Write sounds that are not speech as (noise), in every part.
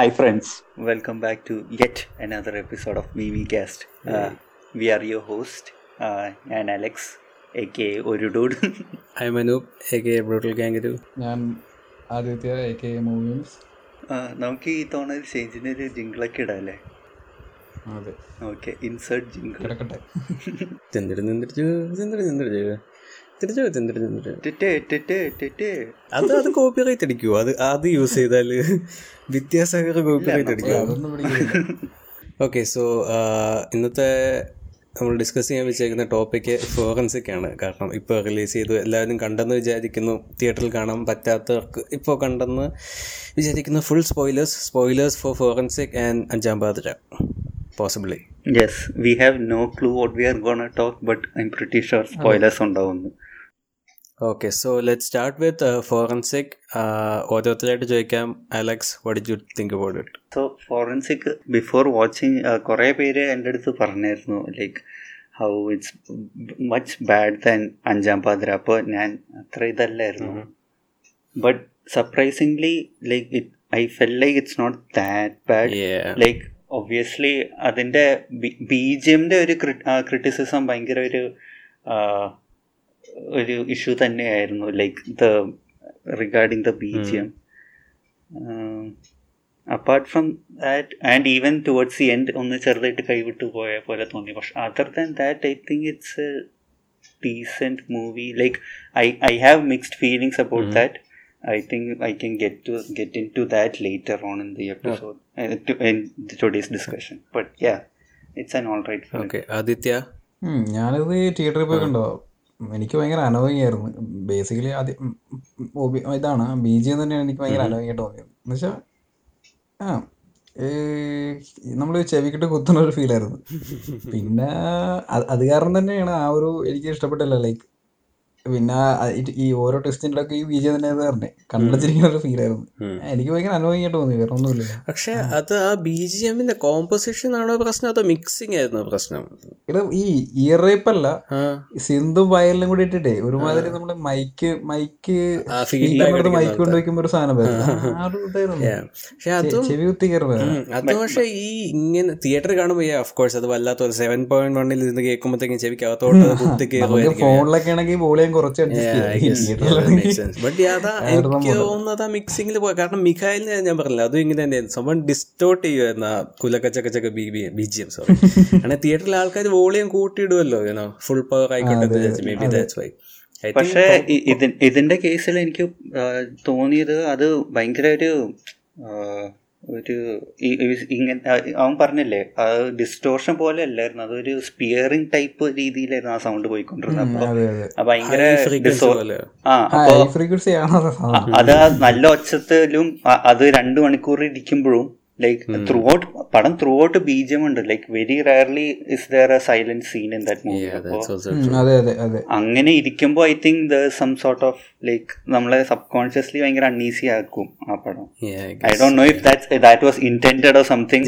Hi, friends. Welcome back to yet another episode of Mimi Cast. Uh, we are your host. Uh, ഞാൻ Alex A K ഒരു dude I Manoop A K brutal ഗാംഗരു ഞാൻ Aditya A K movies നമുക്ക് ഈ തവണ ഒരു ചേഞ്ചിന് ഒരു ജിങ്കിളൊക്കെ ഇടാം അതെ. ഓക്കെ ഇൻസേർട്ട് ജിങ്കിൾ കിടക്കട്ടെ. തിന്നിട്ട് നിന്നിട്ട് തിന്നിട്ട് നിന്നിട്ട് തിരിച്ചു തിന്നിട്ട് നിന്നിട്ട് അത് അത് കോപ്പി റൈറ്റ് അടിക്കുമോ അത് അത് യൂസ് ചെയ്താൽ വിദ്യാസാഗർ കോപ്പി റൈറ്റ് അടിക്കും ഓക്കെ സോ ഇന്നത്തെ നമ്മൾ ഡിസ്കസ് ചെയ്യാൻ വെച്ചേക്കുന്ന ടോപ്പിക്ക് ഫോറൻസിക് ആണ്. കാരണം ഇപ്പോൾ റിലീസ് ചെയ്തു എല്ലാവരും കണ്ടെന്ന് വിചാരിക്കുന്നു. തിയേറ്ററിൽ കാണാൻ പറ്റാത്തവർക്ക് ഇപ്പോൾ കണ്ടെന്ന് വിചാരിക്കുന്ന full spoilers spoilers for forensic and Anjaam Pathira possibly yes we have no clue what we are gonna talk but I am pretty sure spoilers ഉണ്ടാവുന്നു. Okay so let start with forensic ഓരോരുത്തരായിട്ട് ചോദിക്കാം Alex what you think about it so forensic before watching കുറേ പേര് എന്റെ അടുത്ത് പറഞ്ഞായിരുന്നു like how it's much bad than Anjaam Pathira. അപ്പോൾ ഞാൻ അത്ര ഇതല്ലായിരുന്നു. But surprisingly like it I felt like it's not that bad. Like obviously അതിന്റെ B G എമ്മിന്റെ ഒരു ക്രിറ്റിസിസം ഭയങ്കര ഒരു ഒരു ഇഷ്യൂ തന്നെയായിരുന്നു like the regarding the B G M apart from that and even towards the end ഒന്ന് ചെറുതായിട്ട് കൈവിട്ട് പോയ പോലെ തോന്നി. പക്ഷെ other than that I think it's a decent movie like I I have mixed feelings about that I think I can get to get into that later on in the episode today's in today's discussion. But yeah, it's an all right film. Okay Aditya ഞാനത് ഞാനിത് തിയേറ്ററിൽ പോയി കണ്ടോ? എനിക്ക് ഭയങ്കര annoying ആയിരുന്നു. Basically ആദ്യം OB- ഇതാണ്. ബി ജി എം തന്നെയാണ് എനിക്ക് ഭയങ്കര അനോയിങ് ആയിട്ട് തോന്നിയത്. എന്നുവെച്ചാൽ ആ നമ്മൾ ചെവിക്കിട്ട് കുത്തുന്ന ഒരു ഫീലായിരുന്നു (laughs) പിന്നെ അത് അത് കാരണം തന്നെയാണ് ആ ഒരു എനിക്ക് ഇഷ്ടപ്പെട്ടില്ല. ലൈക്ക് പിന്നെ ഈ ഓരോ ടെസ്റ്റിന്റെ ഒക്കെ ഈ എം തന്നെ പറഞ്ഞേ. കണ്ടച്ചിരിക്കുന്ന ഒരു ഫീലായിരുന്നു എനിക്ക് ഭയങ്കര ആയിട്ട് തോന്നി വേറെ ഒന്നുമില്ല. പക്ഷെ അത് ആ ബി ജി എമ്മിന്റെ കോമ്പോസിഷൻ ആണോ പ്രശ്നം അതോ മിക്സിംഗ് ആയിരുന്നു പ്രശ്നം? ഇത് ഈ ഇയർ റേപ്പ് അല്ല സിന്ധു വയലിലും കൂടി ഇട്ടിട്ടേ ഒരുമാതിരി നമ്മൾ മൈക്ക് മൈക്ക് മൈക്ക് കൊണ്ട് വെക്കുമ്പോ ഒരു സാധനം പക്ഷെ അതും ചെവി കുത്തി അത് പക്ഷെ ഈ ഇങ്ങനെ തിയേറ്റർ കാണുമ്പോ ഓഫ് കോഴ്സ് അത് വല്ലാത്ത ഒരു സെവൻ പോയിന്റ് വണ്ണിൽ ഇരുന്ന് കേൾക്കുമ്പോഴത്തേക്കും ചെവിക്ക് അകത്തോട്ട് അത് കുത്തി (laughs) ഫോണിലൊക്കെ ആണെങ്കിൽ വോളിയം കുറച്ച് അതാ (laughs) എനിക്ക് തോന്നുന്നത് ആ മിക്സിംഗിൽ പോയി. കാരണം മിഖായിലിന് ഞാൻ പറഞ്ഞില്ല അതും ഇങ്ങനെ തന്നെയായിരുന്നു സംഭവം ഡിസ്റ്റോർട്ട് ചെയ്യുമായിരുന്നു ആ കുലക്കച്ചക്കച്ചക്ക B B B G M sorry അങ്ങനെ തിയേറ്ററിൽ ആൾക്കാർ വോളിയം കൂട്ടിയിടുമല്ലോ യൂനോ ഫുൾ പവർ ആയിക്കോട്ടെ maybe that's why I പക്ഷേ ഇതിന്റെ കേസിൽ എനിക്ക് തോന്നിയത് അത് ഭയങ്കര ഒരു ഒരു ഇങ്ങനെ ആ, അവൻ പറഞ്ഞില്ലേ അത് ഡിസ്റ്റോർഷൻ പോലെ അല്ലായിരുന്നു. അതൊരു സ്പിയറിംഗ് ടൈപ്പ് രീതിയിലായിരുന്നു ആ സൗണ്ട് പോയിക്കൊണ്ടിരുന്നത്. അപ്പൊ ആ ഭയങ്കര ആ അപ്പൊ ഫ്രീക്വൻസി ആണ്? അത് സാധനം. അത് നല്ല ഒച്ചത്തിലും അത് രണ്ടു മണിക്കൂർ ഇരിക്കുമ്പോഴും ലൈക്ക് ത്രൂ ഔട്ട് പടം ത്രൂ ഔട്ട് ബീജം ഉണ്ട് like very rarely is there a silent scene in that movie അങ്ങനെ ഇരിക്കുമ്പോൾ I think the some sort of like നമ്മളെ സബ് കോൺഷ്യസ്ലി ഭയങ്കര അൺഈസി ആക്കും ആ പടം. I Dr know if that that was intend or something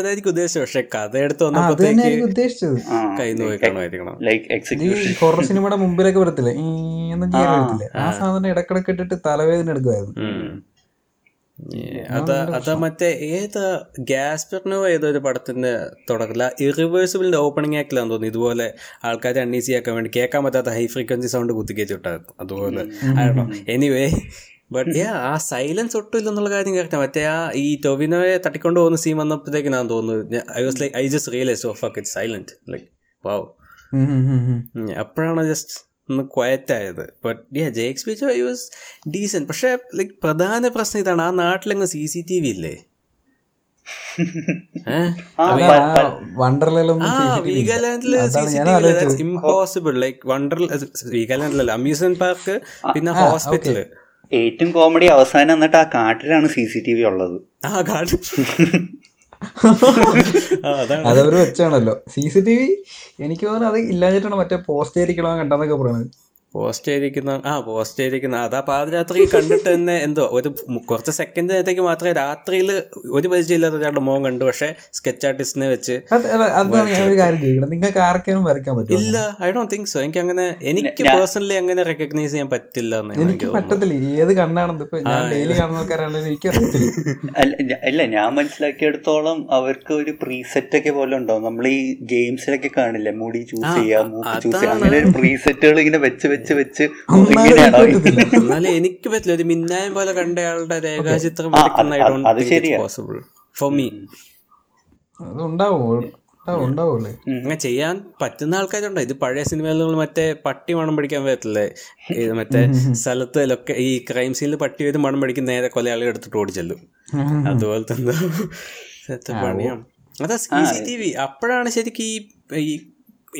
അതായിരിക്കും ഉദ്ദേശിച്ചത്. പക്ഷെ കഥ എടുത്ത് വന്നപ്പോഴത്തേക്ക് ലൈക്ക് എക്സിക്യൂഷൻ ഹൊറർ സിനിമയുടെ മുമ്പിലേക്ക് വരത്തില്ലേ? (laughs) ആ സാധനം ഇടക്കിടക്ക് ഇട്ടിട്ട് തലവേദന എടുക്കുമായിരുന്നു. അതാ അതാ മറ്റേ ഏത് ഗ്യാസ്പെറിനോ ഏതോ ഒരു പടത്തിന്റെ തുടക്കത്തില്ല ഇറിവേഴ്സിബിളിന്റെ ഓപ്പണിംഗ് ആക്കിലാന്ന് തോന്നുന്നു. ഇതുപോലെ ആൾക്കാരെ അൺഈസി ആക്കാൻ വേണ്ടി കേൾക്കാൻ പറ്റാത്ത ഹൈ ഫ്രീക്വൻസി സൗണ്ട് കുത്തിക്കേച്ച് വിട്ടായിരുന്നു അതുപോലെ എനിവേ ബട്ട് ഏ ആ സൈലൻസ് ഒട്ടും ഇല്ലെന്നുള്ള കാര്യം കേട്ടോ മറ്റേ ആ ഈ ടൊവിനോയെ തട്ടിക്കൊണ്ട് പോകുന്ന സീൻ ഞാൻ തോന്നുന്നു I was like I just realise of it silent like wow അപ്പോഴാണ് ജസ്റ്റ് ഒന്ന് ക്വയറ്റായത് but yeah J X bitch I was decent പക്ഷേ ലൈക്ക് പ്രധാന പ്രശ്നം ഇതാണ് ആ നാട്ടിലങ്ങ് സി സി ടി വി ഇല്ലേ? ഇമ്പോസിബിൾ ലൈക്ക് വണ്ടർ വീഗാലാൻഡിലല്ല അമ്യൂസ്മെന്റ് പാർക്ക് പിന്നെ ഹോസ്പിറ്റൽ ഏറ്റവും കോമഡി അവസാനം എന്നിട്ട് ആ കാട്ടിലാണ് സി സി ടി വി ഉള്ളത്. ആ കാട് ആ, അതാണ് അതവര് വെച്ചാണല്ലോ. സി സി ടി വി എനിക്ക് തോന്നുന്നു അത് ഇല്ലാഞ്ഞിട്ടാണ് മറ്റേ പോസ്റ്റ് ആയിരിക്കണം കണ്ടെന്നൊക്കെ പറയുന്നത് പോസ്റ്റ് ചെയ്തിരിക്കുന്ന ആ പോസ്റ്റ് ചെയ്തിരിക്കുന്ന അതാ പാതിരാത്രി കണ്ടിട്ട് തന്നെ എന്തോ ഒരു കുറച്ച് സെക്കൻഡ് നേരത്തേക്ക് മാത്രമേ രാത്രിയിൽ ഒരു പരിചയമില്ലാത്ത ഒരാളുടെ മോൻ കണ്ടു പക്ഷെ സ്കെച്ച് ആർട്ടിസ്റ്റിനെ വെച്ച് അത് ഞാൻ ഒരു കാര്യം ചോദിക്കണം നിങ്ങൾക്ക് ആർക്കെങ്കിലും വരയ്ക്കാൻ ഇല്ല ഐ ഡോണ്ട് തിങ്ക് സോ എനിക്ക് അങ്ങനെ എനിക്ക് പേഴ്സണലി അങ്ങനെ റെക്കഗ്നൈസ് ചെയ്യാൻ പറ്റില്ല എനിക്ക് പറ്റത്തില്ല. ഏത് കണ്ണാണെന്ന് ഇപ്പൊ ഞാൻ ഡെയിലി കാണുന്ന ആൾക്കാരാണെങ്കിലും എനിക്ക് (laughs) അല്ല ഞാൻ മനസ്സിലാക്കിയെടുത്തോളം അവർക്ക് ഒരു പ്രീസെറ്റ് ഒക്കെ പോലെ ഉണ്ടാവും. നമ്മൾ ഈ ഗെയിംസിലൊക്കെ കാണില്ലേ? മുടി ചൂസ് ചെയ്യാം മൂക്ക് ചൂസ് ചെയ്യാം. അങ്ങനെ ഒരു പ്രീസെറ്റുകൾ ഇങ്ങനെ വെച്ച് വെച്ച് വെച്ച് വെച്ച് എന്നാലും എനിക്ക് പറ്റില്ല. ഒരു മിന്നായം പോലെ കണ്ടയാളുടെ രേഖാചിത്രം അത് ശരിയാണ്. പോസിബിൾ ഫോർ മീ അത് ഉണ്ടാവും ഉണ്ടാവും ഉണ്ടാവൂല്ലേ അങ്ങനെ ചെയ്യാൻ പറ്റുന്ന ആൾക്കാരുണ്ടോ? ഇത് പഴയ സിനിമയിൽ നമ്മൾ മറ്റേ പട്ടി മണം പിടിക്കാൻ പറ്റത്തില്ലേ ഇത് മറ്റേ (laughs) സ്ഥലത്ത് ലൊക്കെ ഈ ക്രൈം സീനിൽ പട്ടി വരും മണം പഠിക്കുന്ന നേരെ കൊലയാളി എടുത്തിട്ട് ഓടിച്ചെല്ലും (laughs) അതുപോലെ തന്നെ പണിയാണ് അതാ സി സി ടി വി അപ്പോഴാണ് ശരിക്കും ഈ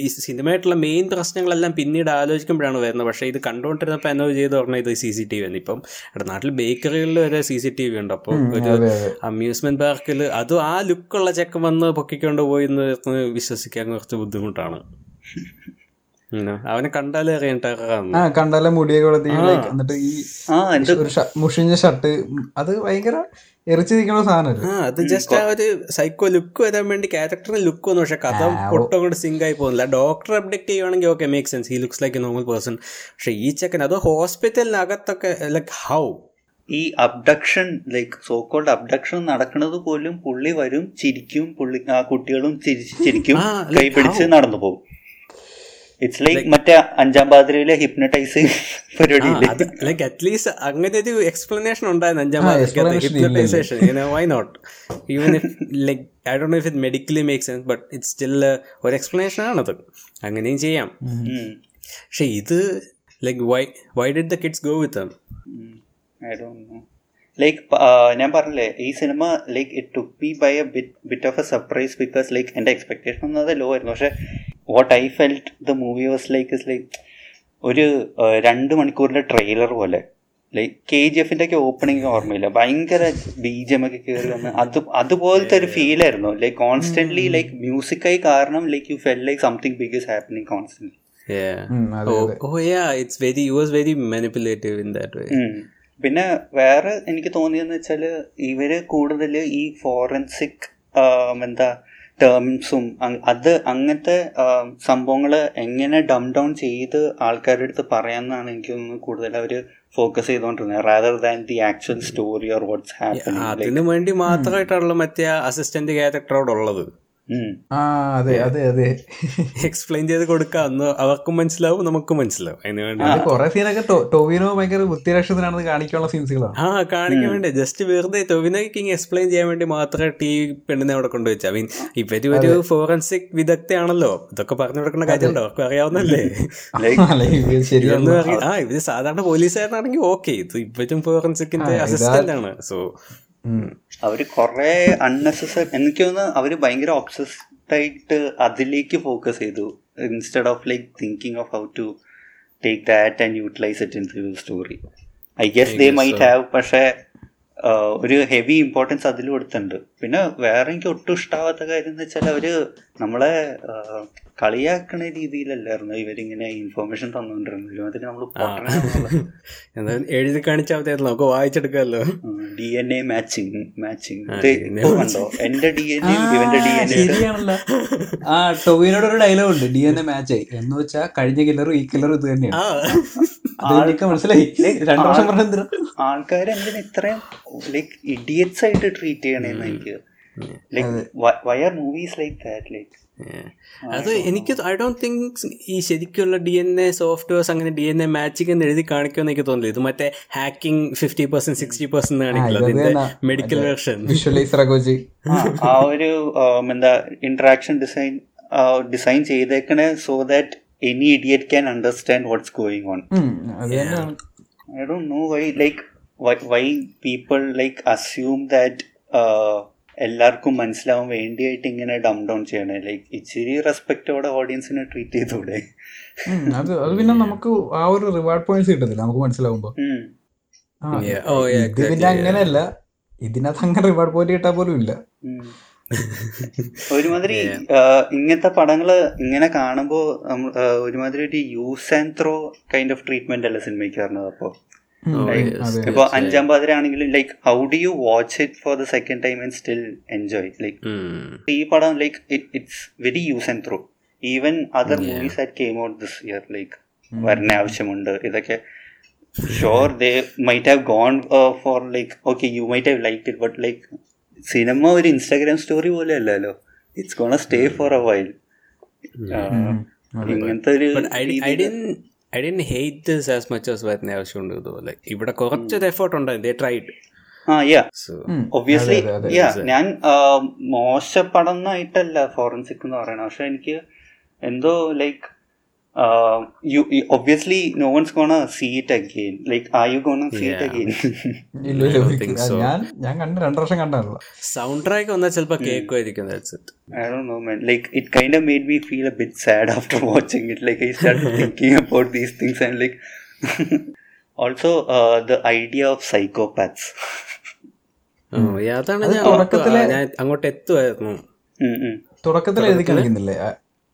ഈ സിനിമയായിട്ടുള്ള മെയിൻ പ്രശ്നങ്ങളെല്ലാം പിന്നീട് ആലോചിക്കുമ്പോഴാണ് വരുന്നത്. പക്ഷേ ഇത് കണ്ടുകൊണ്ടിരുന്നപ്പോൾ എന്നോ ചെയ്ത് പറഞ്ഞാൽ ഇത് സി സി ടി വി ആണ്. ഇപ്പം ഇവിടെ നാട്ടിൽ ബേക്കറികളിൽ വരെ സി സി ടി വി ഉണ്ട് അപ്പോൾ ഒരു അമ്യൂസ്മെന്റ് പാർക്കിൽ അതും ആ ലുക്കുള്ള ചെക്കൻ വന്ന് പൊക്കിക്കൊണ്ട് പോയി എന്ന് വിശ്വസിക്കാൻ കുറച്ച് ബുദ്ധിമുട്ടാണ്. അവനെ കണ്ടാലേ അറിയാൻ ആ കണ്ടാലേ മുടിയൊക്കെ എന്നിട്ട് ഈ മുഷിഞ്ഞ ഷർട്ട് അത് ഭയങ്കര എറിച്ചു സാധനം സാധനമല്ലേ അത് ജസ്റ്റ് ആ ഒരു സൈക്കോ ലുക്ക് വരാൻ വേണ്ടി ക്യാരക്ടറിന് ലുക്ക് വന്നു. പക്ഷെ കഥ ഒട്ടും കൂടെ സിങ്ക് ആയി പോകുന്നില്ല. ഡോക്ടർ അപ്ഡേറ്റ് ചെയ്യുവാണെങ്കിൽ okay make sense he looks like a normal person പക്ഷെ ഈ ചെക്കൻ അത് ഹോസ്പിറ്റലിനകത്തൊക്കെ ലൈക്ക് ഹൗ ഈ abduction like so called abduction നടക്കുന്നത് പോലും പുള്ളി വരും ചിരിക്കും പുള്ളി ആ കുട്ടികളും ചിരിച്ച് ചിരിക്കും കൈ പിടിച്ച് നടന്നു പോകും. ഇറ്റ്സ് ലൈക്ക് മറ്റേ അഞ്ചാം പാതിരയിലെ ഹിപ്നട്ടൈസ് പരിപാടി ലൈക്ക് അറ്റ്ലീസ്റ്റ് അങ്ങനെ ഒരു എക്സ്പ്ലനേഷൻ ഉണ്ടായിരുന്നു Anjaam explanation hypnotisation why not even if like I Dr know if it medically make sense but it still ഒരു എക്സ്പ്ലനേഷൻ ആണത്. അങ്ങനെയും ചെയ്യാം. പക്ഷെ ഇത് like why why did the kids go with I don't know like ഞാൻ പറഞ്ഞില്ലേ ഈ cinema like it took be by a bit bit of a surprise because like എന്റെ എക്സ്പെക്ടേഷൻ ഒന്നത് ലോ ആയിരുന്നു. പക്ഷേ what I felt the movie was like is like ഒരു രണ്ട് മണിക്കൂറിന്റെ ട്രെയിലർ പോലെ. ലൈക്ക് കെ ജി എഫിന്റെ ഒക്കെ ഓപ്പണിംഗ് ഓർമ്മയില്ല. ഭയങ്കര ബീജം ഒക്കെ കയറി വന്ന് അത് അതുപോലത്തെ ഒരു ഫീലായിരുന്നു ലൈക്ക് കോൺസ്റ്റന്റ്ലി ലൈക്ക് മ്യൂസിക്കായി കാരണം like you felt like something big is happening constantly yeah. Mm, oh, oh yeah it's very very was very manipulative in that way. ഉം. പിന്നെ വേറെ എനിക്ക് തോന്നിയെന്ന് വെച്ചാൽ ഇവർ കൂടുതൽ ഈ ഫോറൻസിക് എന്താ ടേംസും അത് അങ്ങനത്തെ സംഭവങ്ങൾ എങ്ങനെ ഡം ഡൗൺ ചെയ്ത് ആൾക്കാരുടെ അടുത്ത് പറയാമെന്നാണ് എനിക്ക് തോന്നുന്നത് കൂടുതൽ അവർ ഫോക്കസ് ചെയ്തുകൊണ്ടിരുന്നത് rather than the actual story or what's happening അതിനു വേണ്ടി മാത്രമായിട്ടാണല്ലോ മറ്റേ അസിസ്റ്റന്റ് ക്യാരക്ടറോടുള്ളത് അതെ അതെ അതെ. എക്സ്പ്ലെയിൻ ചെയ്ത് കൊടുക്കാന്ന് അവർക്കും മനസ്സിലാവും നമുക്കും മനസ്സിലാവും. അതിന് വേണ്ടി. അത് കൊറേ സീനൊക്കെ ടോവിനോ ഭയങ്കര ബുദ്ധിരക്ഷത്തിനാണെന്ന് കാണിക്കാനുള്ള സീൻസുകളാണ് ആ കാണിക്കാൻ വേണ്ടി. ജസ്റ്റ് വെറുതെ ടൊവിനോയ്ക്ക് എക്സ്പ്ലെയിൻ ചെയ്യാൻ വേണ്ടി മാത്രമേ ടീ പെണ്ണിനെ അവിടെ കൊണ്ടുവച്ച. ഐ മീൻ ഇവർ ഒരു ഫോറൻസിക് വിദഗ്ധയാണല്ലോ. ഇതൊക്കെ പറഞ്ഞു കൊടുക്കേണ്ട കാര്യമുണ്ടോ അവർക്ക് അറിയാവുന്നല്ലേ (laughs) ആ ഇവർ സാധാരണ പോലീസുകാരനാണെങ്കിൽ ഓക്കെ ഇത് ഇവരും ഫോറൻസിക്കിന്റെ അസിസ്റ്റന്റ് ആണ്. സോ അവർ കുറെ അൺനെസസറി എനിക്ക് തോന്നുന്നു അവർ ഭയങ്കര ഒബ്സസ്ഡ് ആയിട്ട് അതിലേക്ക് ഫോക്കസ് ചെയ്തു. Instead of like thinking of how to take that and utilise it in the story I guess they might have പക്ഷേ ഒരു ഹെവി ഇമ്പോർട്ടൻസ് അതിൽ കൊടുത്തിട്ടുണ്ട്. പിന്നെ വേറെ എനിക്ക് ഒട്ടും ഇഷ്ടാവാത്ത കാര്യം എന്ന് വെച്ചാൽ അവർ നമ്മളെ കളിയാക്കണ രീതിയിലല്ലായിരുന്നു ഇവരിങ്ങനെ ഇൻഫോർമേഷൻ തന്നുകൊണ്ടിരുന്നത് ഒരുമാതിരി നമ്മൾ (laughs) എന്തായാലും എഴുതി കാണിച്ചാൽ മതിയായിരുന്നു നമുക്ക് വായിച്ചെടുക്കാമല്ലോ D N A matching matching DNA കണ്ടോ? എന്റെ ഡി എൻ എ ഇവന്റെ ഡി എൻ എ ആ ടോവിനോട് ഒരു ഡയലോഗ് ഉണ്ട്. ഡി എൻ എ മാച്ച് ആയി. എന്ന് വെച്ചാൽ കഴിഞ്ഞ കില്ലറും ഈ കില്ലറും ഇത് തന്നെയാണ് മനസ്സിലായി. രണ്ടു വർഷം ആൾക്കാർ എന്തിനാ ഇത്രയും ലൈക്ക് ഇഡിയറ്റ്സ് ആയിട്ട് ട്രീറ്റ് ചെയ്യണേന്ന് എനിക്ക് ലൈക്ക് ലൈക്ക് ദാറ്റ് ലൈക്ക് അത് എനിക്ക് ഐ ഡോണ്ട് തിങ്ക് ഈ ശരിക്കുള്ള ഡി എൻ എ സോഫ്റ്റ്വെയർസ് അങ്ങനെ ഡി എൻ എ മാച്ചിങ് എന്ന് എഴുതി കാണിക്കുമെന്ന് എനിക്ക് തോന്നില്ല ഇത് മറ്റേ hacking fifty percent sixty percent കാണിക്കില്ല. മെഡിക്കൽ വെർഷൻ ആ ഒരു എന്താ ഇന്ററാക്ഷൻ ഡിസൈൻ ഡിസൈൻ ചെയ്തേക്കണേ so that any idiot can understand what's going on I Dr know why don't why people like assume why എല്ലാവർക്കും മനസ്സിലാവാൻ വേണ്ടിയായിട്ട് ഇങ്ങനെ ഡം ഡൗൺ ചെയ്യണേ ലൈക്ക് ഇച്ചിരി റെസ്പെക്റ്റോടെ ഓഡിയൻസിനെ ട്രീറ്റ് ചെയ്തൂടെ അത് അത് പിന്നെ നമുക്ക് ആ ഒരു റിവാർഡ് പോയിന്റ്സ് കിട്ടത്തില്ല നമുക്ക് മനസ്സിലാവുമ്പോ. Oh, yeah, ഇത് പിന്നെ. അങ്ങനെയല്ല ഇതിനകത്ത് അങ്ങനെ റിവാർഡ് പോയിന്റ് കിട്ടാൻ പോലും ഇല്ല. ഒരുമാതിരി ഇങ്ങനത്തെ പടങ്ങൾ ഇങ്ങനെ കാണുമ്പോ ഒരുമാതിരി ഒരു use and throw kind of treatment അല്ല സിനിമയ്ക്ക് പറഞ്ഞത് അപ്പോ അതെ ഇപ്പൊ അഞ്ചാം പാതിര ആണെങ്കിലും like how do you watch it for the second time and still enjoy like ഈ പടം like it's very use and throw even other movies that came out this year like വരണ ആവശ്യമുണ്ട്. ഇതൊക്കെ sure they might have gone for like okay you might have like it but like cinema ഒരു Instagram story പോലെ അല്ലല്ലോ. It's gonna stay for a while ഇങ്ങനത്തെ ഒരു I, ഡി didn't this as much as as much as വരുന്ന ആവശ്യമുണ്ട് ഇതുപോലെ ഇവിടെ കുറച്ചൊരു എഫേർട്ട് ഉണ്ടായിരുന്നു ദേ ട്രൈഡ് ഒബ്വിയസ്ലി ഞാൻ മോശപ്പെടുന്നായിട്ടല്ല ഫോറൻസിക് എന്ന് പറയണത് പക്ഷെ എനിക്ക് എന്തോ like you you, you, obviously no one's gonna see it again. Like, are you gonna see yeah. it again? ഞാൻ ഞാൻ കണ്ട് രണ്ടു വർഷം കണ്ടല്ലോ സൗണ്ട് ട്രാക്ക് വന്നാൽ ചിലപ്പോൾ കേൾക്കുമായിരിക്കും that's it I don't know, man. Like it kind of made me feel a bit sad after watching it. Like I started thinking about these things and like also uh, the idea of psychopaths. അതാണ് ഞാൻ അങ്ങോട്ട് എത്തുമായിരുന്നു Mm, mm. തുടക്കത്തിൽ എഴുതി കാണിക്കുന്നില്ലേ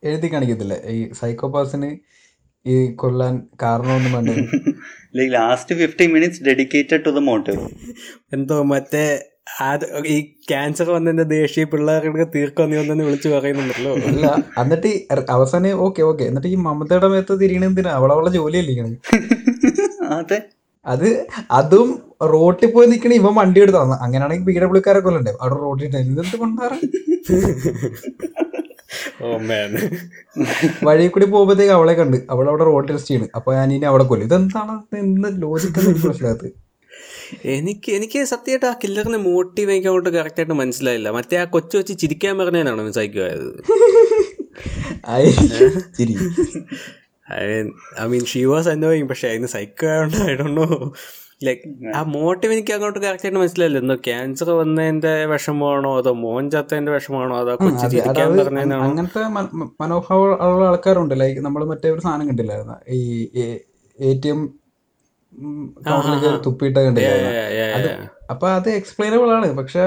എഴുതി കാണിക്കത്തില്ല. ഈ സൈക്കോപാസിന് ഈ കൊല്ലാൻ കാരണമൊന്നും വേണ്ട. (laughs) Like last 15 to dedicated to the motive. എന്തോ മറ്റേ ഈ ക്യാൻസർ വന്നതിന്റെ ദേഷ്യ പിള്ളേർക്ക് തീർക്കാൻ നീ ഒന്നെന്ന് വിളിച്ചു പറയുന്നുണ്ടല്ലോ. അല്ല എന്നിട്ട് അവസാനം ഓക്കെ ഓക്കെ എന്നിട്ട് ഈ മമതയുടെ മേത്ത് തിരിയണെന്തിനാ അവളവളെ അവളെ അവളെ ജോലിയല്ലേ (laughs) അതെ. അത് അതും റോട്ടിൽ പോയി നിൽക്കണ ഇവൻ വണ്ടി എടുത്തു അങ്ങനെയാണെങ്കിൽ പി ഡബ്ല്യൂക്കാരെ കാരെ കൊല്ലണ്ടേ? അവിടെ റോട്ടിൽ എന്തെന്ത് കൊണ്ടാറ് (laughs) (laughs) വഴി കൂടി പോകുമ്പോഴത്തേക്ക് അവളെ കണ്ട്. അവൾ അവിടെ റോഡ് ടെസ്റ്റ് ചെയ്യണ്. അപ്പൊ ഞാൻ ഇനി അവിടെ കൊല്ലും. ഇതെന്താണ്? എന്ത് ലോജിക്ക് മനസ്സിലാകത്ത്. എനിക്ക് എനിക്ക് സത്യമായിട്ട് ആ കില്ലറിന്റെ മോട്ടീവ് എനിക്ക് അങ്ങോട്ട് കറക്റ്റ് ആയിട്ട് മനസ്സിലായില്ല. മറ്റേ ആ കൊച്ചു വെച്ച് ചിരിക്കാൻ പറഞ്ഞതിനാണോ സൈക്കോ ആയത്? ചിരി. I mean she was annoying പക്ഷെ അതിന് സൈക്കോ ആയതുകൊണ്ട് ഐ ഡോ നോ ലൈക്ക് ആ മോട്ടീവ് എനിക്ക് അങ്ങോട്ട് കറക്റ്റ് ആയിട്ട് മനസ്സിലായില്ല. എന്തോ ക്യാൻസർ വന്നതിന്റെ വിഷമമാണോ അതോ മോൻ ചത്തതിന്റെ വിഷമമാണോ അതോ അങ്ങനത്തെ മനോഭാവമുള്ള ആൾക്കാരുണ്ട്. ലൈക്ക് നമ്മൾ മറ്റേ ഒരു സാധനം കണ്ടില്ലായിരുന്നു? ഈ എ ടി എം തുപ്പിയിട്ട് കണ്ടില്ലായിരുന്നു? Yeah. അപ്പൊ അത് എക്സ്പ്ലെയിനബിൾ ആണ്. പക്ഷെ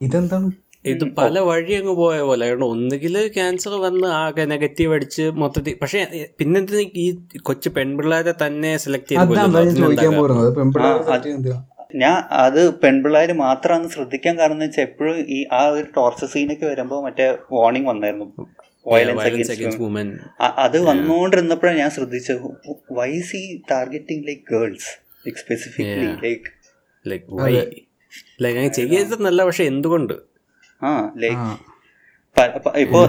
ഇതെന്താണ് ഇത് പല വഴി അങ്ങ് പോയ പോലെ. കാരണം ഒന്നുകിൽ ക്യാൻസർ വന്ന് ആകെ നെഗറ്റീവ് അടിച്ച് മൊത്തത്തിൽ പക്ഷേ പിന്നെ ഈ കൊച്ചു പെൺപിള്ളേരെ തന്നെ സെലക്ട് ചെയ്ത് ഞാൻ അത് പെൺപിള്ളേർ മാത്രമാണ് ശ്രദ്ധിക്കാൻ കാരണം എന്ന് വെച്ചാൽ എപ്പോഴും ഈ ആ ഒരു ടോർച്ചർ സീനൊക്കെ വരുമ്പോൾ മറ്റേ വാർണിംഗ് വന്നായിരുന്നു. വയലൻസ് അഗേൻസ്റ്റ് അത് വന്നുകൊണ്ടിരുന്നപ്പോഴാണ് ഞാൻ ശ്രദ്ധിച്ചത്. വൈസ് ഈ targeting like girls like specifically like like why? Like, അങ്ങനെ ചെയ്യരുതെന്നല്ല പക്ഷെ എന്തുകൊണ്ട്? ആ ലൈക്ക്. ഇപ്പോ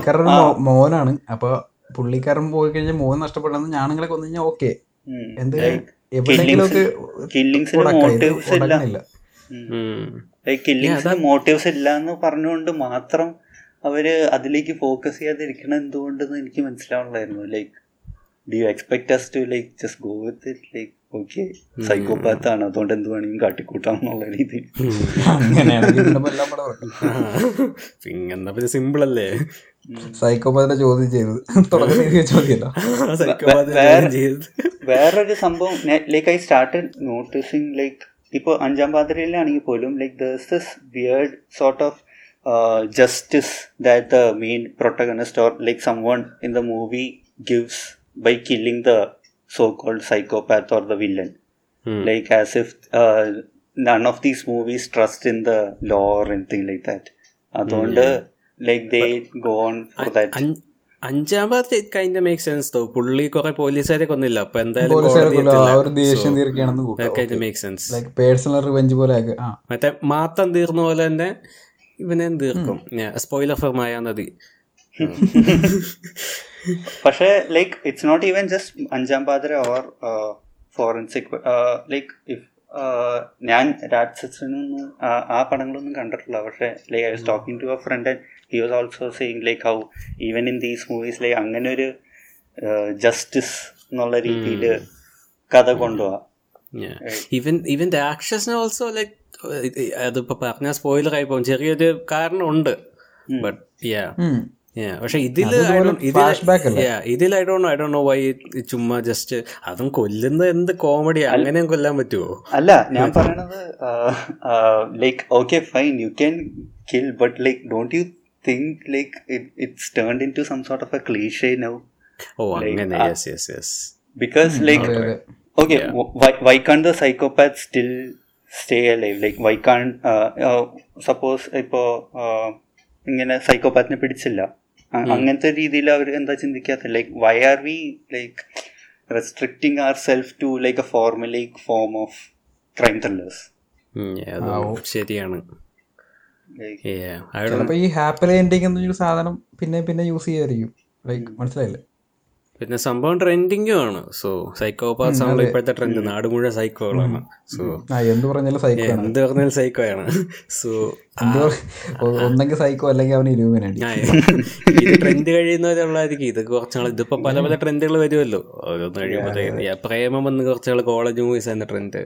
മോനാണ്. അപ്പൊ പുള്ളിക്കാരൻ പോയി കഴിഞ്ഞാൽ മോൻ നഷ്ടപ്പെടുന്നത് ഞാനുങ്ങളെ കൊന്നു കഴിഞ്ഞാൽ ഓക്കെ എന്ത് മോട്ടീവ്സ് ഇല്ല. ലൈക്ക് കില്ലിങ്സിന് മോട്ടീവ്സ് ഇല്ല എന്ന് പറഞ്ഞുകൊണ്ട് മാത്രം അവർ അതിലേക്ക് ഫോക്കസ് ചെയ്യാതിരിക്കണം എന്തുകൊണ്ടെന്ന് എനിക്ക് മനസ്സിലാവണമായിരുന്നു like do you expect us to like just go with it like okay. Psychopath ആണ് അതുകൊണ്ട് എന്ത് വേണമെങ്കിലും കാട്ടിക്കൂട്ടാം എന്നുള്ള രീതിയിൽ. അങ്ങനെയാണെങ്കിൽ പിന്നെ സിമ്പിൾ അല്ലേ സൈക്കോപാത്തിനെ ചോദ്യം ചെയ്തത്. തുടക്കത്തിൽ ചോദ്യമല്ല. വേറൊരു സംഭവം like I started noticing like ഇപ്പോൾ അഞ്ചാം പാതിരയിലാണെങ്കിൽ പോലും like thus this weird sort of justice that the main protagonist or like someone in the movie gives by killing the so called psychopath or the villain like like as if uh, none of these movies trust in the law or anything like that. അതുകൊണ്ട് like they go on for that അഞ്ച്- അഞ്ചാം ഭാഗത്ത് kind make sense though പുള്ളി കുറെ പോലീസുകാരെ കൊന്നില്ല. അപ്പൊ എന്തായാലും So, personal revenge പോലെ മറ്റേ മാത്തം തീർന്ന പോലെ തന്നെ ഇവനെ തീർക്കും? സ്പോയിലർ ഫിർമായ നദി പക്ഷേ like it's not even just Anjaam Pathiraa or Forensic like if ഞാൻ രാജ്സിനൊന്നും ആ- ആ പടങ്ങളൊന്നും കണ്ടിട്ടില്ല. പക്ഷേ like I was talking to a friend and he was also saying like how even in these movies like അങ്ങനെ ഒരു ജസ്റ്റിസ് എന്നുള്ള രീതിയിൽ കഥ കൊണ്ടുപോവാം. ഈവൻ ഈവൻ രാക്ഷസിന് ഓൾസോ ലൈക്ക് അതിപ്പോ പറഞ്ഞ സ്പോയിലർ ആയി പോകും. ചെറിയൊരു കാരണം ഉണ്ട്. But yeah. പക്ഷെ ഇതിൽ I don't I don't know why ചുമ്മാ ജസ്റ്റ് അതും കൊല്ലുന്ന എന്ത് കോമഡി അങ്ങനെയും കൊല്ലാൻ പറ്റുമോ അല്ല ഞാൻ പറയണത് like okay fine you can kill but like don't you think like it, it's turned into some sort of a cliche now ഓ അങ്ങനെ yes yes yes why, why can't the psychopath still stay alive like why can't uh, uh, suppose ഇപ്പോ uh, ഇങ്ങനെ സൈക്കോപാത്തിനെ പിടിച്ചില്ല അങ്ങനത്തെ രീതിയിൽ അവർ എന്താ ചിന്തിക്കാത്ത like why are we like restricting ourself to like a formulaic form of crime thrillers ശരിയാണ്. ചിലപ്പോ ഈ ഹാപ്പി എൻഡിങ് എന്നൊരു സാധനം പിന്നെ പിന്നെ യൂസ് ചെയ്യായിരിക്കും ലൈക്ക് മനസ്സിലായില്ലേ? പിന്നെ സംഭവം ട്രെൻഡിങ്ങും ആണ്. സോ സൈക്കോപാത്സ് ആണല്ലോ ഇപ്പോഴത്തെ ട്രെൻഡ് നാട് മുഴുവൻ സൈക്കോകളാണ് സോ എന്ത് പറഞ്ഞാലും സൈക്കോ ആണ്. എന്ത് പറഞ്ഞാലും സൈക്കോയാണ് സോ എന്ത് ഒന്നെങ്കിൽ സൈക്കോ അല്ലെങ്കിൽ അവന് ഇത് ട്രെൻഡ് കഴിയുന്നവരുള്ളതായിരിക്കും. ഇത് കുറച്ചാൾ ഇതിപ്പോ പല പല ട്രെൻഡുകൾ വരുമല്ലോ ഓരോന്ന് കഴിയുമ്പോഴത്തേക്കും പ്രേമം വന്ന് കുറച്ചാൾ കോളേജ് മൂവീസ് ആയിരുന്ന ട്രെൻഡ്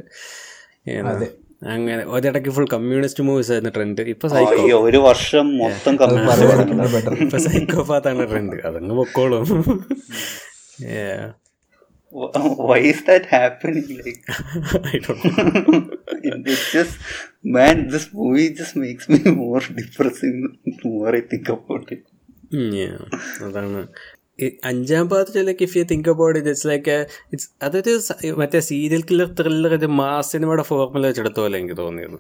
അങ്ങനെ ഒരിടയ്ക്ക് ഫുൾ കമ്മ്യൂണിസ്റ്റ് മൂവീസ് ആയിരുന്ന ട്രെൻഡ് ഇപ്പൊ സൈക്കോ ഒരു വർഷം മൊത്തം ഇപ്പൊ സൈക്കോപാത്താണ് ട്രെൻഡ് അതങ്ങ് പൊക്കോളും. Yeah. why is that happening like I don't know. it's just man this movie just makes me more depressing the more i think about it yeah. അതാണ് അഞ്ചാം പാത്രത്തിലേക്ക് if you think about it it's like it's അതൊരു മറ്റേ serial killer thriller ഒരു mass സിനിമയുടെ formula വെച്ചെടുത്ത പോലെ എനിക്ക് തോന്നിയത്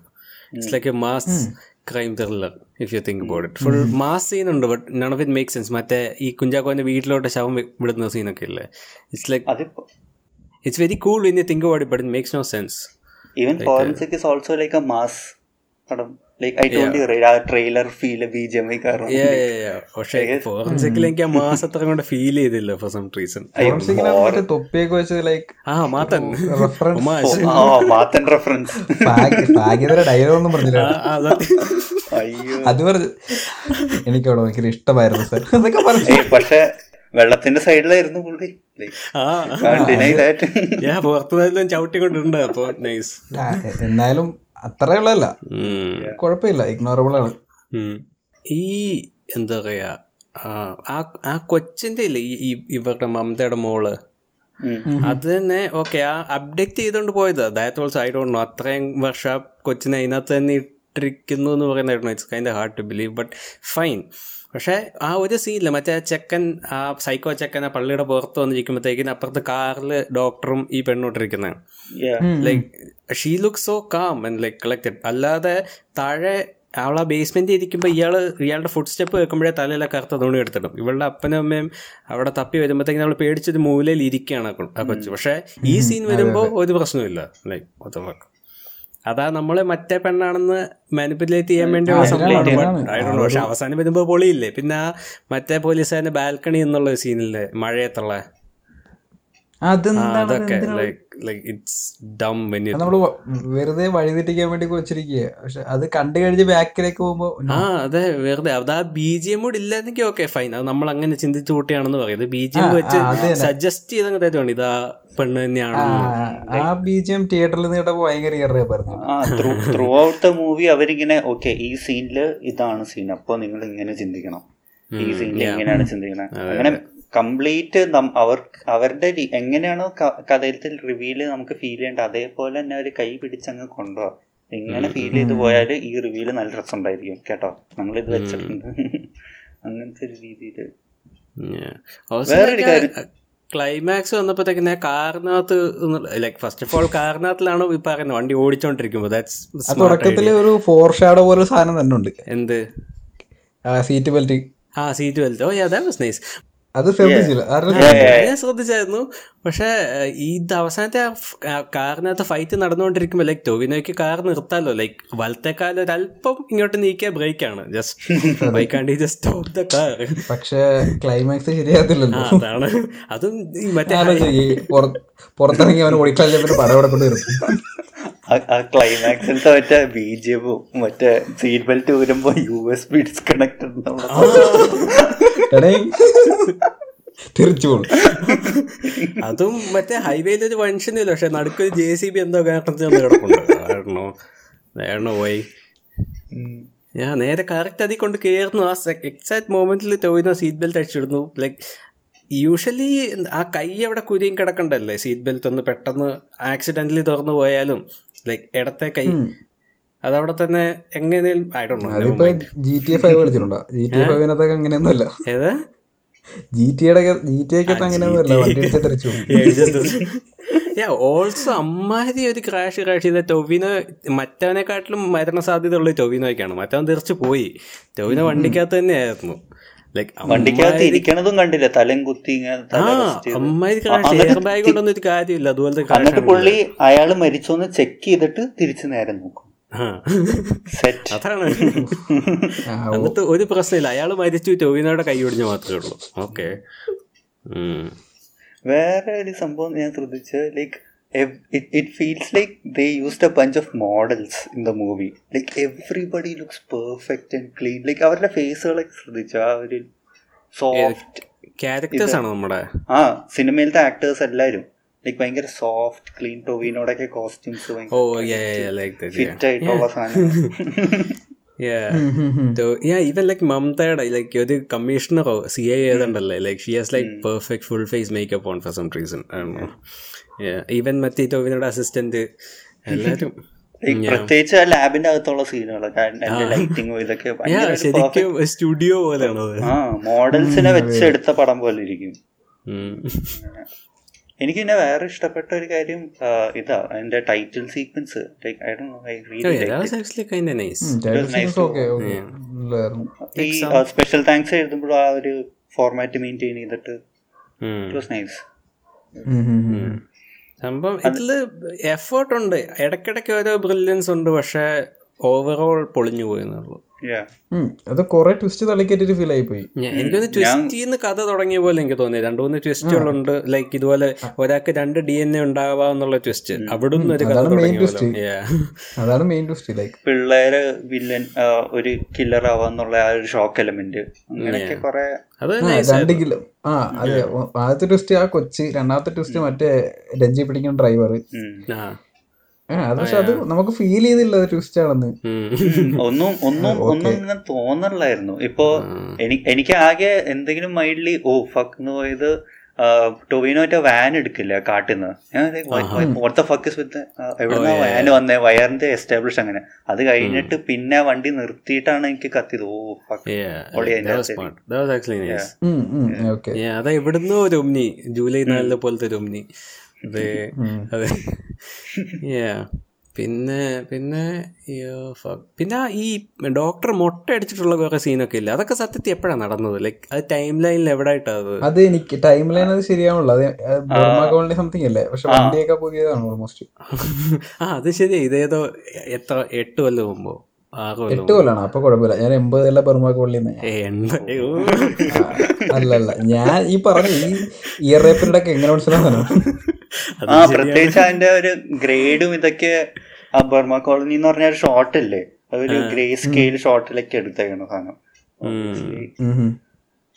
it's like mass crime thriller if you think about it full mass scene ഉണ്ട് but none of it make sense മറ്റേ ഈ കുഞ്ചാക്കോന്റെ വീട്ടിലോട്ട് ശവം വി- വിടുന്ന സീനൊക്കെ ഇല്ലേ? ഇറ്റ്സ് ലൈക്ക് അതിപ്പോ it's very cool in you think about it but it makes no sense even forensic is also like a mass പടം like i told you right ആ trailer feel B G M I കാരണം പക്ഷേ ഫോറൻസിക്കിൽ എനിക്ക് ആ മാസത്ര കൊണ്ട് feel ചെയ്തില്ല for some reason മറ്റേ തൊപ്പിയൊക്കെ വെച്ച് ലൈക്ക് ആ മാത്തൻ. റെഫറൻസ് ഒമാശ്. ആ മാത്തൻ റെഫറൻസ് ഭാഗ്യതര ഡയലോഗ് ഒന്നും പറഞ്ഞില്ല. അത്. പറഞ്ഞു എനിക്ക് അവിടെ ഭയങ്കര ഇഷ്ടമായിരുന്നു സാർ അതൊക്കെ പറഞ്ഞു. പക്ഷെ വെള്ളത്തിന്റെ സൈഡിലായിരുന്നു പുള്ളി. പുറത്തുനിന്നെല്ലാം ചവിട്ടിക്കൊണ്ടിട്ടുണ്ട് അപ്പൊ നൈസ് എന്നാലും അത്രേ ഉള്ളതല്ല. കുഴപ്പമില്ല ഇഗ്നോറബിൾ ആണ്. ഈ എന്താ പറയാ ആ, ആ കൊച്ചിന്റെ ഇല്ലേ ഈ- ഇവരുടെ മമതയുടെ മോൾ. അത് തന്നെ ഓക്കെ ആ അപ്ഡേറ്റ് ചെയ്തോണ്ട് പോയത്. That also I don't know അത്രയും വർഷം കൊച്ചിനെ അതിനകത്ത് തന്നെ ഇട്ടിരിക്കുന്നു എന്ന് പറയുന്നതായിരുന്നു. It's kind hard to believe but fine പക്ഷേ ആ ഒരു സീനില്ല മറ്റേ ചെക്കൻ ആ സൈക്കോ ചെക്കൻ ആ പള്ളിയുടെ പുറത്ത് വന്നിരിക്കുമ്പോഴത്തേക്കിന് അപ്പുറത്ത് കാറിൽ ഡോക്ടറും ഈ പെണ്ണോട്ടിരിക്കുന്നത് like like she look so calm and like collected അല്ലാതെ താഴെ അവളെ ബേസ്മെന്റ് ബേസ്മെന്റിൽ ഇരിക്കുമ്പോൾ ഇയാൾ ഇയാളുടെ ഫുഡ് സ്റ്റെപ്പ് വെക്കുമ്പോഴേ തലയിലെ കറുത്ത തുണി എടുത്തിടും. ഇവളുടെ അപ്പനും അമ്മയും അവിടെ തപ്പി വരുമ്പോഴത്തേക്കും നമ്മൾ പേടിച്ചൊരു മൂലയിൽ ഇരിക്കുകയാണ് ആ ആ കൊച്ചു. പക്ഷേ ഈ സീൻ വരുമ്പോൾ ഒരു പ്രശ്നമില്ല ലൈക്ക് അതാ നമ്മൾ മറ്റേ പെണ്ണാണെന്ന് മാനിപ്പുലേറ്റ് ചെയ്യാൻ വേണ്ടി. പക്ഷെ അവസാനം വരുമ്പോ പൊളിയില്ലേ? പിന്നെ ആ മറ്റേ പോലീസുകാരന്റെ ബാൽക്കണി എന്നുള്ള സീനില്ലേ മഴയത്തുള്ള. അതൊക്കെ നമ്മൾ വെറുതെ വഴിതെറ്റിക്കാൻ വേണ്ടി വെച്ചിരിക്കുക പക്ഷെ അത് കണ്ടു കഴിഞ്ഞ് ബാക്കിലേക്ക് പോകുമ്പോ ആ അതെ വെറുതെ. അത് ആ ബി ജി എം കൂടി ഇല്ലാന്നെങ്കിൽ ഓക്കെ ഫൈൻ അത് നമ്മൾ അങ്ങനെ ചിന്തിച്ചു കൂട്ടിയാണെന്ന് പറയുന്നത് ബി ജി എം വെച്ച്. സജസ്റ്റ് ചെയ്തങ്ങനെ ഇതാ പെണ്ണ് തന്നെയാണ് ആ ബി ജി എം തിയേറ്ററിൽ നിന്ന് ഭയങ്കര ത്രൂ ഔട്ട് ദ മൂവി അവരിങ്ങനെ ഓക്കെ ഈ സീനിൽ ഇതാണ് സീൻ അപ്പൊ നിങ്ങൾ ഇങ്ങനെ ചിന്തിക്കണം. ഈ സീനിൽ എങ്ങനെയാണ് ചിന്തിക്കണം? അങ്ങനെ കംപ്ലീറ്റ് അവർ അവരുടെ എങ്ങനെയാണോ ക- റിവ്യൂൽ റിവീൽ നമുക്ക് ഫീൽ ചെയ്യേണ്ട അതേപോലെ തന്നെ അവർ കൈ പിടിച്ചങ്ങ് കൊണ്ടുപോകാം ഇങ്ങനെ ഫീൽ ചെയ്ത് പോയാൽ ഈ റിവ്യൂൽ നല്ല രസം ഉണ്ടായിരിക്കും കേട്ടോ? നമ്മൾ ഇത് വെച്ചിട്ടുണ്ട്. (laughs) അങ്ങനത്തെ ഒരു രീതിയിൽ വേറൊരു കാര്യം- ക്ലൈമാക്സ് വന്നപ്പോഴത്തേക്കിനെ കാറിനകത്ത് ലൈക്ക് ഫസ്റ്റ് ഓഫ് ഓൾ കാറിനകത്തിലാണ് ഈ പറയുന്നത് വണ്ടി ഓടിച്ചോണ്ടിരിക്കുമ്പോൾ ഒരു ഫോർ ഷാഡോ പോലെ സാധനം തന്നെ ഉണ്ട്. എന്ത്? സീറ്റ് ബെൽറ്റ് ആ seat belt oh yeah that was nice അത് ഞാൻ ശ്രദ്ധിച്ചായിരുന്നു. പക്ഷെ ഇത് അവസാനത്തെ ആ കാറിനകത്ത് ഫൈറ്റ് നടന്നുകൊണ്ടിരിക്കുമ്പോൾ ലൈക് ടോവിനോയ്ക്ക് കാർ നിർത്താലോ? ലൈക്ക് വലത്തേക്കാലം ഒരല്പം ഇങ്ങോട്ട് നീക്കിയ ബ്രേക്കാണ് ജസ്റ്റ് ബ്രേക്കാണ്ട് ജസ്റ്റ് സ്റ്റോപ്പ് ദ കാർ പക്ഷെ ക്ലൈമാക്സ് ശരിയാകത്തില്ലല്ലോ. അതാണ്. അതും ഈ മറ്റേ പുറത്തിറങ്ങി അവൻ ഓടിക്കളഞ്ഞ പിന്നെ പടം ഇവിടെ ആ ക്ലൈമാക്സിലത്തെ മറ്റേ ബി ജി മറ്റേ സീറ്റ് ബെൽറ്റ് വരുമ്പോ യു എസ് ബി ഡിസ്കണക്ട് പോകും അതും മറ്റേ ഹൈവേയിൽ ഒരു മനുഷ്യനില്ല. പക്ഷെ നടുക്കൊരു ജെ സി ബി എന്തോ കിടപ്പുണ്ട്. പോയി. ഞാൻ നേരെ കറക്റ്റ് അതിൽ കൊണ്ട് കയറുന്നു ആ എക്സാക്ട് മോമെന്റിൽ ടോയിന്ന് സീറ്റ് ബെൽറ്റ് അടിച്ചിടുന്നു ലൈക് യൂഷ്വലി ആ കൈ അവിടെ കുരിയും കിടക്കണ്ടല്ലേ? സീറ്റ് ബെൽറ്റ് ഒന്ന് പെട്ടെന്ന് ആക്സിഡന്റലി തുറന്നു പോയാലും ലൈക് ഇടത്തെ കൈ അതവിടെ തന്നെ എങ്ങനെയും ഐ ഡോണ്ട് നോ അതിപ്പോ ജി ടി എ ഫൈവ് കളിച്ചിട്ടുണ്ടോ? ജി ടി എ ഫൈവിനകത്തൊക്കെ അങ്ങനെയൊന്നുമല്ല. ഏതാ? ജി ടി എയുടെ ജി ടി എക്കകത്ത് അങ്ങനെയൊന്നുമല്ല വണ്ടി അടിച്ച് തെറിച്ചു പോകും. ഓൾസോ അമ്മാതിരി ഒരു ക്രാഷ് ക്രാഷ് ചെയ്ത ടൊവിനോ മറ്റവനെക്കാട്ടിലും മരണ സാധ്യത ഉള്ള ടൊവിനോയ്ക്കാണ്. മറ്റവൻ തിരിച്ചു പോയി. ടൊവിനോ വണ്ടിക്കകത്ത് തന്നെയായിരുന്നു. ലൈക്ക് വണ്ടിക്കകത്ത് ഇരിക്കണതും കണ്ടില്ല. തലം കുത്തി ഇങ്ങനെ പുള്ളി അയാൾ മരിച്ചോന്ന് ചെക്ക് ചെയ്തിട്ട് തിരിച്ചു നേരം നോക്കും. അതാണ് എന്നിട്ട് ഒരു പ്രശ്നമില്ല. അയാൾ മരിച്ചു ടോവിനോയുടെ കൈ ഒടിഞ്ഞു മാത്രമേ ഉള്ളൂ. ഓക്കെ. വേറെ ഒരു സംഭവം ഞാൻ ശ്രദ്ധിച്ച് like it feels like they used a bunch of models in the movie like everybody looks perfect and clean like അവരുടെ ഫേസുകളൊക്കെ ശ്രദ്ധിച്ചു? ആ ഒരു സോഫ്റ്റ് ക്യാരക്ടേഴ്സ് ആണ് നമ്മുടെ? ആ സിനിമയിലത്തെ ആക്ടേഴ്സ് എല്ലാവരും. ലൈക്ക് ഭയങ്കര സോഫ്റ്റ് ക്ലീൻ ടോവിനോടൊക്കെ കോസ്റ്റ്യൂംസ് ഫിറ്റ് ആയിട്ടുള്ള സാധനം ഈവൻ ലൈക്ക് മമതയുടെ ലൈക്ക് ഒരു കമ്മീഷണറോ C I ഏതുണ്ടല്ലേ like she has like perfect full face makeup on for some reason even മറ്റേ ടോവിനോട് അസിസ്റ്റന്റ് എല്ലാവരും പ്രത്യേകിച്ച് ലാബിന്റെ അകത്തുള്ള സീനുകളൊക്കെ (laughs) ശരിക്കും സ്റ്റുഡിയോ പോലെയാണോ അത് ആ മോഡൽസിനെ വെച്ചെടുത്ത പടം പോലെ ഇരിക്കും. ഉം. എനിക്ക് പിന്നെ വേറെ ഇഷ്ടപ്പെട്ട ഒരു കാര്യം ഇതാ അതിന്റെ title sequence like I do I ഈ സ്പെഷ്യൽ താങ്ക്സ് എഴുതുമ്പോഴും ആ ഒരു ഫോർമാറ്റ് മെയിന്റെയിൻ ചെയ്തിട്ട് ഉം. ഇറ്റ് വാസ് നൈസ് ഉം, ഉം. സംഭവം ഇതിൽ എഫേർട്ട് ഉണ്ട്. ഇടയ്ക്കിടയ്ക്ക് ഓരോ ബ്രില്യൻസ് ഉണ്ട് പക്ഷെ ഓവറോൾ പൊളിഞ്ഞു പോയി എന്നുള്ളൂ. ഉം. അത് കൊറേ ട്വിസ്റ്റ് തള്ളിക്കേറ്റൊരു ഫീൽ ആയി പോയി എനിക്കൊന്ന് ട്വിസ്റ്റിന്ന് കഥ തുടങ്ങിയ പോലെ എനിക്ക് തോന്നി. രണ്ടു മൂന്ന് ട്വിസ്റ്റുകളുണ്ട് ലൈക്ക് ഇതുപോലെ ഒരാൾക്ക് രണ്ട് ഡി എൻ എ ഉണ്ടാവാന്നുള്ള ട്വിസ്റ്റ് അവിടുന്ന് ഒരു കഥ അതാണ് മെയിൻ ട്വിസ്റ്റ് ലൈക്ക് പിള്ളേര് വില്ലൻ ഒരു കില്ലർ ആവാന്നുള്ള ആ ഒരു ഷോക്ക് എലമെന്റ് അങ്ങനെയൊക്കെ കുറെ ആ, nice രണ്ട് കിലോ ആ അതെ ആദ്യത്തെ ട്വിസ്റ്റ് ആ കൊച്ച് രണ്ടാമത്തെ ട്വിസ്റ്റ് മറ്റേ രഞ്ജി പിടിക്കുന്ന ഡ്രൈവർ പക്ഷെ അത് നമുക്ക് ഫീൽ ചെയ്തില്ല ട്വിസ്റ്റ് ആണെന്ന്. ഒന്നും ഒന്നും ഒന്നും ഇങ്ങനെ തോന്നണില്ലായിരുന്നു. ഇപ്പോ എനിക്ക് ആകെ എന്തെങ്കിലും മൈൻഡ്ലി ഓ ഫക്ക് എന്ന് പോയത് ടൊവിനോറ്റ വാൻ എടുക്കില്ല കാട്ടിന്ന്. എവിടുന്ന വാൻ വന്നേ വയറിന്റെ എസ്റ്റാബ്ലിഷ് അങ്ങനെ. അത് കഴിഞ്ഞിട്ട് പിന്നെ വണ്ടി നിർത്തിയിട്ടാണ് എനിക്ക് കത്തിയത്. ഓ ഫക്ക് അതാ ഇവിടുന്ന് ഒരു ഒമ്നി ജൂലൈ നാലിലെ പോലത്തെ ഒരു ഒമ്നി അതെ അതെ പിന്നെ പിന്നെ പിന്നെ ഈ ഡോക്ടർ മുട്ട അടിച്ചിട്ടുള്ള കുറെ സീനൊക്കെ ഇല്ല? അതൊക്കെ സത്യത്തിൽ എപ്പോഴാണ് നടന്നത്? ലൈക് അത് ടൈം ലൈനിൽ എവിടെ ആയിട്ടാ അത്? അത് എനിക്ക് ടൈം ലൈൻ അത് ശരിയാവുള്ളൂ അത് സംതിങ് അല്ലേ? പക്ഷെ വണ്ടിയൊക്കെ പുതിയതാണ് ഓൾമോസ്റ്റ് (laughs) ആ അത് ശരി ഇതേതോ എത്ര എട്ട് കൊല്ലം മുമ്പോ? എട്ട് കൊല്ലാണ് അപ്പൊ കുഴപ്പമില്ല ഞാൻ എൺപതല്ല അല്ല പള്ളിന്ന്. അല്ല അല്ല ഞാൻ ഈ പറഞ്ഞ ഈ ഇയർ റേപ്പിന്റെ ഒക്കെ എങ്ങനെ മനസ്സിലാക്കാനോ ആ പ്രത്യേകിച്ച് അതിന്റെ ഒരു ഗ്രേഡും ഇതൊക്കെ ആ ബർമ കോളനി എന്ന് പറഞ്ഞ ഒരു ഷോട്ട് അല്ലേ അതൊരു ഗ്രേ സ്കെയിൽ ഷോട്ടിലൊക്കെ എടുത്തേക്കണ സാധനം.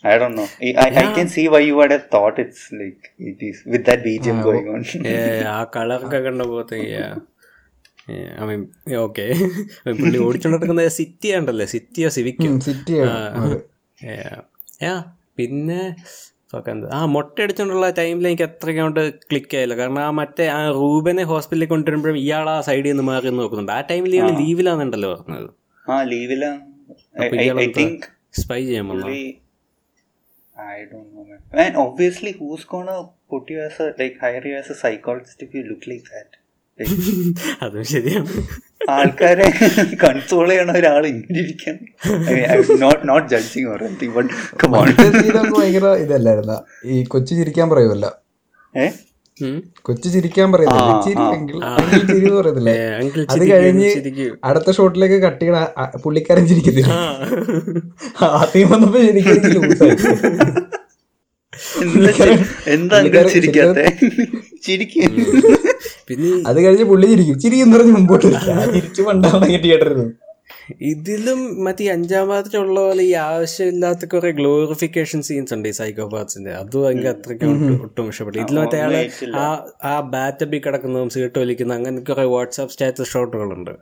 I don't know. I, I, I can see why you would have thought it's like it is with that BGM going on. ഏ, ആ (laughs) ഓക്കെ (laughs) പുള്ളി ഓടിച്ചോണ്ടിരിക്കുന്ന സിറ്റി ഉണ്ടല്ലേ സിറ്റിയോ സിവിക്കോ യാ പിന്നെ ആ മുട്ട അടിച്ചോണ്ടുള്ള ടൈമിൽ എനിക്ക് അങ്ങോട്ട് ക്ലിക്ക് ആയില്ല. കാരണം ആ മറ്റേ ആ റൂബനെ ഹോസ്പിറ്റലിൽ കൊണ്ടുവരുമ്പോഴും ഇയാൾ ആ സൈഡിൽ നിന്ന് മാറി നോക്കുന്നുണ്ട്. ആ ടൈമിൽ ഇയാൾ ലീവിലാണെന്നുണ്ടല്ലോ പറഞ്ഞത്. സ്പൈ ചെയ്യാൻ I don't know man. Man, obviously who's gonna put you as a like hire you as a psychologist if you look like that? (laughs) അതും ശരിയാണ്. ആൾക്കാരെ കൺസോൾ ചെയ്യണ ഒരാൾ ഇങ്ങനെ ഇരിക്കാൻ not not judging or anything but come on ഭയങ്കര ഇതല്ലായിരുന്ന? ഈ കൊച്ചു ചിരിക്കാൻ പറയുമല്ല. കൊച്ചു ചിരിക്കാൻ പറയത്തില്ലേ അത് കഴിഞ്ഞ് അടുത്ത ഷോട്ടിലേക്ക് കട്ട് ചെയ്യണ പുള്ളിക്കാരൻ ചിരിക്കത്തില്ല. ആദ്യം വന്നപ്പോ ശരിക്കും എന്താ ചിരിക്കാത്തെ? ചിരിക്കും. പിന്നെ അത് കഴിഞ്ഞ് പുള്ളി ചിരിക്കും. ചിരി എന്ന് പറഞ്ഞ് മുമ്പോട്ട് തിരിച്ചു പണ്ടാവണമെങ്കിൽ ചിരിച്ചു പണ്ടാണ് തിയേറ്ററിൽ ഇതിലും മറ്റേ അഞ്ചാം ഭാഗത്തിലുള്ള പോലെ ഈ ആവശ്യമില്ലാത്ത കുറെ ഗ്ലോറിഫിക്കേഷൻ സീൻസ് ഉണ്ട് ഈ സൈക്കോപാത്സിന്റെ അതും എനിക്ക് അത്രയ്ക്ക് ഒട്ടും- ഇഷ്ടപ്പെട്ടു ഇതിൽ മറ്റേ ആൾ ആ ആ ബാറ്റബി കിടക്കുന്നതും സീട്ട് വലിക്കുന്ന അങ്ങനെ കുറെ വാട്സാപ്പ് സ്റ്റാറ്റസ് ഷോട്ടുകളുണ്ട്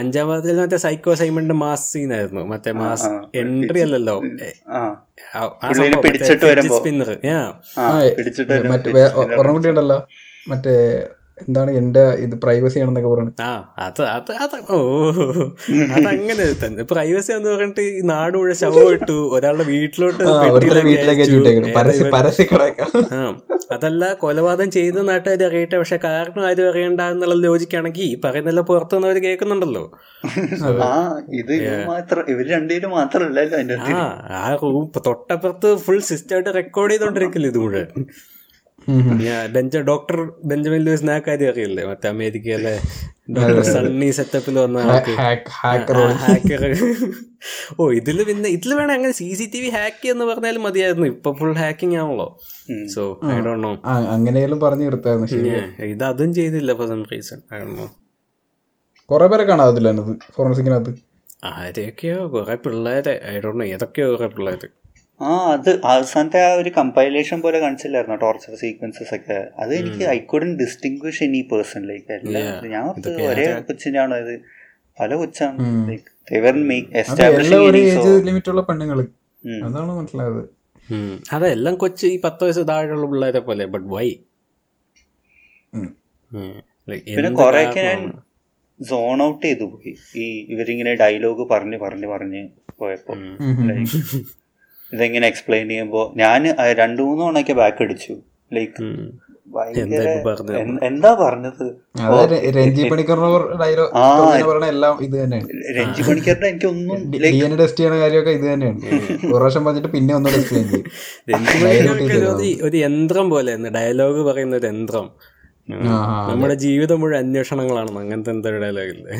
അഞ്ചാം ഭാഗത്തിൽ മറ്റേ സൈക്കോ സൈമന്റെ മാസ് സീനായിരുന്നു മറ്റേ മാസ് എൻട്രി അല്ലല്ലോ. ആ. ആ- ആ പിടിച്ചിട്ട് മറ്റേ വരുമ്പോ. ആ. ആ, പിടിച്ചിട്ട് മറ്റേ എന്താണ് എന്റെ ഇത് പ്രൈവസി ആണെന്നൊക്കെ പറയുന്നത് ആ അത് അത് അത് ഓ അതങ്ങനെ തന്നെ. പ്രൈവസി എന്ന് പറഞ്ഞിട്ട് ഈ നാട് മുഴുവൻ ശവം ഇട്ടു ഒരാളുടെ വീട്ടിലോട്ട് അതല്ല കൊലപാതകം ചെയ്ത നാട്ടുകാർ അറിയട്ടെ പക്ഷെ കാരണം ആരും അറിയണ്ട എന്നുള്ള ലോജിക്കാണെങ്കിൽ ഈ പറയുന്നില്ല പുറത്തു നിന്നവർ കേൾക്കുന്നുണ്ടല്ലോ. ആ ഇത് ഇവർ രണ്ടുപേരും മാത്രല്ലല്ലോ അതിന്റെ ആ ആ റൂം തൊട്ടപ്പുറത്ത് ഫുൾ സിസ്റ്റമായിട്ട് റെക്കോർഡ് ചെയ്തോണ്ടിരിക്കില്ല ഇത് മുഴുവൻ. ബെഞ്ച ഡോക്ടർ ബെഞ്ചമിൻ ലൂയിസ് ആ കാര്യം അറിയില്ലേ? മറ്റേ അമേരിക്കയിലെ ഡോക്ടർ സണ്ണി സെറ്റപ്പിൽ വന്ന ഓ ഇതിൽ പിന്നെ ഇതിൽ വേണം അങ്ങനെ C C T V hack എന്ന് പറഞ്ഞാലും മതിയായിരുന്നു. ഇപ്പൊ ഫുൾ ഹാക്കിംഗ് ആണല്ലോ. സോ ഐ ഡോ നോ അങ്ങനെയാലും പറഞ്ഞു നിർത്തായിരുന്നു ശരി ഇത് അതും ചെയ്തില്ല for some reason I dunno കുറെ പേരെ കാണാതില്ല അതിനകത്ത് ഫോറൻസിക്കിനകത്ത് ആരെയൊക്കെയോ? കുറെ പിള്ളേരെ. ഐ ഡോ നോ ഏതൊക്കെയോ കുറെ പിള്ളേര്. ആ അത് അവസാനത്തെ ആ ഒരു കമ്പൈലേഷൻ പോലെ കാണിച്ചില്ലായിരുന്നു? ടോർച്ചർ സീക്വൻസസ് ഒക്കെ. അത് എനിക്ക് I couldn't distinguish any person like എല്ലാം ഞാൻ ഒരേ കൊച്ചിനാണോ ഇത്. പല കൊച്ചാണ്. ലൈക്ക് എല്ലാം ഒരു ഏജ് ലിമിറ്റ് ഉള്ള പെണ്ണുങ്ങൾ. അതാണ് മനസ്സിലായത്. അതെല്ലാം കൊച്ചു ഈ പത്ത് വയസ്സ് താഴെയുള്ള പിള്ളേരെ പോലെ ബട്ട് വൈ. പിന്നെ കൊറേയൊക്കെ ഞാൻ സോൺ ഔട്ട് ചെയ്തു പോയി. ഈ ഇവരിങ്ങനെ ഡയലോഗ് പറഞ്ഞ് പറഞ്ഞ് പറഞ്ഞ് പോയപ്പോ. ഇതെങ്ങനെ എക്സ്പ്ലെയിൻ ചെയ്യുമ്പോൾ ഞാൻ രണ്ടു മൂന്ന് തവണയൊക്കെ ബാക്ക് അടിച്ചു ലൈക്ക് എന്താ പറഞ്ഞത്? രഞ്ജി പണിക്കറിന്റെ എനിക്ക് ഒന്നും ടെസ്റ്റ് ചെയ്യണ കാര്യമൊക്കെ ഇത് തന്നെയാണ്. ഒരു പ്രാവശ്യം പറഞ്ഞിട്ട് പിന്നെ ഒന്നുകൂടെ എക്സ്പ്ലെയിൻ ചെയ്യും. രഞ്ജിമണിക്കൊക്കെ ഒരു ഒരു യന്ത്രം പോലെ ഡയലോഗ് പറയുന്ന ഒരു യന്ത്രം. നമ്മുടെ ജീവിതം മുഴുവൻ അന്വേഷണങ്ങളാണ് അങ്ങനത്തെ എന്താ ഡയലോഗില്ലേ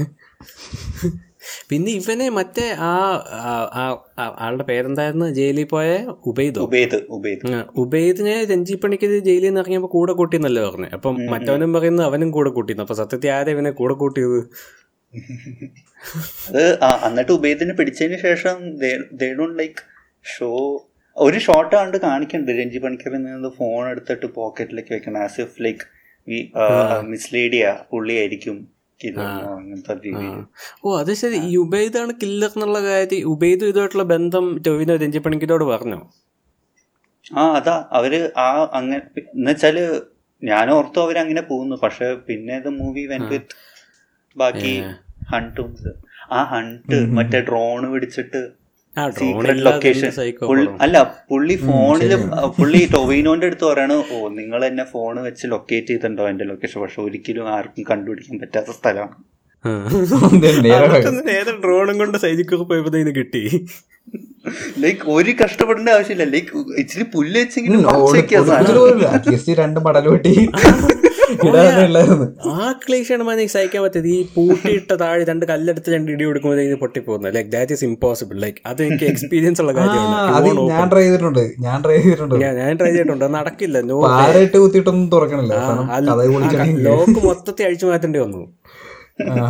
പിന്നെ ഇവനെ മറ്റേ ആ ആളുടെ പേരെന്തായിരുന്നു? ജയിലിൽ പോയ ഉബൈദ്? ഉബൈദിനെ രഞ്ജി പണിക്ക് ജയിലിൽ നിന്ന് ഇറങ്ങിയപ്പോ കൂടെ കൂട്ടിയെന്നല്ലേ പറഞ്ഞു. അപ്പം മറ്റവനും പറയുന്നു അവനും കൂടെ കൂട്ടിന്ന് അപ്പൊ സത്യത്തിൽ ആരെ ഇവനെ കൂടെ കൂട്ടിയത്? അത് എന്നിട്ട് ഉബൈദിനെ പിടിച്ചതിന് ശേഷം ലൈക്ക് ഷോ ഒരു ഷോട്ട് കണ്ട് കാണിക്കണ്ട് രഞ്ജി പണിക്കറിൽ നിന്ന് ഫോൺ എടുത്തിട്ട് പോക്കറ്റിലേക്ക് വെക്കണം. ആസ് ഇഫ് ലൈക്ക് മിസ്ലീഡ് ചെയ്യാ പുള്ളിയായിരിക്കും. ഓ അത് ശരി. ഈ ഉബൈദാണ് കില്ലർ എന്നുള്ള കാര്യം ഉബൈദും ഇതുമായിട്ടുള്ള ബന്ധം ടോവിനോ രഞ്ജിപ്പണിക്കിനോട് പറഞ്ഞു? ആ അതാ. അവർ ആ അങ്ങനെ എന്നുവെച്ചാൽ ഞാൻ ഓർത്തു അവർ അങ്ങനെ പോകുന്നു. പക്ഷെ പിന്നെ ഇത് മൂവി വെൻ വിത്ത് ബാക്കി ഹണ്ടും ആ ഹണ്ട് മറ്റേ ഡ്രോൺ പിടിച്ചിട്ട് സീക്രട്ട് ലൊക്കേഷൻ അല്ല പുള്ളി ഫോണിൽ പുള്ളി ടൊവിനോന്റെ അടുത്ത് പറയാണ് ഓ നിങ്ങൾ എന്നെ ഫോൺ വെച്ച് ലൊക്കേറ്റ് ചെയ്തിട്ടുണ്ടോ എന്റെ ലൊക്കേഷൻ പക്ഷെ ഒരിക്കലും ആർക്കും കണ്ടുപിടിക്കാൻ പറ്റാത്ത സ്ഥലമാണ്. നേരെ ഡ്രോണും കൊണ്ട് സൈജിക്കൊക്കെ കിട്ടി. ലൈക്ക് ഒരു കഷ്ടപ്പെടേണ്ട ആവശ്യമില്ല. ലൈക്ക് ഇച്ചിരി പുല്ല് വെച്ചെങ്കിലും രണ്ട് ഇടാനുള്ളായിരുന്നു (laughs) ആ ക്ലീഷാണ് എനിക്ക് സഹിക്കാൻ പറ്റിയത് ഈ പൂട്ടിയിട്ട താഴെ രണ്ട് കല്ലെടുത്ത് രണ്ട് ഇടി കൊടുക്കുമ്പോൾ ഇത് പൊട്ടിപ്പോകുന്നത് like that is impossible like അത് എനിക്ക് എക്സ്പീരിയൻസ് ഉള്ള കാര്യമാണ് ഞാൻ ട്രൈ ചെയ്തിട്ടുണ്ട്. ഞാൻ ട്രൈ ചെയ്തിട്ടുണ്ട്. ഞാൻ ട്രൈ ചെയ്തിട്ടുണ്ട്. നടക്കില്ല. നോ പാരയിട്ട് കുത്തിയിട്ടൊന്നും തുറക്കണില്ല. ലോക്ക് മൊത്തത്തിൽ അഴിച്ചു മാറ്റേണ്ടി വന്നു.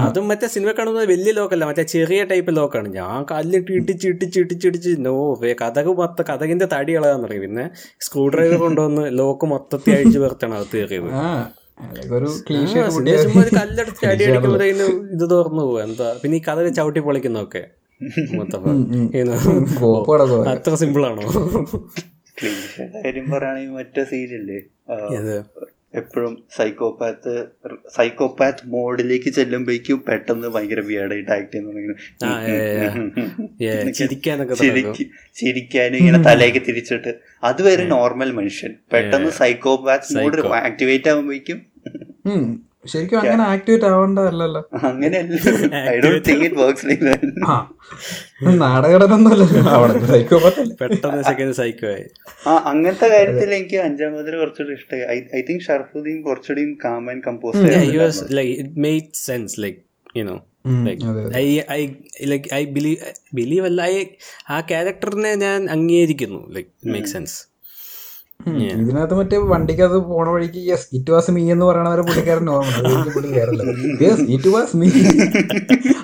അതും മറ്റേ സിനിമ കാണുന്നത് വലിയ ലോക്കല്ല മറ്റേ ചെറിയ ടൈപ്പ് ലോക്കാണ് ഞാൻ കല്ലിട്ട് ഇട്ടിച്ച് ഇട്ടിച്ച് ഇടിച്ച് ഇടിച്ച്. നോ കഥക് മൊത്തം കഥകിന്റെ തടി ഇളകാൻ തുടങ്ങി. പിന്നെ സ്ക്രൂ ഡ്രൈവർ കൊണ്ടുവന്ന് ലോക്ക് മൊത്തത്തിൽ അഴിച്ചു പേർത്താണ് അത് കയറിയത്. കല്ലെടുത്ത് അടി അടിക്കുമ്പോഴത്തേനും ഇത് തുറന്നു പോവാ. എന്താ? പിന്നെ ഈ കഥ ചവിട്ടി പൊളിക്കുന്നൊക്കെ അത്ര സിമ്പിൾ ആണോ കാര്യം പറയുകയാണെങ്കിൽ മറ്റേ സീരിയല്ലേ? എപ്പോഴും സൈക്കോപാത്ത് സൈക്കോപാത്ത് മോഡിലേക്ക് ചെല്ലുമ്പോഴേക്കും പെട്ടെന്ന് ഭയങ്കര വിയർഡായിട്ട് ആക്ട് ചെയ്യുന്നു. ചിരിക്കാനും ഇങ്ങനെ തലയൊക്കെ തിരിച്ചിട്ട്. അതുവരെ നോർമൽ മനുഷ്യൻ. പെട്ടെന്ന് സൈക്കോപാത്ത് മോഡ് ആക്ടിവേറ്റ് ആകുമ്പോഴേക്കും. ശരിക്കും അങ്ങനെ ആക്ടിവേറ്റ് ആവേണ്ടതല്ലല്ലോ. അങ്ങനെയല്ല. I don't think it works like that ആ. നാടകടനൊന്നുമല്ല. (laughs) അവിടെ സൈക്കോപാത്തല്ലേ പെട്ടെന്ന് സെക്കൻഡ് സൈക്കോ ആയി. ആ അങ്ങനത്തെ കാര്യത്തിൽ എനിക്ക് അഞ്ചാമതിൽ കുറച്ചുകൂടി ഇഷ്ടമായി. ഐ തിങ്ക് ഷർഫുദ്ദീൻ കുറച്ചുകൂടി calm and compose Yeah, sense was like it made sense, like you know, like I I like I believe believe അല്ല I ആ ക്യാരക്ടറിനെ ഞാൻ അംഗീകരിക്കുന്നു ലൈക്ക് മേക്ക് സെൻസ് ഇതിനകത്ത് മറ്റേ അത് പോണ വഴിക്ക് യെസ് ഇറ്റ് വാസ് മീ എന്ന് പറയണ വരെ പുള്ളിക്കാരൻ നോർമൽ പുള്ളി കയറല്ലോ യെസ് ഇറ്റ് വാസ് മീ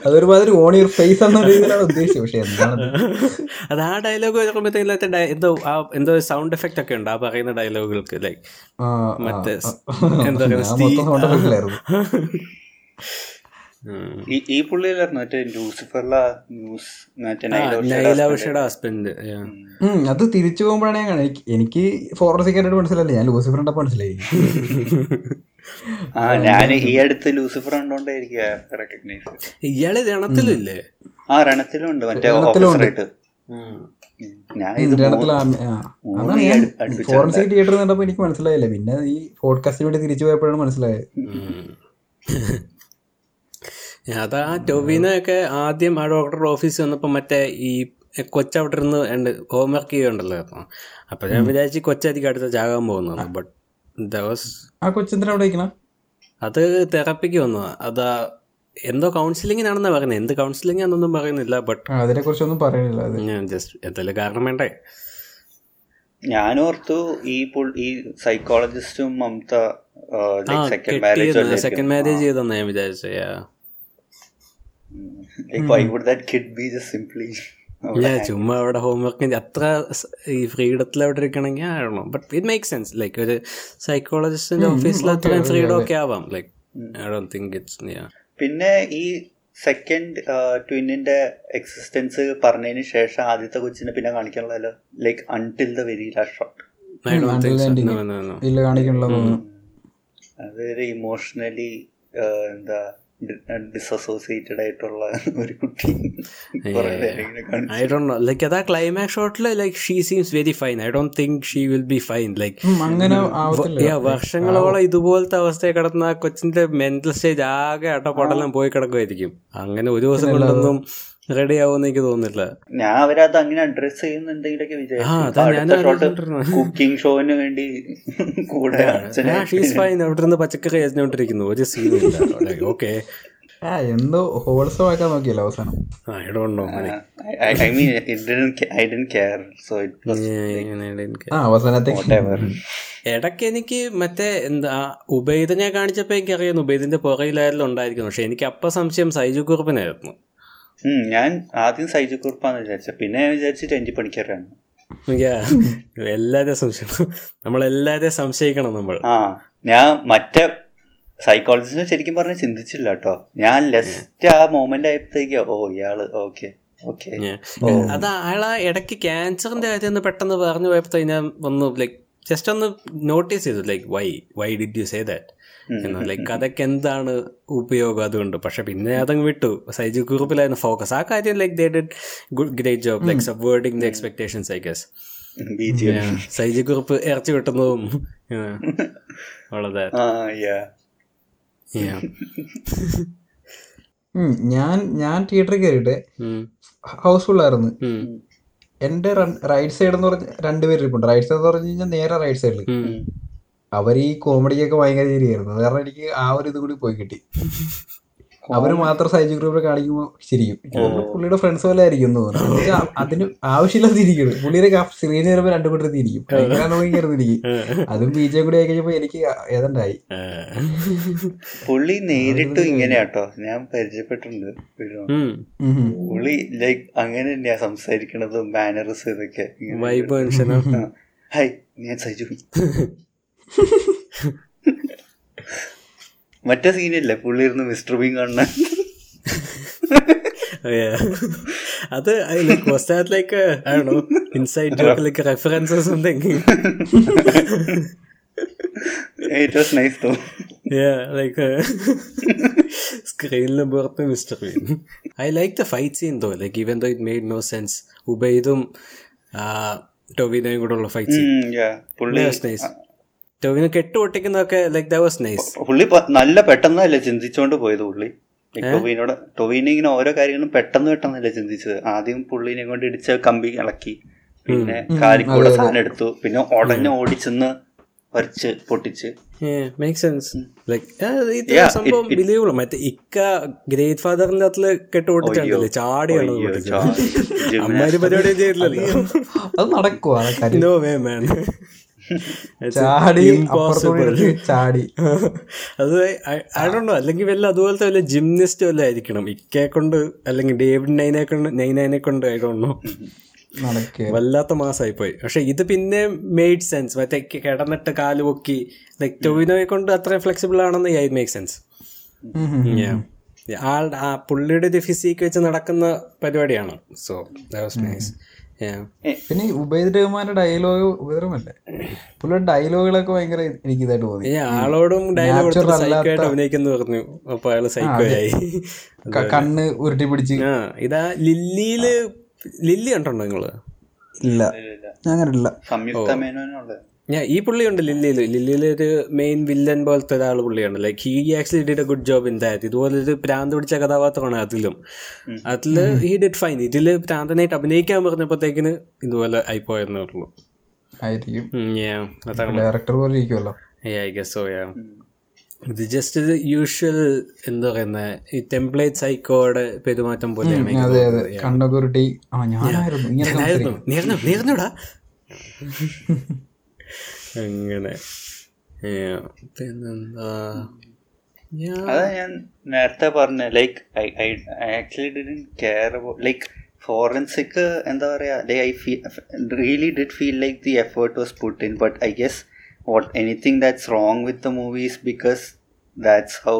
അതൊരുമാതിരി ഓൺ യുവർ ഫേസ് എന്ന രീതിയിലാണ് ഉദ്ദേശിച്ചത്. പക്ഷെ എന്താണ് അത് ആ ഡയലോഗ് വരുമ്പോഴത്തേക്കും എന്തോ ആ എന്തോ സൗണ്ട് എഫക്റ്റ് ഒക്കെ ഉണ്ട് ആ പറയുന്ന ഡയലോഗുകൾക്ക് ലൈക്ക് മറ്റേ എന്താ ഈ ഈ പുള്ളിയിലായിരുന്നു മറ്റേ ലൂസിഫറിലെ ന്യൂസ് ഹസ്ബൻഡ് അത് തിരിച്ചു പോകുമ്പോഴാണ് ഞാൻ കാണുന്നത്. എനിക്ക് ഫോറൻ സീക്രട്ട് മനസ്സിലല്ലേ ഞാൻ ലൂസിഫറിന്റെ മനസ്സിലായി. ആ ഞാൻ ഈ അടുത്ത് ലൂസിഫർ കണ്ടോണ്ടായിരിക്കും ഇയാൾ രണത്തിലില്ലേ? ആ രണത്തിലുണ്ട്. മറ്റേ. ഓഫീസറായിട്ട് ഫോറൻസിക് തിയേറ്റർ കണ്ടപ്പോ എനിക്ക് മനസ്സിലായില്ല. പിന്നെ ഈ പോഡ്കാസ്റ്റിന് വേണ്ടി തിരിച്ചു പോയപ്പോഴാണ് മനസ്സിലായത്. അതാ ആ ടൊവിനൊക്കെ ആദ്യം ആ ഡോക്ടറുടെ ഓഫീസ് വന്നപ്പോൾ മറ്റേ ഈ കൊച്ചവിടെ ഇരുന്ന് ഉണ്ട് ഹോംവർക്ക് ചെയ്യുന്നുണ്ടല്ലോ അപ്പൊ. ഞാൻ വിചാരിച്ച് കൊച്ചായിരിക്കും അടുത്ത ചാകാൻ പോകുന്നത്. ബട്ട് ദവസ് ആ കൊച്ചെന്തിനാ അവിടെ അത് തെറപ്പിക്ക് വന്നു അതാ എന്തോ കൗൺസിലിങ്ങിനാണെന്നാ പറയുന്നത് എന്ത് കൗൺസിലിംഗ് ആണെന്നൊന്നും പറയുന്നില്ല ബട്ട് അതിനെ കുറിച്ചൊന്നും പറയുന്നില്ല ഞാൻ ജസ്റ്റ് എന്തെങ്കിലും കാരണം വേണ്ടേ? ഞാനോർത്തു ഈ ഈ സൈക്കോളജിസ്റ്റും Mamta second marriage second marriage ചെയ്തെന്നാ ഞാൻ വിചാരിച്ചത് why would that kid be just simply ഞാൻ ചുമ്മാ അവിടെ ഹോംവർക്ക് അത്ര ഈ ഫ്രീഡത്തിൽ അവിടെ ഇരിക്കണമെങ്കിൽ ആണോ but it make sense like ഒരു സൈക്കോളജിസ്റ്റിന്റെ ഓഫീസിൽ അത്രയും ഫ്രീഡം ഒക്കെ ആവാം. Like I do think it's പിന്നെ ഈ സെക്കൻഡ് ട്വിന്നിന്റെ എക്സിസ്റ്റൻസ് പറഞ്ഞതിന് ശേഷം ആദ്യത്തെ കൊച്ചിനെ പിന്നെ കാണിക്കാനുള്ളതല്ലോ. Like until the very last shot അതൊരു ഇമോഷണലി എന്താ ഡിസോസിയേറ്റഡ് ആയിട്ടുള്ള ഒരു കുട്ടി ഐ ഡോണ്ട് നോ ലൈക്ക് അതാ climax ഷോട്ടിൽ like she seems very fine I don't think she will be fine like അങ്ങനെ വർഷങ്ങളോളം ഇതുപോലത്തെ അവസ്ഥയെ കിടന്ന ആ കൊച്ചിന്റെ മെന്റൽ സ്റ്റേജ് ആകെ അട്ടപ്പാടെല്ലാം പോയി കിടക്കുമായിരിക്കും അങ്ങനെ ഒരു ദിവസം കൊണ്ടൊന്നും റെഡി ആവുമെന്ന് എനിക്ക് തോന്നുന്നില്ല. ഞാൻ അവരത് അങ്ങനെ അഡ്രസ് അതാ ഞാനും വിചാരിച്ചു കുക്കിംഗ് ഷോന് വേണ്ടി കൂടെ ഷീസ് ഫൈൻ അവിടെ നിന്ന് പച്ചക്കറി അരിഞ്ഞോണ്ടിരിക്കുന്നു ഒരു സീനില്ല ഓക്കെ ആ എന്തോ ഹോൾസോ ആക്കാൻ നോക്കിയല്ലോ അവസാനം. I don't know I mean I don't care so it was ആ അവസാനത്തെ whatever. ഇടയ്ക്ക് എനിക്ക് മറ്റേ എന്താ ഉബൈദിനെ കാണിച്ചപ്പോ എനിക്ക് അറിയാം ഉബൈദിന്റെ പുറയിലായാലും ഉണ്ടായിരിക്കുന്നു പക്ഷെ എനിക്ക് അപ്പൊ സംശയം സൈജു കുറുപ്പിനായിരുന്നു. ഞാൻ ആദ്യം സൈജു കുറിപ്പാന്ന് വിചാരിച്ചത് പിന്നെ ഞാൻ വിചാരിച്ചു രഞ്ജി പണിക്കറാണ് Yeah. എല്ലാരെയും സംശയം. നമ്മളെല്ലാരെയും സംശയിക്കണം നമ്മൾ. ആ ഞാൻ മറ്റേ സൈക്കോളജിസ്റ്റ് ശരിക്കും പറഞ്ഞ ചിന്തിച്ചില്ല കേട്ടോ ഞാൻ ലെസ്റ്റ് ആ മൊമെന്റ് ആയപ്പോഴത്തേക്കോ ഓ ഇയാൾ ഓക്കെ. അത് അയാളാ ഇടയ്ക്ക് ക്യാൻസറിന്റെ കാര്യം ഒന്ന് പെട്ടെന്ന് പറഞ്ഞു പോയപ്പോ ഞാൻ ഒന്ന് ലൈക്ക് ജസ്റ്റ് ഒന്ന് നോട്ടീസ് ചെയ്തു like why why did you say that എന്ന് ലൈക്ക് അതൊക്കെ എന്താണ് ഉപയോഗം അതുകൊണ്ട്? പക്ഷെ പിന്നെ അതങ്ങ് വിട്ടു. സൈജു ഗ്രൂപ്പിലായിരുന്നു ഫോക്കസ് ആ കാര്യം like they did good great job like subverting the expectations I guess Saiju group ഇറച്ചി കിട്ടുന്നതും വളരെ. ആ യാ yeah. ഞാൻ ഞാൻ തിയേറ്ററിൽ കയറിയിട്ട്. ഹൗസ്ഫുൾ ആയിരുന്നു. എന്റെ റൈറ്റ് സൈഡ് എന്ന് പറഞ്ഞ രണ്ടുപേരിപ്പുണ്ട് റൈറ്റ് സൈഡ് എന്ന് പറഞ്ഞു കഴിഞ്ഞാൽ നേരെ റൈറ്റ് സൈഡിൽ. അവർ ഈ കോമഡിയൊക്കെ ഭയങ്കര ശരിയായിരുന്നു. അത് കാരണം എനിക്ക് ആ ഒരു ഇത് കൂടി പോയി കിട്ടി. അവർ മാത്രം സൈജു ഗ്രൂപ്പിൽ കാണിക്കുമ്പോൾ ശരിക്കും. പുള്ളിയുടെ ഫ്രണ്ട്സ് പോലെ ആയിരിക്കും തോന്നുന്നു. അതിന് ആവശ്യമില്ലാതെ ഇരിക്കുന്നു. പുള്ളിയുടെ സ്ക്രീനിൽ വരുമ്പോൾ രണ്ടു കൂട്ടർ തിരിക്കും അതും ബി ജെ കൂടി ആയി കഴിഞ്ഞപ്പോ എനിക്ക് ഏതണ്ടായി. പുള്ളി നേരിട്ടും ഇങ്ങനെയാട്ടോ ഞാൻ പരിചയപ്പെട്ടിട്ടുണ്ട്. പുള്ളി ലൈക്ക് അങ്ങനെ തന്നെയാ സംസാരിക്കണതും ബാനറസ് ഇതൊക്കെ. ഹൈ ഞാൻ സജു. മറ്റേ സീനില്ലേ? പുള്ളി ഇരുന്ന് മിസ്റ്റർ ബീൻ കാണുന്ന. Yeah. അത് like was that like do inside joke like references ഉണ്ടെങ്കിൽ it was nice though yeah like സ്ക്രീനിലും പുറത്ത് Mr Bean. I like the fight scene though like even though it made no sense ഉബൈദും ടൊവിനോയും കൂടെ ഉള്ള fight scene nice Tovino കെട്ട് പൊട്ടിക്കുന്നതൊക്കെ like the was nice പുള്ളി നല്ല പെട്ടെന്നല്ലേ ചിന്തിച്ചോണ്ട് പോയത് പുള്ളി. ടോവിനോട് ടൊവിനെ ഇങ്ങനെ ഓരോ കാര്യങ്ങളും പെട്ടെന്ന് പെട്ടെന്നല്ലേ ചിന്തിച്ചത്. ആദ്യം പുള്ളിനെ കൊണ്ട് ഇടിച്ച കമ്പി ഇളക്കി. പിന്നെ കാലിക്കൂടെ സാധനം എടുത്തു. പിന്നെ ഉടനെ ഓടിച്ചെന്ന് വരച്ച് പൊട്ടിച്ച്. മേക്ക് സെൻസ് ലൈക്ക് ബിലീവബിൾ മറ്റേ ഇക്ക ഗ്രേറ്റ് ഫാദറിന്റെ അകത്തിൽ കെട്ട് പൊട്ടിച്ചിട്ടില്ലേ ചാടിയാണ് അത് നടക്കുവോ ആ കാര്യം. നോ വേ മാൻ ചാടി ചാടി. അത് നോ അല്ലെങ്കിൽ വല്ല അതുപോലത്തെ വല്ല ജിംനിസ്റ്റ് വല്ല ആയിരിക്കണം. ഇക്കെ കൊണ്ട് അല്ലെങ്കിൽ ഡേവിഡ് നൈനെ കൊണ്ട് നൈനൈനെ കൊണ്ട് നടക്കുക വല്ലാത്ത മാസമായി പോയി പക്ഷെ ഇത് പിന്നെ മെയ്ഡ് സെൻസ് മറ്റേ കിടന്നിട്ട് കാൽ പൊക്കി ലൈക് ടൊവിനോയെ കൊണ്ട് അത്രയും ഫ്ലെക്സിബിൾ ആണെന്ന് ഐ മേക്ക് സെൻസ് ആ പുള്ളിയുടെ ഒരു ഫിസിക്ക് വെച്ച് നടക്കുന്ന പരിപാടിയാണ്. സോ ദാറ്റ് നൈസ് പിന്നെ ഉബൈദ് റഹ്മാന്റെ ഡയലോഗ് ഉബൈദ് റഹ്മാനല്ലേ പുള്ളിയുടെ ഡയലോഗുകളൊക്കെ ഭയങ്കര എനിക്ക് ഇതായിട്ട് തോന്നി ആളോടും ഡയലോഗ് അഭിനയിക്കുന്നു പറഞ്ഞു. അപ്പൊ അയാൾ സൈക്കോ ആയി. കണ്ണ് ഉരുട്ടി പിടിച്ച് ആ ഇതാ ലില്ലിയിൽ ലില്ലി കണ്ടുണ്ടോ നിങ്ങൾ? ഇല്ല. ഞാൻ അങ്ങനെ ഇല്ല സംയുക്ത മേനോനുള്ള ഞാൻ ഈ പുള്ളിയുണ്ട് ലില്ലിയിൽ ലില്ലിയിൽ ഒരു മെയിൻ വില്ലൻ പോലത്തെ ഒരാൾ പുള്ളിയാണ്. Like he actually did a good job in that ഇതുപോലെ ഒരു പ്രാന്ത് പിടിച്ച കഥാപാത്രമാണ് അതിലും. അതിൽ ഹി ഡിഡ് ഫൈൻ ഇതിൽ പ്രാന്തനായിട്ട് അഭിനയിക്കാൻ പറഞ്ഞപ്പോഴത്തേക്കിന് ഇതുപോലെ ആയിപ്പോയെന്നേ ഉള്ളൂ. ഡയറക്ടർ പോലെ ഇരിക്കുമല്ലോ ഐ I സോ yeah. ഇത് ജസ്റ്റ് ഒരു യൂഷ്വൽ എന്താ പറയുന്ന ഈ ടെംപ്ലേറ്റ് സൈക്കോയുടെ പെരുമാറ്റം പോലെയാണ് ഉരുട്ടി ഞാനായിരുന്നു. നേർന്നുടാ. (laughs) അങ്ങനെ. Yeah, പിന്നെന്താ? ഞാൻ അതാ ഞാൻ നേരത്തെ പറഞ്ഞ like I I actually didn't care like forensic എന്താ പറയാ like I feel really did feel like the effort was put in but I guess what anything that's wrong with the movies because that's how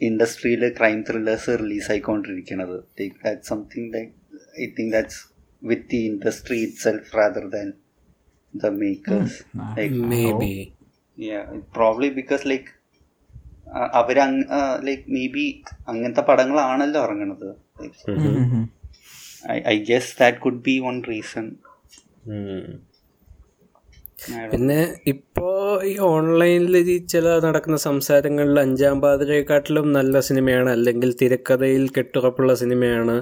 ഇൻഡസ്ട്രിയിൽ crime thrillers release ആയിക്കൊണ്ടിരിക്കുന്നത്. Like that something like I think that's with the industry itself rather than the like maybe. how, Yeah, probably because like അവർ like maybe അങ്ങനത്തെ പടങ്ങളാണല്ലോ ഇറങ്ങണത്. I guess that could be one reason പിന്നെ ഇപ്പോ ഈ ഓൺലൈനിൽ ചില നടക്കുന്ന സംസാരങ്ങളിൽ അഞ്ചാം പാതിരയെക്കാട്ടിലും നല്ല സിനിമയാണ് അല്ലെങ്കിൽ തിരക്കഥയിൽ കെട്ടുറപ്പുള്ള സിനിമയാണ്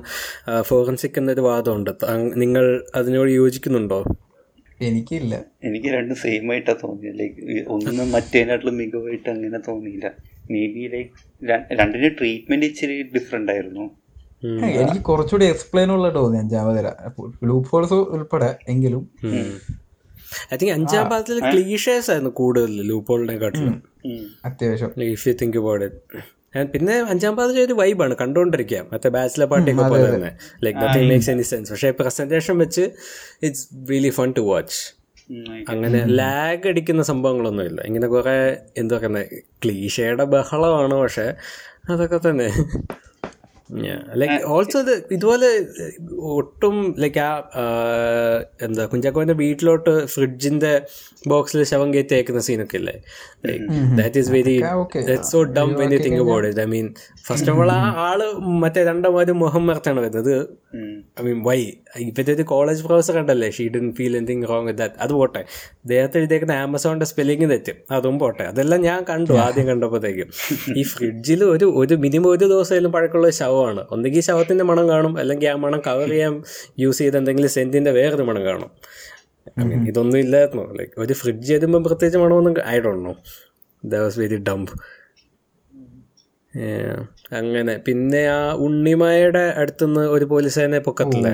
ഫോറൻസിക് എന്നൊരു വാദമുണ്ട്. നിങ്ങൾ അതിനോട് യോജിക്കുന്നുണ്ടോ? എനിക്കില്ല. എനിക്ക് രണ്ടും സെയിം ആയിട്ടാ തോന്നിയത് ലൈക്ക് ഒന്നും മറ്റേനാട്ടിലും മികവായിട്ട് അങ്ങനെ തോന്നിയില്ല. മേ ബി ലൈക്ക് രണ്ടിന്റെ ട്രീറ്റ്മെന്റ് ഇച്ചിരി ഡിഫറെന്റ് ആയിരുന്നു. എനിക്ക് കുറച്ചുകൂടി എക്സ്പ്ലെയിൻ ഉള്ള തോന്നി അഞ്ചാമതര ലൂപ്പ് ഹോൾസ് ഉൾപ്പെടെ എങ്കിലും. ഐ തിങ്ക് അഞ്ചാം പാദത്തിൽ ക്ലീഷേഴ്സ് ആയിരുന്നു കൂടുതൽ ലൂപ്പോളിനെ കാട്ടിലും അത്യാവശ്യം. If you think about it പിന്നെ അഞ്ചാം പാദം ഒരു വൈബാണ് കണ്ടുകൊണ്ടിരിക്കാം മറ്റേ ബാച്ചിലർ പാർട്ടിയൊക്കെ പോലെ തന്നെ like nothing makes any sense പക്ഷേ പ്രസന്റേഷൻ വെച്ച് it's really fun to watch അങ്ങനെ ലാഗ് അടിക്കുന്ന സംഭവങ്ങളൊന്നുമില്ല. ഇങ്ങനെ കുറെ എന്താ പറയുന്നത് ക്ലീഷയുടെ ബഹളമാണ് പക്ഷെ അതൊക്കെ തന്നെ. ലൈക്ക് ഓൾസോ ഇത് ഇതുപോലെ ഒട്ടും ലൈക്ക് ആ ആ, എന്താ കുഞ്ചാക്കോന്റെ വീട്ടിലോട്ട് ഫ്രിഡ്ജിന്റെ ബോക്സിൽ ശവം കയറ്റി അയക്കുന്ന സീനൊക്കെ ഇല്ലേ? That is very that so dumb when you think about it I mean first of all ആ ആൾ മറ്റേ രണ്ടാമത് മുഖം മറത്താണ് വരുന്നത്. ഐ മീൻ വൈ ഇപ്പോഴത്തെ ഒരു കോളേജ് പ്രൊഫസർ കണ്ടല്ലേ ഷീ ഡിൻ ഫീൽ എനിങ് റോങ് വിത്ത് ദാറ്റ് അത് പോട്ടെ. ദേഹത്തെ എഴുതിയേക്കുന്ന ആമസോണിന്റെ സ്പെല്ലിംഗ് തെറ്റും. അതും പോട്ടെ. അതെല്ലാം ഞാൻ കണ്ടു ആദ്യം കണ്ടപ്പോഴത്തേക്കും. ഈ ഫ്രിഡ്ജിൽ ഒരു ഒരു മിനിമം ഒരു ദിവസമായാലും പഴക്കമുള്ള ഒരു ശവമാണ്. ഒന്നെങ്കിൽ ശവത്തിന്റെ മണം കാണും. അല്ലെങ്കിൽ ആ മണം കവർ ചെയ്യാൻ യൂസ് ചെയ്ത എന്തെങ്കിലും സെന്റിന്റെ വേറൊരു മണം കാണും. ഐ മീൻ ഇതൊന്നും ഇല്ലായിരുന്നു. ലൈക്ക് ഒരു ഫ്രിഡ്ജ് വരുമ്പോൾ പ്രത്യേകിച്ച് മണമൊന്നും I don't know the was very dumb Yeah. അങ്ങനെ. പിന്നെ ആ ഉണ്ണിമായയുടെ അടുത്തുനിന്ന് ഒരു പോലീസുകാരനെ പൊക്കത്തില്ലേ.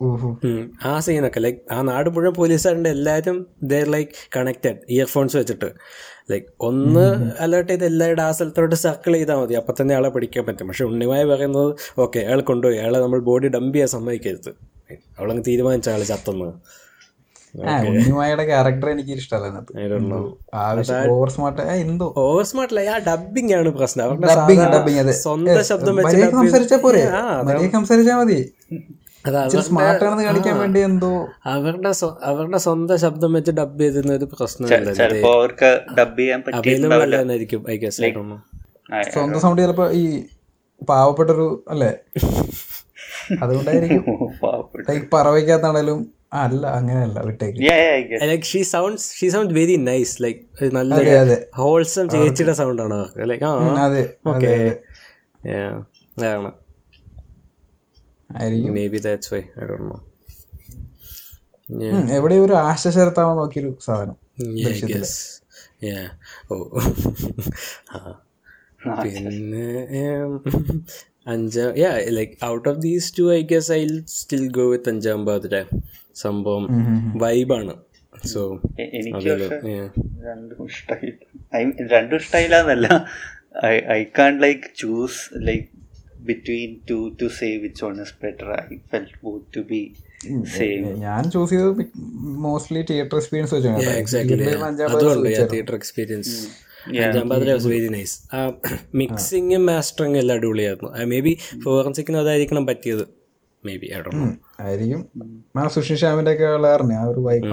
ഉം. ആ സീനൊക്കെ ലൈക്ക് ആ നാട് മുഴുവൻ പോലീസുകാരുണ്ട്. എല്ലാവരും ദർ ലൈക്ക് കണക്റ്റഡ് ഇയർഫോൺസ് വെച്ചിട്ട്. ലൈക്ക് ഒന്ന് അലേർട്ട് ചെയ്ത് എല്ലാവരുടെ ആ സ്ഥലത്തോട്ട് സർക്കിൾ ചെയ്താൽ മതി. അപ്പം തന്നെ ആളെ പിടിക്കാൻ പറ്റും. പക്ഷെ ഉണ്ണിമായ പറയുന്നത് ഓക്കെ അയാൾ കൊണ്ടുപോയി. അയാളെ നമ്മൾ ബോഡി ഡംപ് ചെയ്യാൻ സമ്മതിക്കരുത്. അവളങ്ങ് തീരുമാനിച്ച ആൾ ചത്തെന്ന് ക്യാരക്ടർ എനിക്ക് ഇഷ്ടമല്ല. ഓവർ സ്മാർട്ട് എന്തോ? ഓവർ സ്മാർട്ട് ആ ഡബിങ് ആണ് പ്രശ്നം. അവരുടെ ഡബിങ് ഡബിങ് അതെ. സ്വന്തം ശബ്ദം വെച്ച് മര്യാദ dub സംസാരിച്ചാ പോരെ. ആ, അതാ- മര്യാദ സംസാരിച്ചാ മതി. അത് ഇച്ചിരി സ്മാർട്ട് ആണെന്ന് കാണിക്കാൻ വേണ്ടി എന്തോ. അവരുടെ അവരുടെ സ്വന്തം ശബ്ദം വെച്ച് ഡബ് ചെയ്തിരുന്ന ഒരു ആ, സ്വന്തം സൗണ്ട് ചിലപ്പോ ഈ പാവപ്പെട്ടൊരു അല്ലേ? (laughs) അതുകൊണ്ടായിരിക്കും. പറവയ്ക്കാത്താണേലും പറവയ്ക്കകത്താണേലും അല്ല അങ്ങനെയല്ല വിട്ടേക്ക്. Like she sounds she sound very nice like നല്ല അതെ അതെ. ഹോൾസം ചേച്ചിയുടെ സൗണ്ട് ആണ്? ലൈക്ക് ആ അതെ ഓക്കെ അതെ അതെ. ആയിരിക്കും. Maybe that's why I don't know എവിടെ ഒരു ആശ ചേർത്താവാൻ നോക്കിയൊരു സാധനം. യെസ് യാ ഓ ആ. പിന്നെ Anjaam yeah like out of these two I guess I still go with Anjaam Pathiraa. സംഭവം വൈബാണ്. സോ എനിക്ക് രണ്ടും ഇഷ്ടമായി. രണ്ടും ഇഷ്ടമായില്ല I can't like choose like between two to say which one is better I felt both to be ഞാൻ choose ചെയ്തത് mostly theatre experience theatre experience മിക്സിങ്ങും മാസ്റ്ററിങ്ങും എല്ലാം അടിപൊളിയായിരുന്നു. മേ ബി ഫോറൻസിക്കിന് അതായിരിക്കണം പറ്റിയത്. മേ ബി ആടോ ആയിരിക്കും ആ സുഷി ശ്യാമിന്റെ ഒക്കെ ഉള്ളായിരുന്നു ആ ഒരു വൈബ്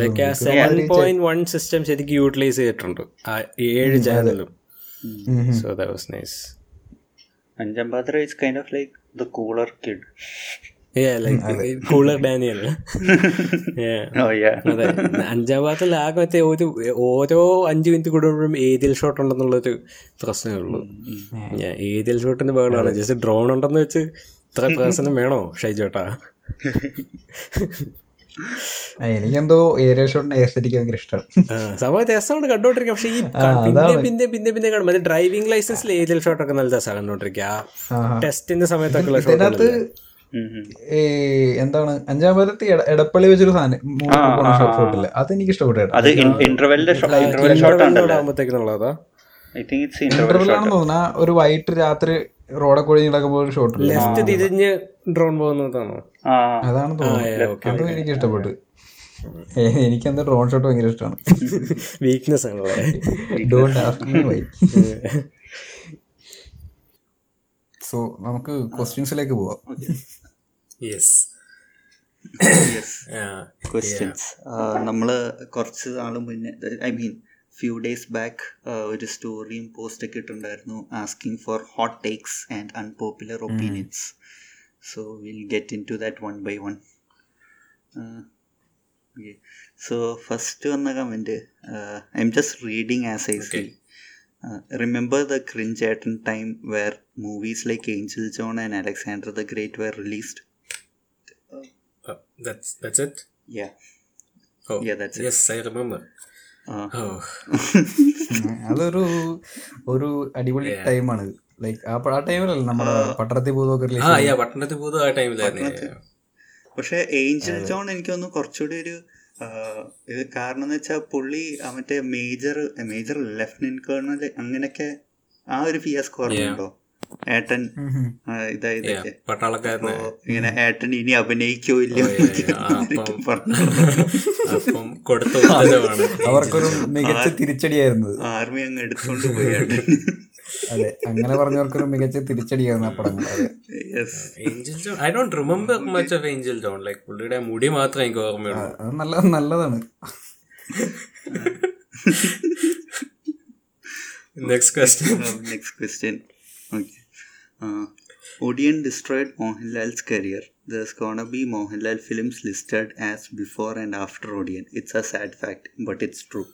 ലൈക്ക്. ആ സെവൻ പോയിന്റ് വൺ സിസ്റ്റം ശരിക്കും യൂട്ടിലൈസ് ചെയ്തിട്ടുണ്ട്. ആ ഏഴ് ചാനലും so that was nice Anjaam Pathiraa is kind of like the cooler kid Yeah, like cooler Daniel. yeah. ഓ യാ അതെ. അഞ്ചാം ഭാഗത്തിൽ ആകെ മറ്റേ ഒരു ഓരോ അഞ്ച് മിനിറ്റ് കൂടുമ്പോഴും ഏതിൽ ഷോട്ട് ഉണ്ടെന്നുള്ളൊരു പ്രശ്നമേ ഉള്ളൂ. ഏതിൽ ഷോട്ടിന് ബഹളമാണ്. ജസ്റ്റ് ഡ്രോൺ ഉണ്ടെന്ന് വെച്ച് ഇത്ര പേഴ്സണും വേണോ ഷൈജോട്ടാ? എനിക്കെന്തോ ഏരിയ ഷോട്ടിന്റെ എസ്തെറ്റിക്ക് ഭയങ്കര ഇഷ്ടമാണ് സംഭവം രസമാണ് കണ്ടോണ്ടിരിക്കുക പക്ഷെ ഈ പിന്നെ പിന്നെ പിന്നെ കാണും. മറ്റേ ഡ്രൈവിംഗ് ലൈസൻസിൽ ഏരിയൽ ഷോട്ടൊക്കെ നല്ല രസമാണ് കണ്ടോണ്ടിരിക്കുക. ടെസ്റ്റിന്റെ സമയത്തൊക്കെ ഉള്ള ഇതിനകത്ത് എന്താണ്? അഞ്ചാം പാലത്ത് എടപ്പള്ളി വെച്ചൊരു സാധനം. ഷോട്ടില്ല അത് എനിക്ക് ഇഷ്ടപ്പെട്ടു അത് ഇന്റർവെല്ലിന്റെ ഷോട്ട് ആണെന്ന് തോന്നുന്നു. ഒരു വൈകിട്ട് രാത്രി റോഡൊക്കെ കൂടി കിടക്കുമ്പോൾ ഒരു ഷോട്ട് ലെഫ്റ്റ് തിരിഞ്ഞ് ഡ്രോൺ പോകുന്നതാണോ? അതാണ് തോന്നുന്നത്. അതും എനിക്ക് ഇഷ്ടപ്പെട്ടു. എനിക്കെന്താ ഡ്രോൺ ഷോട്ട് ഭയങ്കര ഇഷ്ടമാണ്. വീക്ക്നെസ് ആണല്ലേ don't ask me why so നമുക്ക് ക്വസ്റ്റ്യൻസിലേക്ക് പോവാം. യെസ് (coughs) ക്വസ്റ്റ്യൻസ് കുറച്ച് നാൾ മുന്നേ I mean few days back ഒരു സ്റ്റോറിയും പോസ്റ്റൊക്കെ ഇട്ടുണ്ടായിരുന്നു asking for hot takes and unpopular opinions so will get into that one by one so first വന്ന comment I'm just reading as I see remember the cringe ക്രിഞ്ചേട്ടൻ time where movies like Angel John and Alexander the Great were released that's that's it? Yeah. oh Yeah, that's it. yes i remember. (laughs) അതൊരു ഒരു അടിപൊളി ടൈമാണ്. Like ആ ടൈമിലല്ലേ നമ്മുടെ പട്ടണത്തിൽ യാ പട്ടണത്തിൽ ആ ടൈമിലായിരുന്നു പക്ഷെ ഏഞ്ചൽ ജോൺ എനിക്ക് തോന്നുന്നു കുറച്ചുകൂടി ഒരു ഇത് കാരണം എന്ന് വെച്ചാൽ പുള്ളി മറ്റേ മേജർ മേജർ ലെഫ്റ്റനന്റ് കേണൽ അങ്ങനെയൊക്കെ ആ ഒരു ഫിയാസ് ഓർമ്മയുണ്ടോ ഏട്ടൻ പട്ടാളക്കാരന്. ഇങ്ങനെ ഏട്ടൻ ഇനി അഭിനയിക്കോ ഇല്ലയോ അപ്പം- കൊടുത്ത ഉത്തരവാണ്. (laughs) അവർക്കൊരു മികച്ച തിരിച്ചടിയായിരുന്നു ആർമി അങ്ങ് എടുത്തോണ്ട് പോയി ഏട്ടൻ. അതെ അങ്ങനെ പറഞ്ഞവർക്കൊരു മികച്ച തിരിച്ചടിയായിരുന്നു ആ പടങ്ങൾ yes Angel John I don't remember much of Angel John like പുള്ളിയുടെ മുടി മാത്രമേ എനിക്ക് ഓർമ്മയുള്ളൂ. അത് നല്ല നല്ലതാണ്. Next question next question Okay. Uh, Odeon destroyed Mohanlal's career. There's gonna be Mohanlal films listed as before and after Odeon. It's a sad fact, but it's true.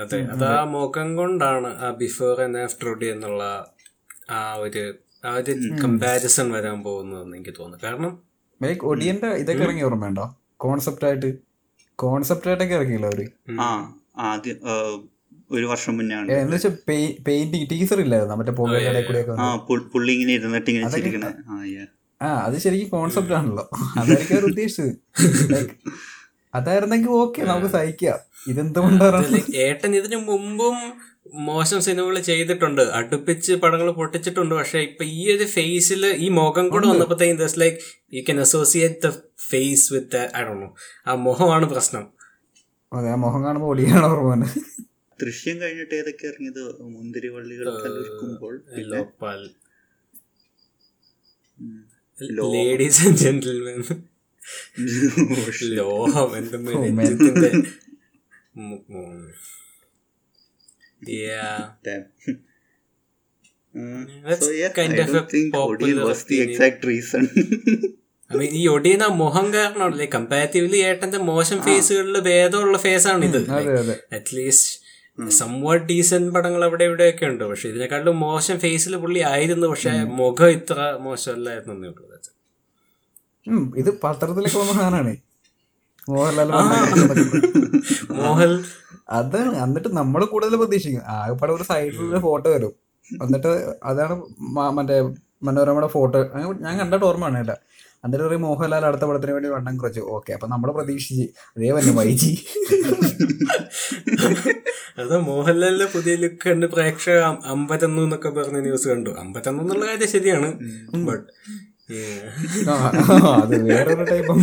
അതെ അത് ആ മുഖം കൊണ്ടാണ് ആ ബിഫോർ ആൻഡ് ആഫ്റ്റർ ഒഡിയൻ എന്നുള്ള ആ ഒരു ആ ഒരു കമ്പാരിസൺ വരാൻ പോകുന്നതെന്ന് എനിക്ക് തോന്നുന്നു. കാരണം ലൈക്ക് ഒടിയന്റെ ഇതൊക്കെ ഇറങ്ങി ഓർമ്മയുണ്ടോ? കോൺസെപ്റ്റ് ആയിട്ട് കോൺസെപ്റ്റ് ആയിട്ടൊക്കെ ഇറങ്ങിയില്ല അവർ? ആ ആദ്യം uh, ഒരു വർഷം മുന്നാണ് ആണ് എന്ന് വെച്ചാൽ പെയിന്റിങ് ടീസർ ഇല്ലായിരുന്നു? മറ്റേ കൂടെ ആ പുള്ളി ഇങ്ങനെ ഇരുന്നിട്ട് ഇങ്ങനെ ചിരിക്കണേ. ആ ആ അത് ശരിക്കും കോൺസെപ്റ്റ് ആണല്ലോ. അതായിരിക്കും അവർ ഉദ്ദേശിച്ചത്. അതായിരുന്നെങ്കിൽ ഓക്കെ നമുക്ക് സഹിക്കാം. ഇതെന്തുകൊണ്ടാണ്? ഏട്ടൻ ഇതിനു മുമ്പും മോശം സിനിമകൾ ചെയ്തിട്ടുണ്ട്. അടുപ്പിച്ച് പടങ്ങൾ പൊട്ടിച്ചിട്ടുണ്ട്. പക്ഷെ ഇപ്പൊ ഈ ഒരു ഫേസിൽ ഈ മുഖം കൂടെ വന്നപ്പോഴത്തേക്കും this like you can associate the face with I Dr know ആ മുഖമാണ് പ്രശ്നം. അതെ ആ മുഖം കാണുമ്പോൾ ഒളിയാണ് ഓർമ്മ ദൃശ്യം കഴിഞ്ഞിട്ട് ഏതൊക്കെ ഇറങ്ങിയത് മുന്തിരി വള്ളികൾ കലർക്കുമ്പോൾ ലോപ്പാൽ ലേഡീസ് ആൻഡ് ജെന്റിൽമെൻ shit. ലോഹം എന്തും man. രഞ്ജിത്തിന്റെ മു- ഉം. Yeah. Damn. (laughs) Uh, That's so yeah, kind I of don't a think popular was the exact reason. I mean, ഈ ഒടിയുന്ന മുഖം കാരണമല്ലേ കമ്പാരിറ്റീവ്ലി ഏട്ടന്റെ മോശം ഫേസുകളിൽ ഭേദമുള്ള ഫേസാണ് ആണ് ഇത് അതെ അതെ അറ്റ്ലീസ്റ്റ് സംവാട്ട് ഡീസന്റ് പടങ്ങൾ അവിടെ ഇവിടെയൊക്കെ ഉണ്ട്. പക്ഷെ ഇതിനെക്കാളും മോശം ഫേസിൽ പുള്ളി ആയിരുന്നു. പക്ഷെ മുഖം ഇത്ര മോശമല്ലായിരുന്നു എന്നേ ഉള്ളൂ ഇത് പത്രത്തിലൊക്കെ വന്ന സാധനമാണ്. മോഹൻലാൽ വന്ന- മോഹൻ. അതാണ്. എന്നിട്ട് നമ്മൾ കൂടുതൽ പ്രതീക്ഷിക്കും. ആകെപ്പാടെ ഒരു സൈഡിൽ ഫോട്ടോ വരും. എന്നിട്ട് അതാണ് മറ്റേ മനോരമയുടെ ഫോട്ടോ ഞാൻ കണ്ടിട്ട് ഓർമ്മയാണ് കേട്ടോ എന്നിട്ട് പറയും മോഹൻലാൽ അടുത്ത പടത്തിന് വേണ്ടി വണ്ണം കുറച്ചു. ഓക്കെ അപ്പൊ നമ്മൾ പ്രതീക്ഷിച്ച് അതേ വന്നു വൈജി അത് മോഹൻലാലിന്റെ പുതിയ ലുക്ക് കണ്ട് പ്രേക്ഷക അമ്പത്തൊന്നു എന്നൊക്കെ പറഞ്ഞ ന്യൂസ് കണ്ടു. അമ്പത്തൊന്നു എന്നുള്ള കാര്യം ശരിയാണ്. ബട്ട് അത് വേറൊരു type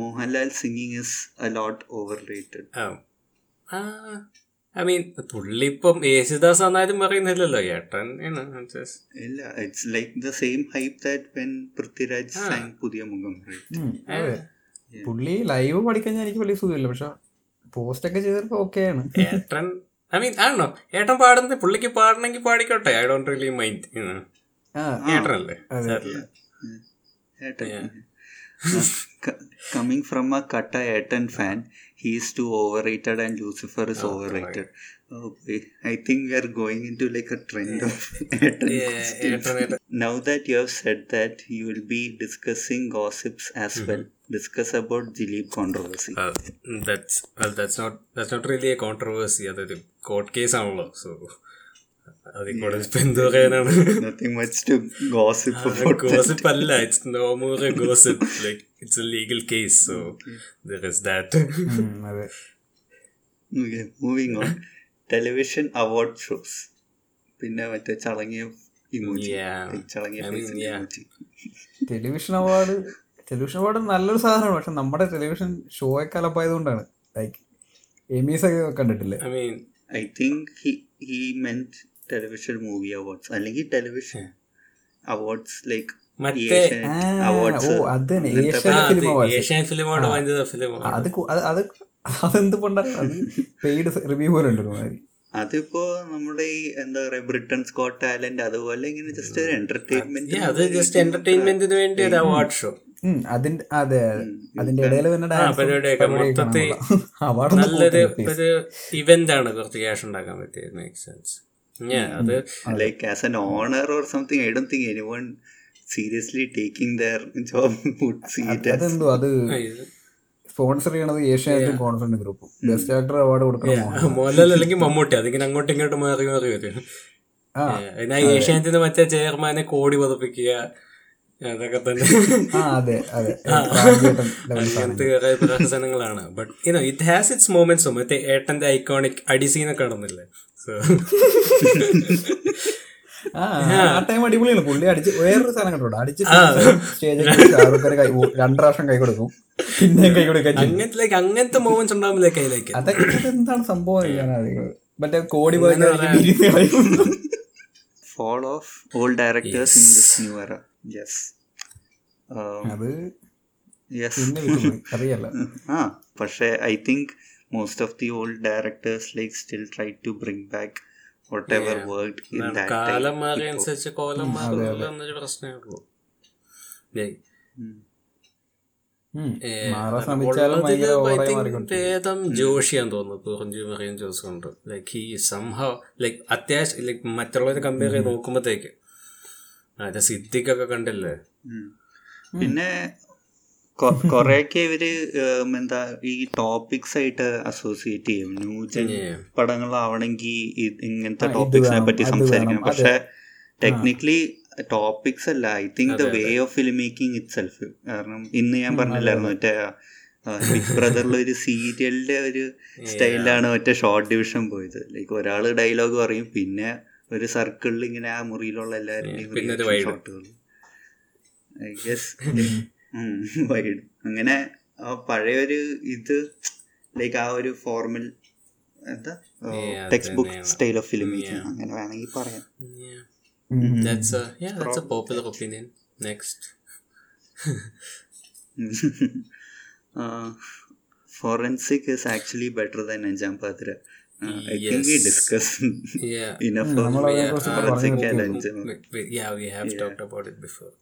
Mohanlal singing is is overrated. I mean പുള്ളി ഇപ്പം യേശുദാസ് എന്നാലും പറയുന്നില്ലല്ലോ. ഏട്ടൻ ഇല്ല it's like the same hype that when Prithviraj sang പുതിയ മുഖം പുള്ളി ലൈവ് പഠിക്കാൻ എനിക്ക് വലിയ സുഖമില്ല. പക്ഷെ പോസ്റ്റ് ഒക്കെ ചെയ്തപ്പോ ഓക്കെ ആണ്. ഏട്ടൻ ഐ മീൻ ആണോ ഏട്ടൻ പാടുന്നത് പുള്ളിക്ക് പാടണമെങ്കിൽ പാടിക്കോട്ടെ? ഐ ഡോണ്ട് റിയലി മൈൻഡ് ഏട്ടനല്ലേ? കമ്മിങ് ഫ്രം എ കട്ട ഏട്ടൻ from a Kata Ayrton fan, he is too overrated and Lucifer is overrated. Okay, I think we are going into like a trend of Ayrton. (laughs) Yeah, ഏട്ടൻ ഏട്ടൻ Now that you have said that, you will be discussing gossips as well. Discuss about Dilip controversy. Uh, that's well, that's not that's not really a controversy. അതൊരു court case ആണല്ലോ so അതിൽ എന്ത് പറയാനാണ് gossip അല്ല it's no more a gossip like it's a legal case so there is that അതെ. Okay, moving on. Television പിന്നെ മറ്റേ ചളങ്ങിയ. ടെലിവിഷൻ അവാർഡ് ടെലിവിഷൻ അവാർഡ് നല്ലൊരു സാധനമാണ് പക്ഷെ നമ്മുടെ ടെലിവിഷൻ ഷോ ഒക്കെ അലപ്പായതുകൊണ്ടാണ്. ലൈക്ക് എമീസ് ഒക്കെ കണ്ടിട്ടില്ലേ? I think he he he he movie awards അല്ലെങ്കിൽ ടെലിവിഷൻ അവാർഡ്സ് ലൈക്ക് അതിപ്പോ നമ്മുടെ ഈ എന്താ പറയാ ബ്രിട്ടൻ സ്കോട്ട് ടാലന്റ് അതുപോലെ ഇങ്ങനെ ജസ്റ്റ് ഒരു എന്റർടൈൻമെന്റ് അത് ജസ്റ്റ് എന്റർടൈൻമെന്റിന് വേണ്ടി ഒരു അവാർഡ് ഷോ അതിന്റെ അതെ അതെ. അതിന്റെ ഇടയിൽ പിന്നെ (laughs) നല്ലൊരു ഇവന്റ് ആണ് കുറച്ച് ക്യാഷ് ഉണ്ടാക്കാൻ പറ്റിയത് മേക്ക് സെൻസ് അത് like as an owner or something I don't think anyone seriously taking their job അതെന്തോ അത് സ്പോൺസർ ചെയ്യണത് ഏഷ്യാനെറ്റും കോൺഫറൻസ് ഗ്രൂപ്പും ബെസ്റ്റ് ആക്ടർ അവാർഡ് കൊടുക്കണം മോഹൻലാൽ. അല്ലെങ്കിൽ മമ്മൂട്ടി. അതിങ്ങനെ അങ്ങോട്ടും ഇങ്ങോട്ടും മാറി മാറി വരും. ഏഷ്യാനെറ്റിന് മറ്റേ ചെയർമാനെ കോടി പതിപ്പിക്കുക അതൊക്കെ തന്നെ. അങ്ങനത്തെ കുറെ പ്രഹസനങ്ങളാണ് but you know it has its moments മറ്റേ ഏട്ടന്റെ ഐക്കോണിക് അടിസീനൊക്കെ കാണുന്നില്ലേ സോ ആ (laughs) ആ ടൈം അടിപൊളിയാണ്. പുള്ളി അടിച്ച് വേറൊരു സാധനം കണ്ടോ അടിച്ച് സ്റ്റേജിൽ രണ്ടു പ്രാവശ്യം കൈ കൊടുക്കും. പിന്നെ കൈ കൊടുക്കാൻ. അങ്ങനത്തെ അങ്ങനത്തെ മൂമെന്റ്സ് ഉണ്ടാകുമ്പോൾ കയ്യിലേക്ക് അതൊക്കെ എന്താണ് സംഭവം? മറ്റേ കോടി പോയി of all directors in this new era yes Yes. Um, അത് അറിയല്ല (laughs) ആ പക്ഷേ I think most of the old directors like still try to bring back whatever work in കാലം മാറിയ അനുസരിച്ച് കോലം മാറുന്നില്ല എന്നൊരു പ്രശ്നമേ ഉള്ളൂ. ഭേദം ജോഷിയാന്ന് തോന്നുന്നു. കുറഞ്ഞു മറിയും ജോസ് കൊണ്ട് ലൈക്ക് ഈ സംഭവം ലൈക്ക് അത്യാവശ്യം ലൈക്ക് മറ്റുള്ളവരെ കമ്പയർ ചെയ്ത് നോക്കുമ്പോഴത്തേക്ക് മറ്റേ സിദ്ദിഖൊക്കെ കണ്ടില്ലേ? പിന്നെ കുറെയൊക്കെ ഇവർ ഉം, എന്താ ഈ ടോപ്പിക്സ് ആയിട്ട് അസോസിയേറ്റ് ചെയ്യും. ന്യൂജൻ. പടങ്ങളാവണമെങ്കിൽ ഇങ്ങനത്തെ ടോപ്പിക്സിനെ പറ്റി സംസാരിക്കണം. പക്ഷെ ടെക്നിക്കലി ടോപ്പിക്സ് അല്ല. I think the way of film making itself കാരണം ഇന്ന് ഞാൻ പറഞ്ഞില്ലായിരുന്നു മറ്റേ ബിഗ് ബ്രദറിൽ ഒരു സീരിയലിന്റെ ഒരു സ്റ്റൈലിലാണ് മറ്റേ ഷോർട്ട് ഡിവിഷൻ പോയത്. ലൈക്ക് ഒരാൾ ഡയലോഗ് പറയും പിന്നെ ഒരു സർക്കിളിൽ ഇങ്ങനെ ആ മുറിയിലുള്ള എല്ലാവരുടെയും. ഷോട്ടുകൾ ഐ ഗസ് വൈഡ് അങ്ങനെ ആ പഴയൊരു ഇത് ലൈക്ക് ആ ഒരു ഫോർമൽ എന്താ Yeah, textbook. Style of film making അങ്ങനെ വേണമെങ്കിൽ പറയാം Yeah. That's a yeah, that's a popular opinion. Next. uh, forensic is actually better than Anjam Padra. Uh, I think we discussed Yeah. enough yeah, of yeah, uh, forensic and നിർത്തിയുള്ളൂ. Anjam. We- have yeah, we have talked about it before.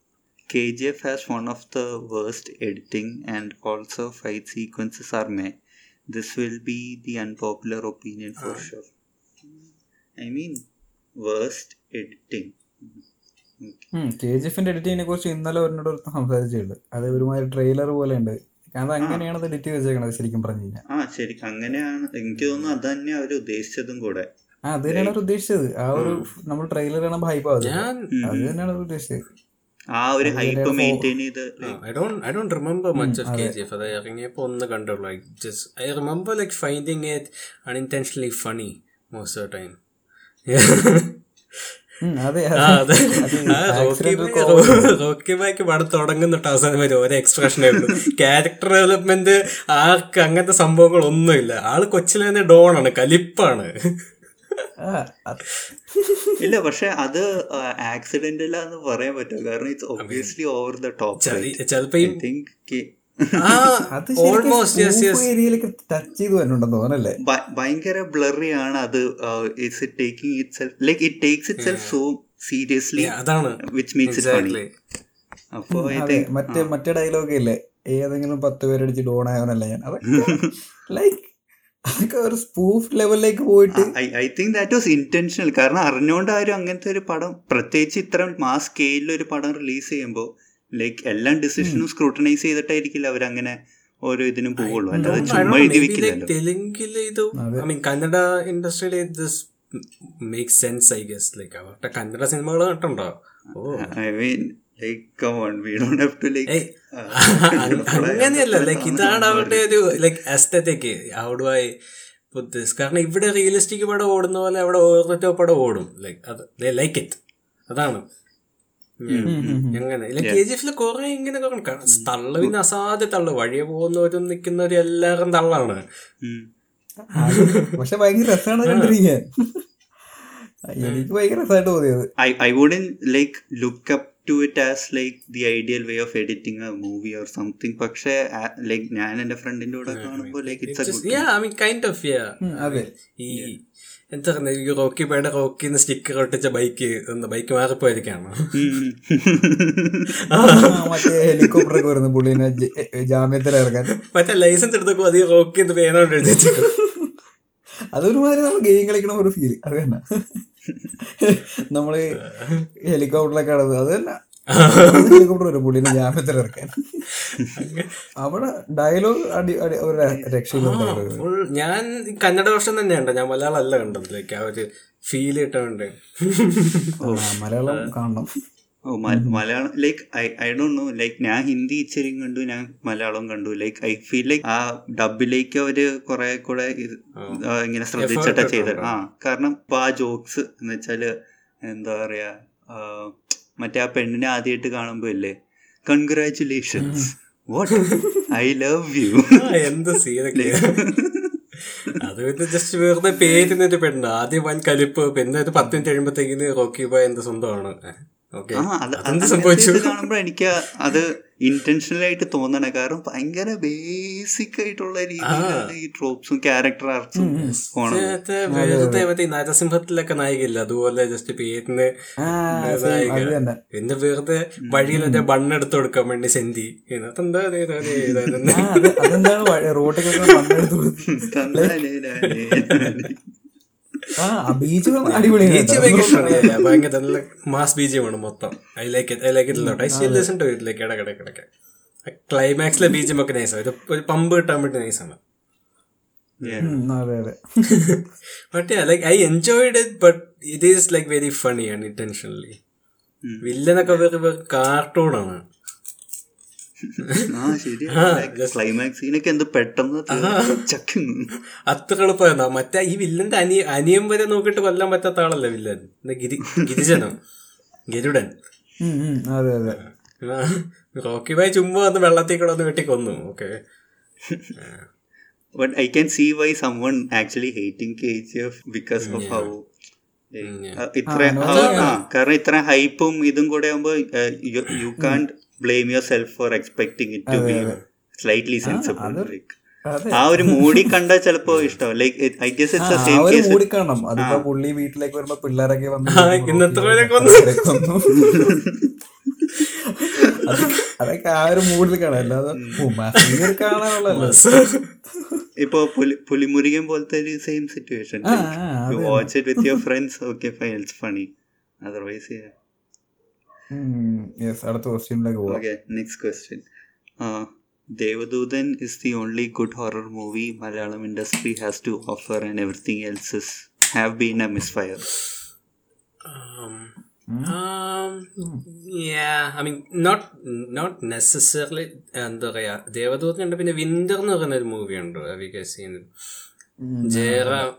KGF has one of the worst editing and also fight sequences are മേ This will be the unpopular opinion for sure. I mean, worst editing. കെ G എഫിന്റെ എഡിറ്റിങ്ങിനെ കുറിച്ച് ഇന്നലെ എന്നോട് ഒരു സംസാരിച്ചിട്ടുണ്ട്. അത് ഒരുമാതിരി ട്രെയിലർ പോലെ ഉണ്ട്. കാരണം അങ്ങനെയാണ് അത് എഡിറ്റ് വെച്ചേക്കണത് ശരിക്കും പറഞ്ഞു കഴിഞ്ഞാൽ. ആ ശരി അങ്ങനെയാണ്. എനിക്ക് തോന്നുന്നു അത് തന്നെ അവർ ഉദ്ദേശിച്ചതും കൂടെ. ആ അത് തന്നെയാണ് അവർ ഉദ്ദേശിച്ചത്. ആ ഒരു നമ്മൾ ട്രെയിലർ കാണുമ്പോൾ ഹൈപ്പ് ആവുന്നത്. അത് തന്നെയാണ് അവർ ഉദ്ദേശിച്ചത്. ആ ഒരു ഹൈപ്പ് മെയിന്റെയിൻ ചെയ്ത് uh, I don't I don't remember much G F അത് ഇറങ്ങിയപ്പോൾ ഒന്ന് കണ്ടുള്ളൂ. I just I remember like finding it unintentionally funny most of time പടം തുടങ്ങുന്നിട്ട് അവസാനം വരെ ഒരു എക്സ്പ്രഷനേ ഉള്ളൂ. ക്യാരക്ടർ ഡെവലപ്മെന്റ് ആർക്ക് അങ്ങനത്തെ സംഭവങ്ങളൊന്നുമില്ല. ആൾ കൊച്ചിലെ ഡോണാണ് കലിപ്പാണ്. ഇല്ല പക്ഷെ അത് ആക്സിഡന്റ് എന്ന് പറയാൻ പറ്റും കാരണം it's obviously over the top ചെലപ്പോ (laughs) ഭയങ്കര ബ്ലറി ആണ് അത് it's it taking itself like it takes itself so seriously അതാണ്. വിച്ച് മേക്സ് ഇറ്റ് ഫണി അപ്പോ മറ്റേ മറ്റേ ഡയലോഗ് ഇല്ലേ? ഏതെങ്കിലും പത്ത് പേരടിച്ച് ഡോൺ ആയവനല്ല ഞാൻ? ലൈക്ക് (laughs) അതൊക്കെ ഒരു സ്പൂഫ് ലെവലിലേക്ക് പോയിട്ട്. I think that was intentional കാരണം അറിഞ്ഞുകൊണ്ട് ആരും അങ്ങനത്തെ ഒരു പടം പ്രത്യേകിച്ച് ഇത്ര മാസ് സ്കെയിലിൽ ഒരു പടം റിലീസ് ചെയ്യുമ്പോൾ ലൈക്ക് എല്ലാ ഡിസിഷനും സ്ക്രൂട്ടനൈസ് ചെയ്തിട്ടായിരിക്കില്ല അവരങ്ങനെ ഓരോ ഇതിനും പോവുള്ളൂ. അല്ലാതെ ചുമ്മാ എഴുതി വെക്കില്ലല്ലോ തെലുങ്കിൽ ഇത് ഐ മീൻ കന്നഡ ഇൻഡസ്ട്രിയിൽ this make sense I guess like അവരുടെ കന്നഡ സിനിമകൾ കണ്ടുണ്ടോ I mean like come on we don't have to like ഏയ് അങ്ങനെയല്ല. ലൈക്ക് ഇതാണ് അവരുടെ ഒരു like aesthetic how do I this കാരണം ഇവിടെ റിയലിസ്റ്റിക് പടം ഓടുന്ന പോലെ അവിടെ ഓരോറ്റോ പടം ഓടും. ലൈക്ക് അത് ലൈക്ക് ഇറ്റ് അതാണ്. അങ്ങനെ. ലൈക്ക് കെ ജി എഫിൽ കുറെ ഇങ്ങനെ തള്ളു പിന്നെ അസാധ്യ തള്ളു. വഴിയെ പോകുന്നവരും നിൽക്കുന്നവരും എല്ലാവരും തള്ളാണ്. പക്ഷെ ഭയങ്കര രസമാണ് കണ്ടിരിക്കാൻ. (laughs) എനിക്ക് ഭയങ്കര രസമായിട്ട് തോന്നിയത്. I I like look look up it as like the ideal way of editing editing a movie or something. പക്ഷേ ലൈക്ക് ഞാൻ എന്റെ ഫ്രണ്ടിന്റെ കൂടെ കാണുമ്പോൾ like it's yeah I mean kind of yeah um, അതെ. ഈ എന്താ പറയുക റോക്കി ബൈയുടെ റോക്കിന്ന് സ്റ്റിക്കർ ഒട്ടിച്ച ബൈക്ക് ബൈക്ക് മാറിപ്പോയിരിക്കാണ്. (laughs) വരുന്നു പുള്ളിനെ ജാമ്യത്തിൽ ഇറക്കാൻ മറ്റേ ലൈസൻസ് എടുത്തപ്പോ അധികം റോക്കി എന്ന് പേനോണ്ട് എഴുതി (laughs) അതൊരുമാതിരി നമ്മൾ ഗെയിം കളിക്കണ ഒരു ഫീൽ അത് തന്നെ. നമ്മൾ ഹെലികോപ്റ്ററിലൊക്കെ കടന്നത് അതല്ല. ഹെലികോപ്റ്റർ വരും പുള്ളിനെ ജാമ്യത്തിൽ ഇറക്കാൻ. അവിടെ ഡയലോഗ് അടി അടി ഒരു രക്ഷയില്ല ഞാൻ കന്നഡ വേർഷൻ തന്നെയുണ്ട് ഞാൻ മലയാളം അല്ല കണ്ടത്. ലൈക്ക് ആ ഒരു ഫീൽ കിട്ടുന്നുണ്ട്. മലയാളം കാണണം. Malayalam like I I don't know like ഞാൻ ഹിന്ദി ഇച്ചിരി കണ്ടു ഞാൻ മലയാളം കണ്ടു. ലൈക്ക് ഐ ഫീൽ ലൈക്ക് ആ ഡബിലേക്ക് അവർ കുറെ കൂടെ ഇങ്ങനെ ശ്രദ്ധിച്ചിട്ടാ ചെയ്തത്. ആ കാരണം ഇപ്പൊ ആ ജോക്സ് എന്ന് വെച്ചാൽ എന്താ പറയാ മറ്റേ ആ പെണ്ണിനെ ആദ്യമായിട്ട് കാണുമ്പോ ഇല്ലേ? Congratulations what I love you ആ, എന്ത് സീനൊക്കെ. (laughs) അത് പിന്നെ ജസ്റ്റ് വെറുതെ പേരിന്നിട്ട് പെണ്ണ്. ആദ്യം വൻ കലിപ്പ് പിന്നെ ഒരു പത്ത് മിനിറ്റ് കഴിയുമ്പോഴത്തേക്കിന് റോക്കി ബോയ് എന്ത് സ്വന്തമാണ്. ഓക്കെ. ആ അത് അതെന്ത് കാണുമ്പോ എനിക്ക് അത് ഇന്റൻഷനൽ ആയിട്ട് തോന്നണ. കാരണം ഭയങ്കര ബേസിക് ആയിട്ടുള്ള രീതിയിലാണ് ഈ ട്രോപ്സും ക്യാരക്ടർ ആർട്സും നരസിംഹത്തിലൊക്കെ നായികയില്ല? അതുപോലെ ജസ്റ്റ് പേരിന് എന്റെ നായിക. പിന്നെ വെറുതെ വഴിയിൽ എന്റെ ബണ്ണെടുത്ത് കൊടുക്കാൻ വേണ്ടി സെന്തി. അതെന്താ ഇത് ബീച്ച് അടിപൊളിയാണ് ബീച്ച് കേട്ടോ. ഭയങ്കര ഭയങ്കര നല്ല മാസ് ബീജമാണ് മൊത്തം. I like I like it lot I still listen to it like ഇടക്കിടക്കിടക്ക് ക്ലൈമാക്സിലെ ബീജം ഒക്കെ നൈസാണ് ഒരു ഒരു പമ്പ് കിട്ടാൻ വേണ്ടി നൈസാണ് but like I enjoyed it but it is like very funny ആണ് ഇന്റൻഷനലി വില്ലനൊക്കെ കാർട്ടൂണാണ് ആ ശരിയാ ക്ലൈമാക്സ് സീനൊക്കെ എന്ത് പെട്ടെന്ന് ചക്കുന്നു അത്ര എളുപ്പമായിരുന്നോ. മറ്റേ ഈ വില്ലന്റെ അനി അനിയം വരെ നോക്കിട്ട് കൊല്ലാൻ പറ്റാത്ത ആളല്ലേ വില്ലൻ? ഗിരി ഗിരിജനം? ഗരുഡൻ. അതെ അതെ. റോക്കി ബായ് ചുമ്മാ വന്ന് വെള്ളത്തിൽ കൂടെ ഒന്ന് വെട്ടി കൊന്നു okay but I can see why someone actually hating K G F because of how ഇത്ര കാരണം ഇത്ര ഹൈപ്പും ഇതും കൂടെ ആകുമ്പോ you can blame yourself for expecting it to be slightly sensible like ആ ഒരു മൂടി കണ്ടാൽ ചിലപ്പോ ഇഷ്ടം like I guess it's the same case മൂടി കാണണം. അതിപ്പോ പുള്ളി വീട്ടിലേക്ക് വരുമ്പോ പിള്ളേരൊക്കെ വന്ന് ഇന്നത്തെ. അതൊക്കെ- ആ ഒരു മൂഡിൽ കാണാം. അല്ലാതെ കാണാനുള്ളല്ലോ (laughs) ഇപ്പൊ പുലി- പുലിമുരുകൻ പോലത്തെ ഒരു same situation you watch it with your friends okay fine it's funny otherwise yes Devadoothan is the only good horror movie Malayalam industry has to offer and everything else have been a misfire എന്താ പറയാ ദേവദൂത് കണ്ട പിന്നെ winter എന്ന് പറയുന്ന ഒരു movie ഉണ്ട്? ജയറാം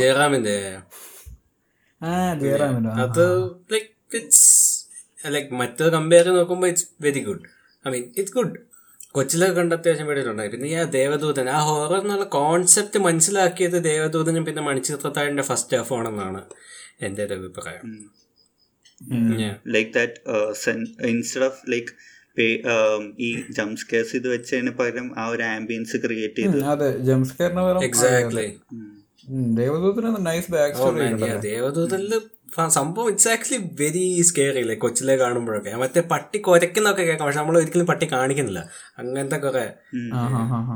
ജയറാമിന്റെ? അത് ലൈക് ഇറ്റ്സ് ലൈക്ക് മറ്റേ കമ്പയർ നോക്കുമ്പോൾ it's very good I mean it's good കൊച്ചിലൊക്കെ കണ്ട അത്യാവശ്യം പേടിയിട്ടുണ്ടായി പിന്നെ ഈ ആ ദേവദൂതൻ ആ ഹൊറർ എന്നുള്ള കോൺസെപ്റ്റ് മനസ്സിലാക്കിയത് ദേവദൂതനും പിന്നെ മണിച്ചിത്രത്താഴിന്റെ ഫസ്റ്റ് ഹാഫ് ആണെന്നാണ് എന്റെ ഒരു അഭിപ്രായം. Like like that instead of like ഈ ജംപ് സ്കേഴ്സ് ഇത് വെച്ചതിന് പകരം ആ ഒരു ആംബിയൻസ് ക്രിയേറ്റ് ചെയ്ത്. അതെ ജംസ്കറിന് പകരം എക്സാക്ട്ലി ദേവദൂത്തിന് നൈസ് ബാക്ക് സ്റ്റോറി ദേവദൂതനിൽ സംഭവം it's actually very scary like കൊച്ചിലെ കാണുമ്പോഴൊക്കെ. മറ്റേ പട്ടി കുരക്കുന്നൊക്കെ കേൾക്കാം പക്ഷെ നമ്മൾ ഒരിക്കലും പട്ടി കാണിക്കുന്നില്ല. അങ്ങനത്തെ കുറെ.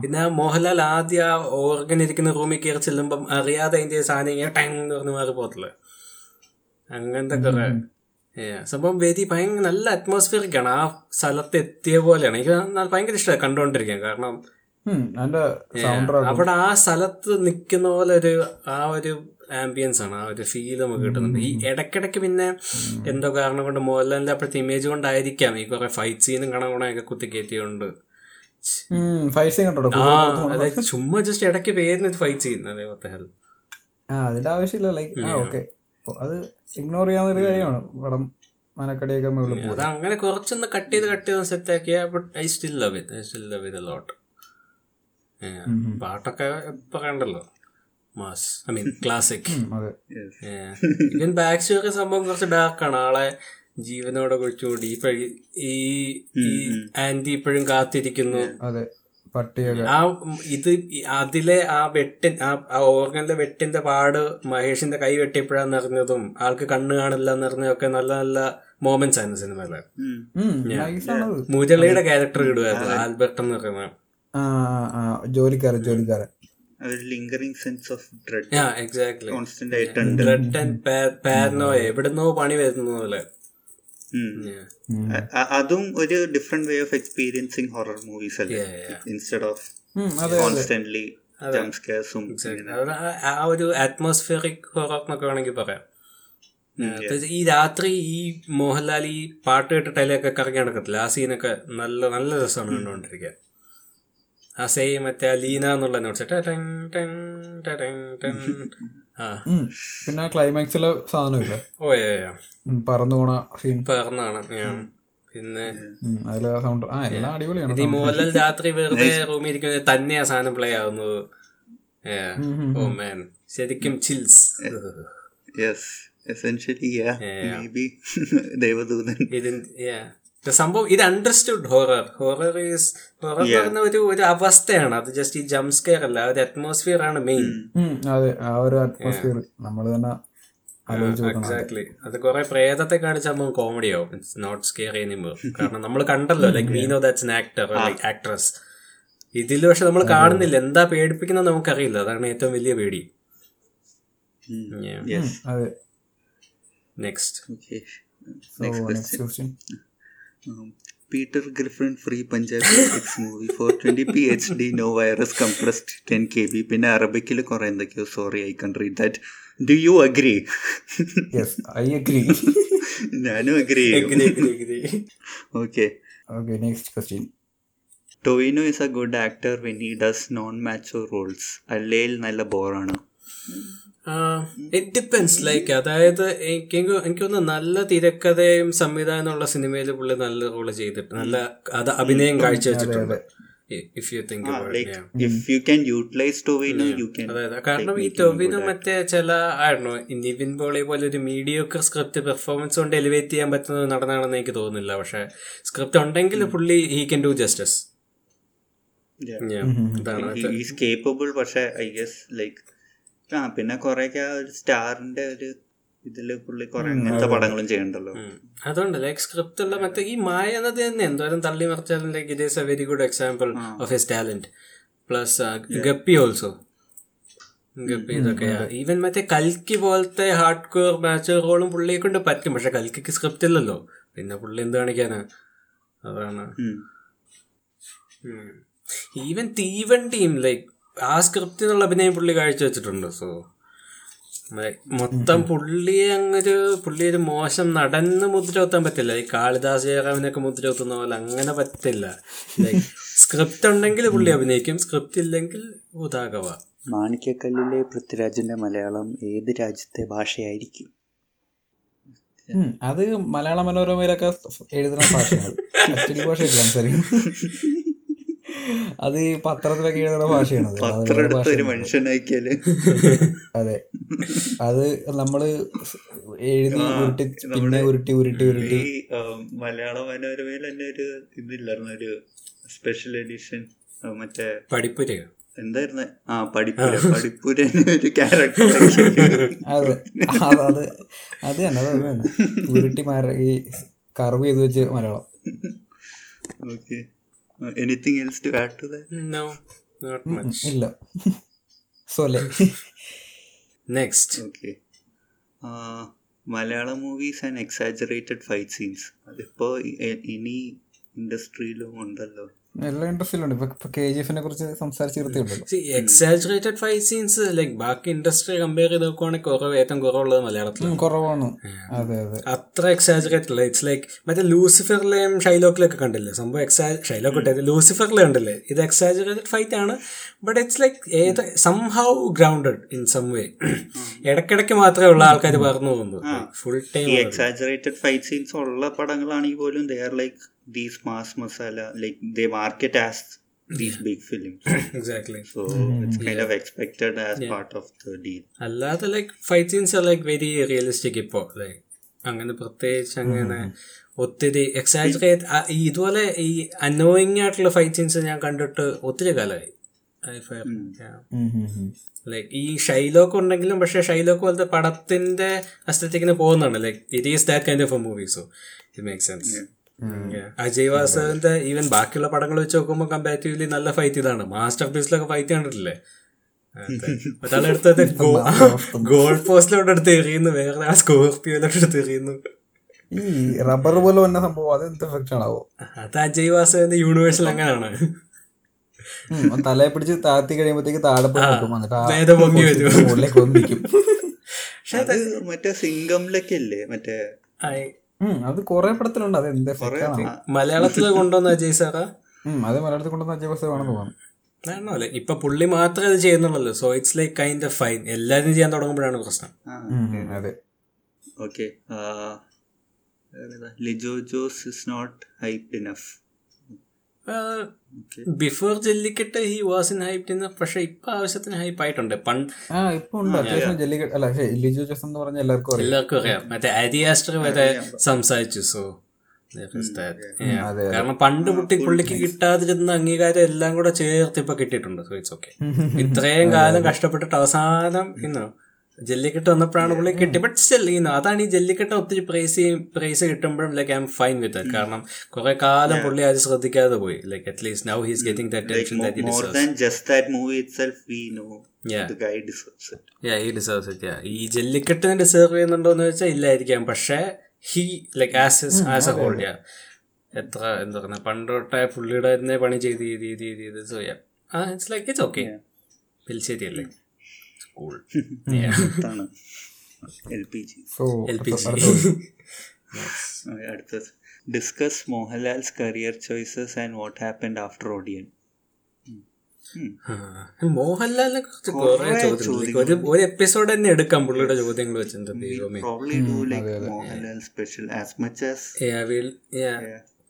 പിന്നെ മോഹൻലാൽ ആദ്യ ആ ഓർഗൻ ഇരിക്കുന്ന റൂമിൽ കയറി ചെല്ലുമ്പം അറിയാതെ അതിന്റെ സാധനം ഇങ്ങനെ ടങ് എന്ന് പറഞ്ഞ് മാറി പോകത്തില്ല അങ്ങനത്തെ കുറെ. സംഭവം വെരി ഭയങ്കര നല്ല അറ്റ്മോസ്ഫിയറിക് ആണ്. ആ സ്ഥലത്ത് എത്തിയ പോലെയാണ്. എനിക്ക് ഭയങ്കര ഇഷ്ടമാണ് കണ്ടുകൊണ്ടിരിക്കാൻ. കാരണം അവിടെ ആ സ്ഥലത്ത് നിൽക്കുന്ന പോലെ ഒരു ആ ഒരു ആംബിയൻസ് ആണ് ആ ഒരു ഫീൽ നമുക്ക് കിട്ടുന്നുണ്ട്. ഈ ഇടയ്ക്കിടയ്ക്ക് പിന്നെ എന്തോ കാരണം കൊണ്ട് മോഹൻലാലിന്റെ അപ്പോഴത്തെ ഇമേജ് കൊണ്ടായിരിക്കാം ഈ കുറെ ഫൈറ്റ് സീനും കണകുണയൊക്കെ കുത്തി കയറ്റിയോണ്ട്. ഫൈറ്റ് സീൻ കണ്ടോ ആ അതായത് ചുമ്മാ ജസ്റ്റ് ഇടയ്ക്ക് പേരിന് ഫൈറ്റ് ചെയ്യുന്നത് അതേപോലത്തെ ഹെൽ ആ അതിന്റെ ആവശ്യമില്ല ലൈക്ക് ആ ഓക്കെ അത് ഇഗ്നോർ ചെയ്യാവുന്ന ഒരു കാര്യമാണ്. പടം മനക്കടിയൊക്കെ മുകളിൽ അത് അങ്ങനെ കുറച്ചൊന്ന് കട്ട് ചെയ്ത് കട്ട് ചെയ്ത് സെറ്റ് ആക്കിയ but I still love it I still love it lot പാട്ടൊക്കെ ഇപ്പൊ കണ്ടല്ലോ. മാസ് ഐ മീൻ ക്ലാസിക് അതെ. ഇവൻ ബാക്ക് സ്റ്റോറി സംഭവം കുറച്ച് ഡാർക്കാണ് ആളെ ജീവനോടെ കുറിച്ചു കൂടി ഈ ഈ ആന്റി ഇപ്പോഴും കാത്തിരിക്കുന്നു. ആ ഇത് അതിലെ ആ വെട്ടിൻ ആ ഓർഗനിലെ വെട്ടിന്റെ പാട് മഹേഷിന്റെ കൈ വെട്ടിയപ്പോഴാന്ന് അറിഞ്ഞതും ആൾക്ക് കണ്ണ് കാണില്ല എന്ന് അറിഞ്ഞതൊക്കെ നല്ല നല്ല മോമെന്റ്സ് ആയിരുന്നു സിനിമയിൽ. മുരളിയുടെ ക്യാരക്ടർ ഇടുവായിരുന്നു ആൽബർട്ട് എന്ന് പറയുന്ന. ആ ആ, ആ ജോലിക്കാരൻ ജോലിക്കാരൻ. ഒരു ലിങ്കറിങ് സെൻസ് ഓഫ് ഡ്രെഡ് ആ എക്സാക്ട്ലി കോൺസ്റ്റന്റ് ആയിട്ടുണ്ട് റെഡ് ആൻഡ് പാരനോ എവിടുന്നോ പണി വരുന്ന പോലെ. അ- അതും ഒരു different way of experiencing horror movies അല്ലേ. ഇൻസ്റ്റെഡ് ഓഫ് കോൺസ്റ്റന്റ്ലി ജംസ്കേഴ്സും ആ- ആ ഒരു അറ്റ്മോസ്ഫിയറിക് ഹൊറർ എന്നൊക്കെ വേണമെങ്കിൽ പറയാം. ഈ രാത്രി ഈ മോഹൻലാൽ ഈ പാട്ട് കേട്ടിട്ട് അതിലൊക്കെ കറങ്ങി നടക്കത്തില്ല? ആ സീനൊക്കെ നല്ല നല്ല രസമാണ് കണ്ടുകൊണ്ടിരിക്കാൻ. ആ സെയിം മറ്റേ ആ ലീന എന്നുള്ള നോട്ട്സ് ആ. പിന്നെ ക്ലൈമാക്സിലെ സാധനമില്ല? ഓ ഏ പറന്നു പോണ സീൻ പറന്നാണ് ഞാൻ പിന്നെ അതിലെ സൗണ്ട് ആ എല്ലാം അടിപൊളിയാണ് ഈ മോഹൻലാൽ രാത്രി വെറുതെ റൂമിൽ ഇരിക്കുന്നത് തന്നെയാ സാധനം പ്ലേ ആവുന്നത് ഓ മാൻ ശരിക്കും chills yes essentially yeah maybe Devadoothan. ഇതിന്റെ സംഭവം ഇത് understood horror horror is horror പറയുന്ന ഒരു ഒരു അവസ്ഥയാണ്. അത് ജസ്റ്റ് ഈ ജംപ് സ്കെയർ അല്ല ഒരു അറ്റ്മോസ്ഫിയർ ആണ് മെയിൻ അതെ ആ ഒരു അറ്റ്മോസ്ഫിയർ നമ്മൾ തന്നെ എക്സാക്ട്ലി അത് കുറെ പ്രേതത്തെ കാണിച്ചാകുമ്പോൾ കോമഡി ആവും. ഇറ്റ്സ് നോട്ട് സ്കെയർ എനിമോർ കാരണം നമ്മൾ കണ്ടല്ലോ like we know that's an actor like actress ഇതിൽ പക്ഷെ നമ്മൾ കാണുന്നില്ല. എന്താ പേടിപ്പിക്കുന്നത് നമുക്കറിയില്ല. അതാണ് ഏറ്റവും വലിയ പേടി. Next next next okay So, next question. Peter Griffin free Punjabi X movie 420p HD no virus compressed 10 KB പിന്നെ അറബിക്കിൽ കുറെ എന്തൊക്കെയോ sorry I can't read that do you agree Yes, I agree. ഞാനും agree okay Okay, next question. Tovino is a good actor when he does non macho roles അല്ലെങ്കിൽ നല്ല ബോറാണ് it depends like അതായത് എനിക്ക് എനിക്കൊന്ന് തോന്നുന്നു നല്ല തിരക്കഥയും സംവിധാനം ഉള്ള സിനിമയിൽ പുള്ളി നല്ല റോൾ ചെയ്തിട്ട് നല്ല അത് അഭിനയം കാഴ്ചവെച്ചിട്ടുണ്ട്. If you think like if you can utilise Tovino you can അതായത് കാരണം ഈ ടൊവിനോ മറ്റേ ചില ആയിരുന്നു നിവിൻ പോളി പോലെ ഒരു മീഡിയോക്കർ സ്ക്രിപ്റ്റ് പെർഫോമൻസ് കൊണ്ട് എലിവേറ്റ് ചെയ്യാൻ പറ്റുന്ന നടന്നാണെന്ന് നടനാണെന്ന് എനിക്ക് തോന്നുന്നില്ല. പക്ഷെ സ്ക്രിപ്റ്റ് ഉണ്ടെങ്കിൽ പുള്ളി ഹി കൻ ഡു ജസ്റ്റിസ് ഇതാണ് ഈസ് കേപ്പബിൾ പക്ഷെ ഐ ഗസ് ലൈക്ക് ആ പിന്നെ കുറെയൊക്കെ ആ ഒരു സ്റ്റാറിന്റെ ഒരു ഇതിൽ പുള്ളി കുറെ അങ്ങനത്തെ പടങ്ങളും ചെയ്യണ്ടല്ലോ. അതുകൊണ്ട് ലൈക്ക് സ്ക്രിപ്റ്റ് ഉള്ള മറ്റേ ഈ മായ എന്നത് തന്നെ എന്തോരം തള്ളി മറിച്ചാലും like it is a very good example of his talent plus Guppy also Guppy ഇതൊക്കെ ഈവൻ മറ്റേ കൽക്കി പോലത്തെ ഹാർഡ് കോർ മാച്ച് റോളും പുള്ളിയെ കൊണ്ട് പറ്റും. പക്ഷെ കൽക്കിക്ക് സ്ക്രിപ്റ്റ് ഇല്ലല്ലോ. പിന്നെ പുള്ളി എന്ത് കാണിക്കാനാ? അതാണ്. ഈവൻ ഈവൻ ടീം ലൈക്ക് ആ സ്ക്രിപ്റ്റിനുള്ള അഭിനയം പുള്ളി കാഴ്ചവെച്ചിട്ടുണ്ട്. സോ മൊത്തം പുള്ളിയെ അങ്ങൊരു പുള്ളി ഒരു മോശം നടന്ന് മുദ്ര കുത്താൻ പറ്റില്ല. ഈ കാളിദാസ് ജയറാമിനൊക്കെ മുദ്ര കുത്തുന്ന പോലെ അങ്ങനെ പറ്റില്ല. സ്ക്രിപ്റ്റ് ഉണ്ടെങ്കിൽ പുള്ളി അഭിനയിക്കും. സ്ക്രിപ്റ്റ് ഇല്ലെങ്കിൽ ഉദാകവ മാണിക്കക്കല്ലിലെ പൃഥ്വിരാജിന്റെ മലയാളം ഏത് രാജ്യത്തെ ഭാഷയായിരിക്കും? അത് മലയാള മനോരമയിലൊക്കെ എഴുതുന്ന ഭാഷയാണ്. ഭാഷ സംസാരിക്കും അത് ഈ പത്രത്തിലൊക്കെ എഴുതുന്ന ഭാഷയാണ്. അത്. അത് പത്രം എടുത്ത് ഒരു. മനുഷ്യനാക്കിയാൽ. അതെ. അത് നമ്മൾ എഴുതി ഉരുട്ടി നമ്മുടെ പിന്നെ ഉരുട്ടി ഉരുട്ടി ഉരുട്ടി. മലയാള മനോരമയിൽ തന്നെ ഒരു ഇതില്ലായിരുന്നു ഒരു സ്പെഷ്യൽ എഡിഷൻ മറ്റേ പഠിപ്പുര. എന്തായിരുന്നു? ആ പഠിപ്പുര. പഠിപ്പുര ഒരു ക്യാരക്ടർ അതെ. അത് അത് അത് തന്നെ അത് തന്നെ. ഉരുട്ടി മാറി ഈ കർവ് ചെയ്ത് വെച്ച് Malayalam. Okay anything else to add to that no not much ഇല്ല. സോലെ. Next okay Malayala movies and exaggerated fight scenes അതിപ്പോ ഇനി ഇൻഡസ്ട്രിയിലും ഉണ്ടല്ലോ. എല്ലാ ഇൻഡസ്ട്രിയിലും ഇപ്പൊ ഇപ്പൊ കെ ജി എഫിനെ കുറിച്ച് സംസാരിച്ച് എക്സാജറേറ്റഡ് ഫൈറ്റ് സീൻസ് ലൈക് ബാക്കി ഇൻഡസ്ട്രി കമ്പയർ ചെയ്ത് നോക്കുവാണെങ്കിൽ കുറവ് ഏറ്റവും കുറവുള്ളത് മലയാളത്തിൽ കുറവാണ്. അതെ അതെ. അത്ര എക്സാജറേറ്റ് അല്ല ഇറ്റ്സ് ലൈക്ക് മറ്റേ ലൂസിഫറിലെയും ഷൈലോക്കിലൊക്കെ കണ്ടില്ലേ? സംഭവം എക്സാ ഷൈലോക്ക് കിട്ടിയത് ലൂസിഫറിലെ കണ്ടില്ലേ? ഇത് എക്സാജറേറ്റഡ് ഫൈറ്റ് ആണ്. ബട്ട് ഇറ്റ്സ് ലൈക്ക് ഏത് somehow grounded in some way ഇടയ്ക്കിടയ്ക്ക് മാത്രമേ ഉള്ള ആൾക്കാർ പറഞ്ഞു പോകുന്നത്. Full time exaggerated fight scenes ഉള്ള പടങ്ങളാണെങ്കിൽ പോലും they are like these mass masala like they market as part of the deal. അല്ലാതെ like fight scenes are like very realistic ഇപ്പോൾ ലൈക്ക് അങ്ങനെ പ്രത്യേകിച്ച് അങ്ങനെ ഒത്തിരി എക്സാജറേറ്റ് ഇതുപോലെ ഈ അനോയിങ് ആയിട്ടുള്ള ഫൈറ്റ് സീൻസ് ഞാൻ കണ്ടിട്ട് ഒത്തിരി കാലമായി. ലൈക്ക് ഈ ഷൈലോക്ക് ഉണ്ടെങ്കിലും പക്ഷെ ഷൈലോക്ക് പോലത്തെ പടത്തിന്റെ അസ്ഥിതിക്കിന് പോകുന്നുണ്ട് like it is that kind of a movie so it make sense Ajay വാസവന്റെ even ബാക്കിയുള്ള പടങ്ങൾ വെച്ച് നോക്കുമ്പോൾ കമ്പാരിറ്റീവ്ലി നല്ല ഫൈറ്റ് ഇതാണ്. മാസ്റ്റർ പീസിലൊക്കെ ഫൈറ്റ് കണ്ടിട്ടില്ലേ? ഒരാളെടുത്തത് ഗോൾ പോസ്റ്റിലോട്ട് എടുത്ത് എറിയുന്നു. വേറെ ആ സ്കോർപ്പിയോലോട്ട് എടുത്ത് എറിയുന്നു. ഈ റബ്ബർ പോലെ വന്ന സംഭവം അത് എന്ത് എഫക്റ്റ് ആണാവോ? അത് അജയ് എന്ന യൂണിവേഴ്സിൽ അങ്ങനെയാണ് തലയെ പിടിച്ച് താഴ്ത്തി കഴിയുമ്പോഴത്തേക്ക് താഴെ പോയി മുട്ടും എന്നിട്ട് ആ നേരെ പൊങ്ങി വരും. മുകളിലേക്ക് വന്നിരിക്കും അത് മറ്റേ സിംഗമിലൊക്കെ ഇല്ലേ മറ്റേ. അത് കൊറേ പടത്തിലുണ്ട്. അത് എന്താ മലയാളത്തിൽ കൊണ്ടുവന്ന അജയ് സാറാ? അത് മലയാളത്തിൽ കൊണ്ടുവന്ന അജയ് ബസ് വേണം തോന്നുന്നു. അല്ലെ ഇപ്പൊ പുള്ളി മാത്രമേ അത് ചെയ്യുന്നുള്ളൂ so it's like kind of fine എല്ലാരും ചെയ്യാൻ തുടങ്ങുമ്പോഴാണ് പ്രശ്നം. അതെ. Okay Lijo Jose is not enough before Jallikattu he was in hype പക്ഷെ ഇപ്പൊ ആവശ്യത്തിന് ഹൈപ്പ് ആയിട്ടുണ്ട്. പണ്ട് ആ ഇപ്പൊ ഉണ്ട്. അത്യാവശ്യം ജല്ലിക്കട്ട് അല്ല ജോസ് എന്ന് പറഞ്ഞ എല്ലാവർക്കും അറിയാം. എല്ലാവർക്കും അറിയാം. മറ്റേ അരിയാസ്റ്റർ വരെ സംസാരിച്ചു സോ കാരണം പണ്ട് പുട്ടി പുള്ളിക്ക് കിട്ടാതിരുന്ന അംഗീകാരം എല്ലാം കൂടെ ചേർത്ത് ഇപ്പൊ കിട്ടിയിട്ടുണ്ട് സോ ഇറ്റ്സ് ഓക്കെ ഇത്രയും കാലം കഷ്ടപ്പെട്ടിട്ട് അവസാനം ഇന്നോ ജല്ലിക്കെട്ട് വന്നപ്പോഴാണ് പുള്ളി കിട്ടി ബട്ട് സ്റ്റിൽ ഇന്ന് അതാണ് ഈ ജല്ലിക്കെട്ട് ഒത്തിരി പ്രൈസ് പ്രൈസ് കിട്ടുമ്പോഴും like I M fine with കാരണം കുറെ കാലം പുള്ളി അത് ശ്രദ്ധിക്കാതെ പോയി. Like at least now he's getting that Like tension more, that more than just that movie itself, we know the guy deserves it. Yeah, he deserves it, yeah. ഈ ജല്ലിക്കെട്ടിന് deserve ചെയ്യുന്നുണ്ടോ എന്ന് വെച്ചാൽ ഇല്ലായിരിക്കാം. പക്ഷേ he like as as a whole yeah എത്ര എന്താ പറയുക പണ്ട് തൊട്ടേ പുള്ളിയുടെ തന്നെ പണി ചെയ്ത് ചെയ്ത് ചെയ്ത് ചെയ്ത് ചെയ്ത് so yeah it's like it's okay പിൽശ്ശേരി അല്ലേ സ്കൂൾ അടുത്തത്. Discuss Mohanlal's career choices and what happened after Odiyan മോഹൻലാലിനെ കുറിച്ച് കുറെ ചോദ്യങ്ങൾ ഒരു ഒരു എപ്പിസോഡ് തന്നെ എടുക്കാം പുള്ളിയുടെ ചോദ്യങ്ങൾ വെച്ചിട്ടുണ്ട് ദൈവമേ. Probably do like Mohanlal special as much as Yeah, we'll, yeah.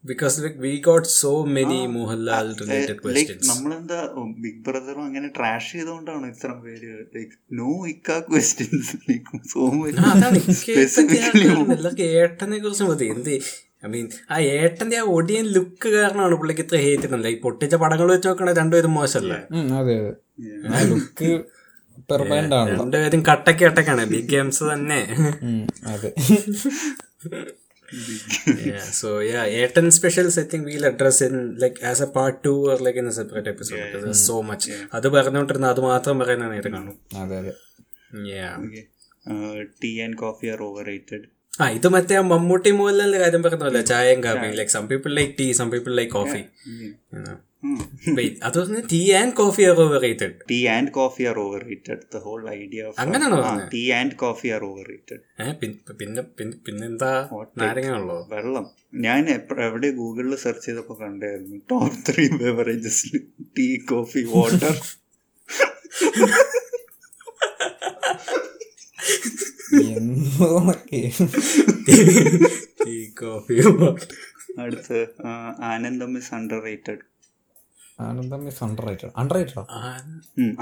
Because we got so many Mohanlal related questions. നമ്മളെന്താ ബിഗ് ബ്രദറും അങ്ങനെ ട്രാഷ് ചെയ്തുകൊണ്ടാണ് ഇത്ര പേര് ലൈക്ക് നോ ഇക്ക ക്വസ്റ്റ്യൻസ് സോ മച്ച് സ്പെസിഫിക്കലി ഏട്ടനെ കുറിച്ച് മതി. എന്ത് ഐ മീൻ ആ ഏട്ടന്റെ ആ ഒടിയൻ ലുക്ക് കാരണമാണ് പുള്ളിക്ക് ഇത്ര ഹേറ്റ് ചെയ്യുന്നത്. ഈ പൊട്ടിച്ച പടങ്ങൾ വെച്ച് നോക്കണേ രണ്ടുപേരും മോശമല്ലേ? അതെ അതെ. ആ ലുക്ക് പെർമനന്റ് ആണല്ലോ രണ്ടുപേരും കട്ടക്ക് കട്ടക്കാണ്. ബിഗ് ഗെയിംസ് തന്നെ. yeah അതെ. So yeah Ettan specials I think we'll address in like as a part two or like in a separate episode so much അത് പറഞ്ഞുകൊണ്ടിരുന്ന അത് മാത്രം പറയാനാണ് നേരെ കാണും. അതെ അതെ. Yeah. Tea and coffee are overrated ആ ഇത് മറ്റേ ആ മമ്മൂട്ടി മോഹൻലാലിന്റെ കാര്യം പറഞ്ഞല്ലോ ചായയും കാപ്പിയും like some people like tea some people like coffee അത് പറഞ്ഞ tea and coffee are overrated tea and coffee are overrated the whole idea അങ്ങനെയാണോ? Tea and coffee are overrated പിന്നെ പിന്നെ പിന്നെന്താ നാരങ്ങാണല്ലോ വെള്ളം. ഞാൻ എവിടെ ഗൂഗിളിൽ സെർച്ച് ചെയ്തപ്പോ കണ്ടായിരുന്നു top three beverages tea coffee water അടുത്ത് ആ, Aanandam is underrated Aanandam is underrated under റേറ്റഡോ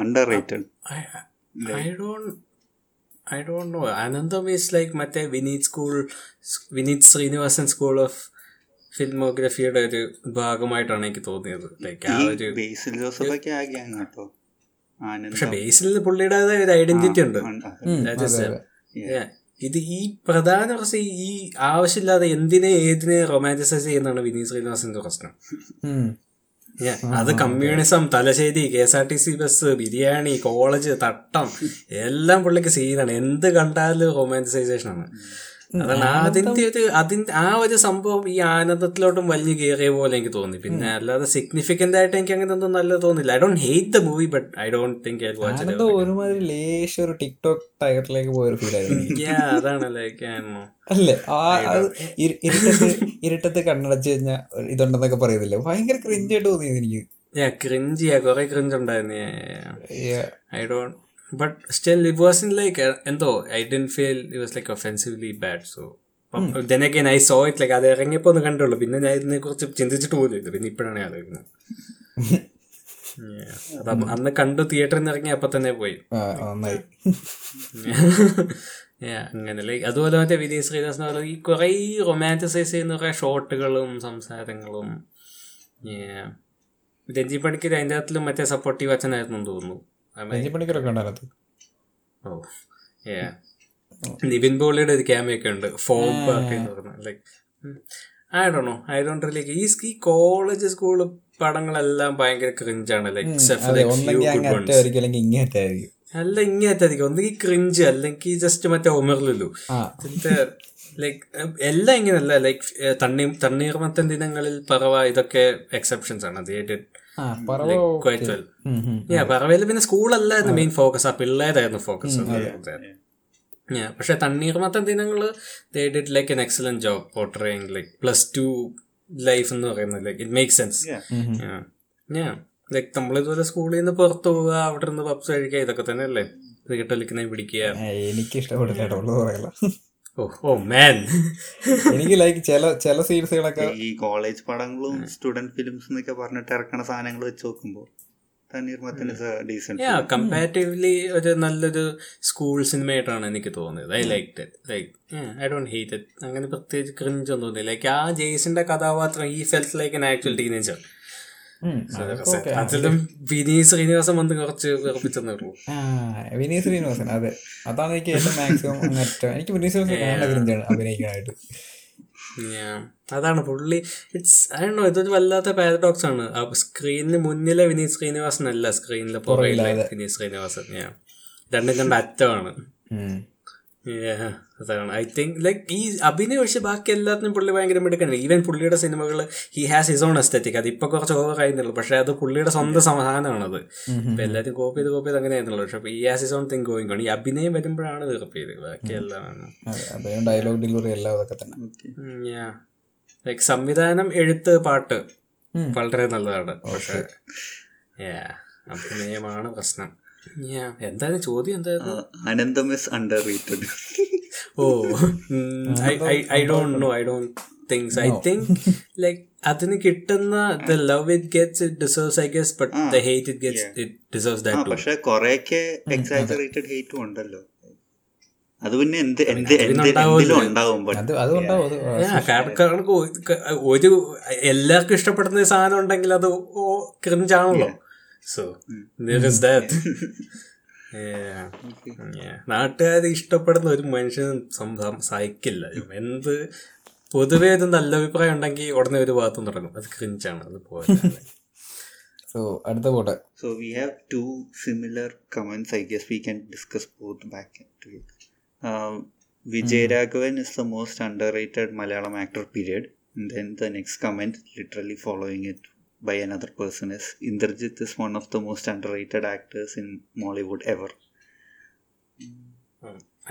underrated I don't I don't know Anantham is like മറ്റേ Vineeth school Vineeth Sreenivasan school of ഫിൽമോഗ്രഫിയുടെ ഒരു ഭാഗമായിട്ടാണ് എനിക്ക് തോന്നിയത്. ലൈക്ക് ആ ഒരു ബേസിൽ ജോസഫ് ഒക്കെ ആകെയാണ് കേട്ടോ. പക്ഷെ ബേസിൽ പുള്ളിയുടേതായ ഒരു ഐഡന്റിറ്റി ഉണ്ട്. ഇത് ഈ പ്രധാന പ്രശ്നം ഈ ആവശ്യമില്ലാതെ എന്തിനെ ഏതിനെ റൊമാന്റിസൈസ് ചെയ്യുന്നതാണ് വിനീത് ശ്രീനിവാസിന്റെ പ്രശ്നം. അത് communism Thalassery K S R T C bus biryani college തട്ടം എല്ലാം പുള്ളിക്ക് സീനാണ് എന്ത് കണ്ടാലും റൊമാന്റിസൈസേഷൻ ആണ്. അതാണ് അതിന്റെ ഒരു അതിന്റെ ആ ഒരു സംഭവം ഈ ആനന്ദത്തിലോട്ടും വലിഞ്ഞു കയറിയ പോലെ എനിക്ക് തോന്നി. പിന്നെ അല്ലാതെ സിഗ്നിഫിക്കന്റ് ആയിട്ട് എനിക്ക് അങ്ങനെ ഒന്നും നല്ലത് തോന്നില്ല. I don't hate the movie but I don't think I watch Aanandam ഒരുമാതിരി ലേശം ഒരു ടിക്ടോക്ക് പോയ പോയൊരു ഫീൽ ആയിരുന്നു (laughs) അതാണ് ലൈക്ക് അല്ലേ? ആ ഇരുട്ടത്ത് ഇരുട്ടത്ത് കണ്ണടച്ച് കഴിഞ്ഞാൽ ഇതുണ്ടെന്നൊക്കെ പറയുന്നില്ലേ? ഭയങ്കര ക്രിഞ്ചായിട്ട് തോന്നിയത് എനിക്ക്. ക്രിഞ്ച് ചെയ്യാ കൊറേ ക്രിഞ്ച് ഉണ്ടായിരുന്നു. I don't but still it was in like എന്തോ I'd feel it was like offensively bad so then again I saw it like അത് ഇറങ്ങിയപ്പോ ഒന്ന് കണ്ടുള്ളൂ പിന്നെ ഞാൻ ഇതിനെ കുറിച്ച് ചിന്തിച്ചിട്ട് പോലും ഇത് പിന്നെ ഇപ്പോഴാണ് ആലോചിക്കുന്നത് അറിയുന്നത്. (laughs) അന്ന് കണ്ടു തിയേറ്ററിൽ നിന്ന് ഇറങ്ങി അപ്പൊ തന്നെ പോയി. (laughs) Yeah, അങ്ങനെ. ലൈക്ക് അതുപോലെ മറ്റേ വിജയ് എന്ന് പറയുന്നത് ഈ കുറെ റൊമാന്റിസൈസ് ചെയ്യുന്ന കുറെ ഷോട്ടുകളും സംസാരങ്ങളും. രഞ്ജി പണിക്കർ അതിന്റെ അകത്തിലും മറ്റേ സപ്പോർട്ടീവ് അച്ഛനായിരുന്നു തോന്നുന്നു. രഞ്ജി ഉണ്ടായിരുന്നു ഓ yeah. നിവിൻ പോളിയുടെ ഒരു ക്യാമയൊക്കെ ഉണ്ട്. ഫോം പാർക്ക് എന്ന് പറഞ്ഞാൽ like I don't know I don't like ഈ ഈ കോളേജ് സ്കൂൾ പടങ്ങളെല്ലാം ഭയങ്കര ക്രിഞ്ചാണ് ലൈക്ക് അല്ല ഇങ്ങനത്തായിരിക്കും ഒന്നെങ്കിൽ ക്രിഞ്ച് അല്ലെങ്കിൽ ജസ്റ്റ് മറ്റേ ഒമർലുള്ളൂ ലൈക് ലൈക്ക് എല്ലാം ഇങ്ങനെയല്ല ലൈക്ക് തണ്ണീർ തണ്ണീർമത്തൻ ദിനങ്ങളിൽ പറവ ഇതൊക്കെ എക്സെപ്ഷൻസ് ആണ്. അത് ക്വൈറ്റ് വെൽ യാ പറവയിൽ പിന്നെ സ്കൂളല്ലായിരുന്നു മെയിൻ ഫോക്കസ് ആ പിള്ളേരായിരുന്നു ഫോക്കസ് പക്ഷെ Thanneermathan Dinangal they did like an excellent job portraying like plus two life എന്ന് പറയുന്നത് ലൈക്ക് ഇറ്റ് മേക്ക് സെൻസ്. ഞാൻ ലൈക്ക് നമ്മളിതുപോലെ സ്കൂളിൽ നിന്ന് പുറത്തു പോവുക അവിടെ നിന്ന് പപ്സ് കഴിക്കുക ഇതൊക്കെ തന്നെ അല്ലേ ക്രിക്കറ്റ് കളിക്കുന്ന പിടിക്കുക എനിക്ക് ഇഷ്ടപ്പെട്ടില്ല എനിക്ക് ലൈക്ക് ചില ചില സീരീസുകളൊക്കെ ഈ കോളേജ് പടങ്ങളും സ്റ്റുഡന്റ് ഫിലിംസ് എന്നൊക്കെ പറഞ്ഞിട്ട് ഇറക്കണ സാധനങ്ങൾ വെച്ച് നോക്കുമ്പോൾ തണ്ണീർമത്തിന് ഡീസെന്റ് യാ കമ്പാരിറ്റീവ്ലി ഒരു നല്ലൊരു സ്കൂൾ സിനിമയായിട്ടാണ് എനിക്ക് തോന്നിയത്. I like it like I don't hate it അങ്ങനെ പ്രത്യേകിച്ച് ക്രിഞ്ച് ഒന്നും തോന്നില്ല ലൈക്ക് ആ ജെയ്സിന്റെ കഥാപാത്രം ഈ feels like an actual teenager ഉം, അതൊക്കെ okay. അതിലും വിനീത് ശ്രീനിവാസൻ വന്ന് കുറച്ച് വെറുപ്പിച്ചെന്നേ ഉള്ളൂ. വിനീത് ശ്രീനിവാസൻ അതെ. അതാണ് എനിക്ക് ഏറ്റവും മാക്സിമം അങ്ങേറ്റം എനിക്ക് വിനീത് ശ്രീനിവാസൻ കാണേണ്ട ക്രിഞ്ചാണ് അഭിനയിക്കാനായിട്ട്. അതാണ് പുള്ളി. ഇറ്റ്സ് ഐ ഇതൊരു വല്ലാത്ത പാരഡോക്സ് ആണ്. സ്ക്രീനിന് മുന്നിലെ വിനീത് ശ്രീനിവാസൻ അല്ല സ്ക്രീനിലെ പുറകിലെ വിനീത് ശ്രീനിവാസൻ. Yeah. രണ്ടും രണ്ട് അറ്റമാണ്. അതാണ്. ഐ തിങ്ക് ലൈക്ക് ഈ അഭിനയ ഒഴിച്ച് ബാക്കി എല്ലാത്തിനും പുള്ളി ഭയങ്കര മിടുക്കാണ് ഈവൻ പുള്ളിയുടെ സിനിമകൾ he has his own aesthetic അത് ഇപ്പൊ കുറച്ച് ഓവർ ആയിരുന്നുള്ളൂ. പക്ഷെ അത് പുള്ളിയുടെ സ്വന്തം സമാധാനമാണത്. ഇപ്പൊ എല്ലാവരും കോപ്പി ചെയ്ത് കോപ്പി ചെയ്ത് അങ്ങനെ ആയിരുന്നുള്ളൂ പക്ഷെ he has his own thing going ആണ് ഈ അഭിനയം വരുമ്പോഴാണ് കോപ്പി ചെയ്ത് ബാക്കി എല്ലാം അതെ ഡയലോഗ് ഡെലിവറി എല്ലാം അതൊക്കെ തന്നെ. ലൈക്ക് സംവിധാനം എഴുത്ത് പാട്ട് വളരെ നല്ലതാണ്. പക്ഷെ yeah, അഭിനയമാണ് പ്രശ്നം. Yeah, എന്താണ് ചോദ്യം എന്തായാലും Aanandam is underrated oh I don't know I don't things I think like അതിന് കിട്ടുന്ന the love it gets it deserves I guess but the hate it gets it deserves that പക്ഷേ കുറേയൊക്കെ exaggerated ഹേറ്റും ഉണ്ടല്ലോ. അത് പിന്നെ എന്ത് എന്ത് ഉണ്ടാവും കാരണം ഒരു എല്ലാവർക്കും ഇഷ്ടപ്പെടുന്ന സാധനം ഉണ്ടെങ്കിൽ അത് ക്രിഞ്ചാണല്ലോ സോ ഇസ് ദാറ്റ് നാട്ടുകാർ ഇഷ്ടപ്പെടുന്ന ഒരു മനുഷ്യനും സംഭവം സഹിക്കില്ല എന്ത് പൊതുവേ ഇത് നല്ല അഭിപ്രായം ഉണ്ടെങ്കിൽ ഉടനെ ഒരു ഭാഗത്തും തുടങ്ങും അത് ക്രിഞ്ചാണ് അത് പോലെ സോ അടുത്ത പോട്ടെ So we have two similar comments. I guess we can discuss both back to it. Uh, Vijay Raghavan is the most underrated Malayalam actor. Period. And then the next comment, another persons Indrajith by another person, is Indrajit is one of the most underrated actors in Mollywood ever.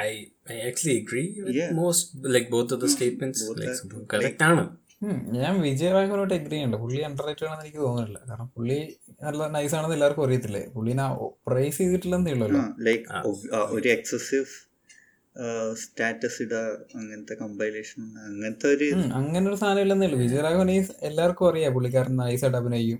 i I actually agree Yeah. most like both of are- statements. Correct ആണ്. ഉം, ഞാൻ Vijay രാഘവനോട്ട് agree ചെയ്യുന്നുണ്ട് പുള്ളി under rated ആണെന്ന് എനിക്ക് തോന്നുന്നില്ല. കാരണം പുള്ളി നല്ല നൈസ് ആണെന്ന് എല്ലാവർക്കും അറിയത്തില്ലേ? പുള്ളിനെ പ്രൈസ് ചെയ്തിട്ടില്ലെന്നേ ov- uh, ഒരു എക്സസീവ് സ്റ്റാറ്റസ് ഇടുക അങ്ങനത്തെ കമ്പൈലേഷൻ അങ്ങനത്തെ ഒരു അങ്ങനെ ഒരു സാധനം ഇല്ലെന്നേ ഉള്ളൂ. വിജയരാഘവൻ ഈ എല്ലാവർക്കും അറിയാം പുള്ളിക്കാരൻ നൈസ് അഭിനയിക്കും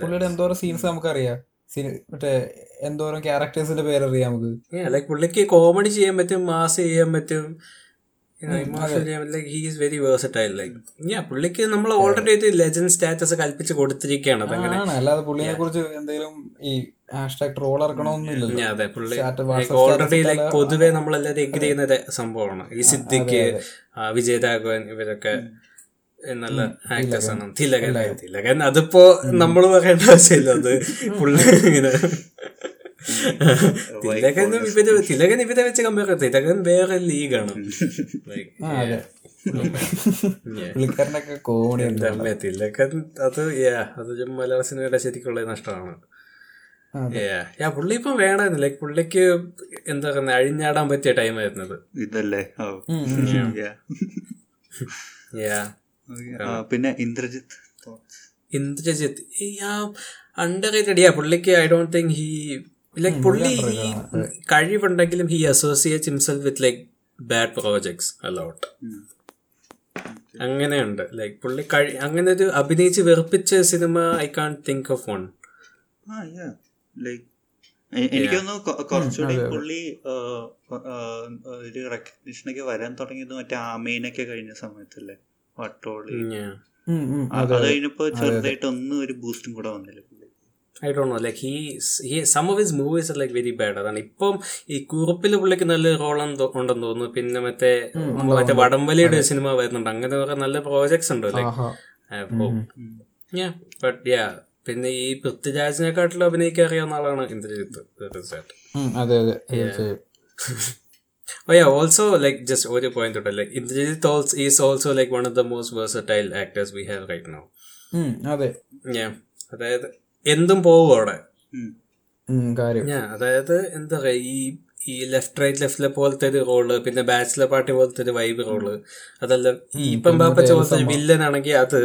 പുള്ളിയുടെ എന്തോരം സീൻസ് നമുക്കറിയാം. സീൻ- മറ്റേ എന്തോരം ക്യാരക്ടേഴ്സിന്റെ പേരറിയാം നമുക്ക്. ലൈക്ക് പുള്ളിക്ക് കോമഡി ചെയ്യാൻ പറ്റും മാസ് ചെയ്യാൻ പറ്റും. ഇമോഷണൽ ചെയ്യാൻ like he is very versatile like yeah പുള്ളിക്ക് നമ്മൾ ഓൾറെഡി ലെജൻഡ് സ്റ്റാറ്റസ് കൽപ്പിച്ച് കൊടുത്തിരിക്കുകയാണ് അതങ്ങനെ. അല്ലാതെ പുള്ളിയെ കുറിച്ച് എന്തെങ്കിലും ഈ ഹാഷ്ടാഗ് ട്രോൾ ഇറക്കണമെന്നില്ലല്ലോ Yeah, അതെ പുള്ളി Chat, WhatsApp ഓൾറെഡി ലൈക്ക് പൊതുവെ നമ്മളെല്ലാവരും എഗ്രി ചെയ്യുന്ന ഒരു സംഭവമാണ്. ഈ സിദ്ധിക്ക് വിജയരാഘവൻ ഇവരൊക്കെ നല്ല ആക്ടേഴ്സ് ആണ്. തിലകൻ തിലകൻ. അതിപ്പോ നമ്മൾ പറയേണ്ട ആവശ്യമില്ല അത്. പുള്ളി ഇങ്ങനെ തിലകനും ഇവർ തിലകൻ ഇവരെ വെച്ച് കമ്പയർ തിലകൻ വേറെ ലീഗാണ്. തിലകൻ അത് അത് മലയാള സിനിമയുടെ ശരിക്കുള്ള നഷ്ടമാണ്. Yeah. Yeah, പുള്ളി ഇപ്പൊ വേണമായിരുന്നു. ലൈക്ക് പുള്ളിക്ക് എന്താ പറയുക അഴിഞ്ഞാടാൻ പറ്റിയ ടൈം ആയിരുന്നത്. ഇതല്ലേ? Yeah. (laughs) Yeah. ആ, പിന്നെ Indrajith thoughts? Indrajith. Underrated yeah പുള്ളിക്ക് I don't think he like പുള്ളി ഈ കഴിവുണ്ടെങ്കിലും he associate himself with like bad projects a lot. അങ്ങനെയുണ്ട്. ലൈക്ക് പുള്ളി കഴി അങ്ങനെ ഒരു അഭിനയിച്ച് വെറുപ്പിച്ച cinema I can't think of one എനിക്ക് തോന്നുന്നു കുറച്ചുകൂടി പുള്ളി ഒരു റെക്കഗ്നിഷൻ ഒക്കെ വരാൻ തുടങ്ങിയത് മറ്റേ ആമേനൊക്കെ കഴിഞ്ഞ സമയത്തല്ലേ? വട്ടോളി. അത് കഴിഞ്ഞപ്പോ ചെറുതായിട്ട് ഒന്നും ഒരു ബൂസ്റ്റും കൂടെ വന്നില്ല I don't know like he he some of his movies like very bad അതാണ് ഇപ്പം ഈ കുറുപ്പിൽ പുള്ളിക്ക് നല്ല റോൾ ഉണ്ടെന്ന് തോന്നുന്നു. പിന്നെ മറ്റേ മറ്റേ വടംവലിയുടെ സിനിമ വരുന്നുണ്ട്. അങ്ങനെ കുറെ നല്ല പ്രോജക്ട്സ് ഉണ്ട് ലൈക്ക് ബട്ട് യാ പിന്നെ ഈ പൃഥ്വിരാജിനെക്കാട്ടിലും അഭിനയിക്കാൻ അറിയാവുന്ന ആളാണ് ഇന്ദ്രജിത്ത് തീർച്ചയായിട്ടും. അതെ അതെ (laughs) Oh yeah, also like just ഒരു പോയിന്റ് ഉണ്ട് like Indrajit also is also like one of the most versatile actors we have right now. ഉം, അതെ. ഞാൻ അതായത് എന്തും പോവും അവിടെ. ഞാൻ അതായത് എന്താ പറയാ ഈ ഈ ലെഫ്റ്റ് റൈറ്റ് ലെഫ്റ്റിലെ പോലത്തെ ഒരു റോൾ പിന്നെ ബാച്ചിലർ പാർട്ടി പോലത്തെ ഒരു വൈബ് റോൾ അതല്ല ഈ ഇപ്പം ബാപ്പച്ച പോലത്തെ വില്ലൻ ആണെങ്കിൽ അത്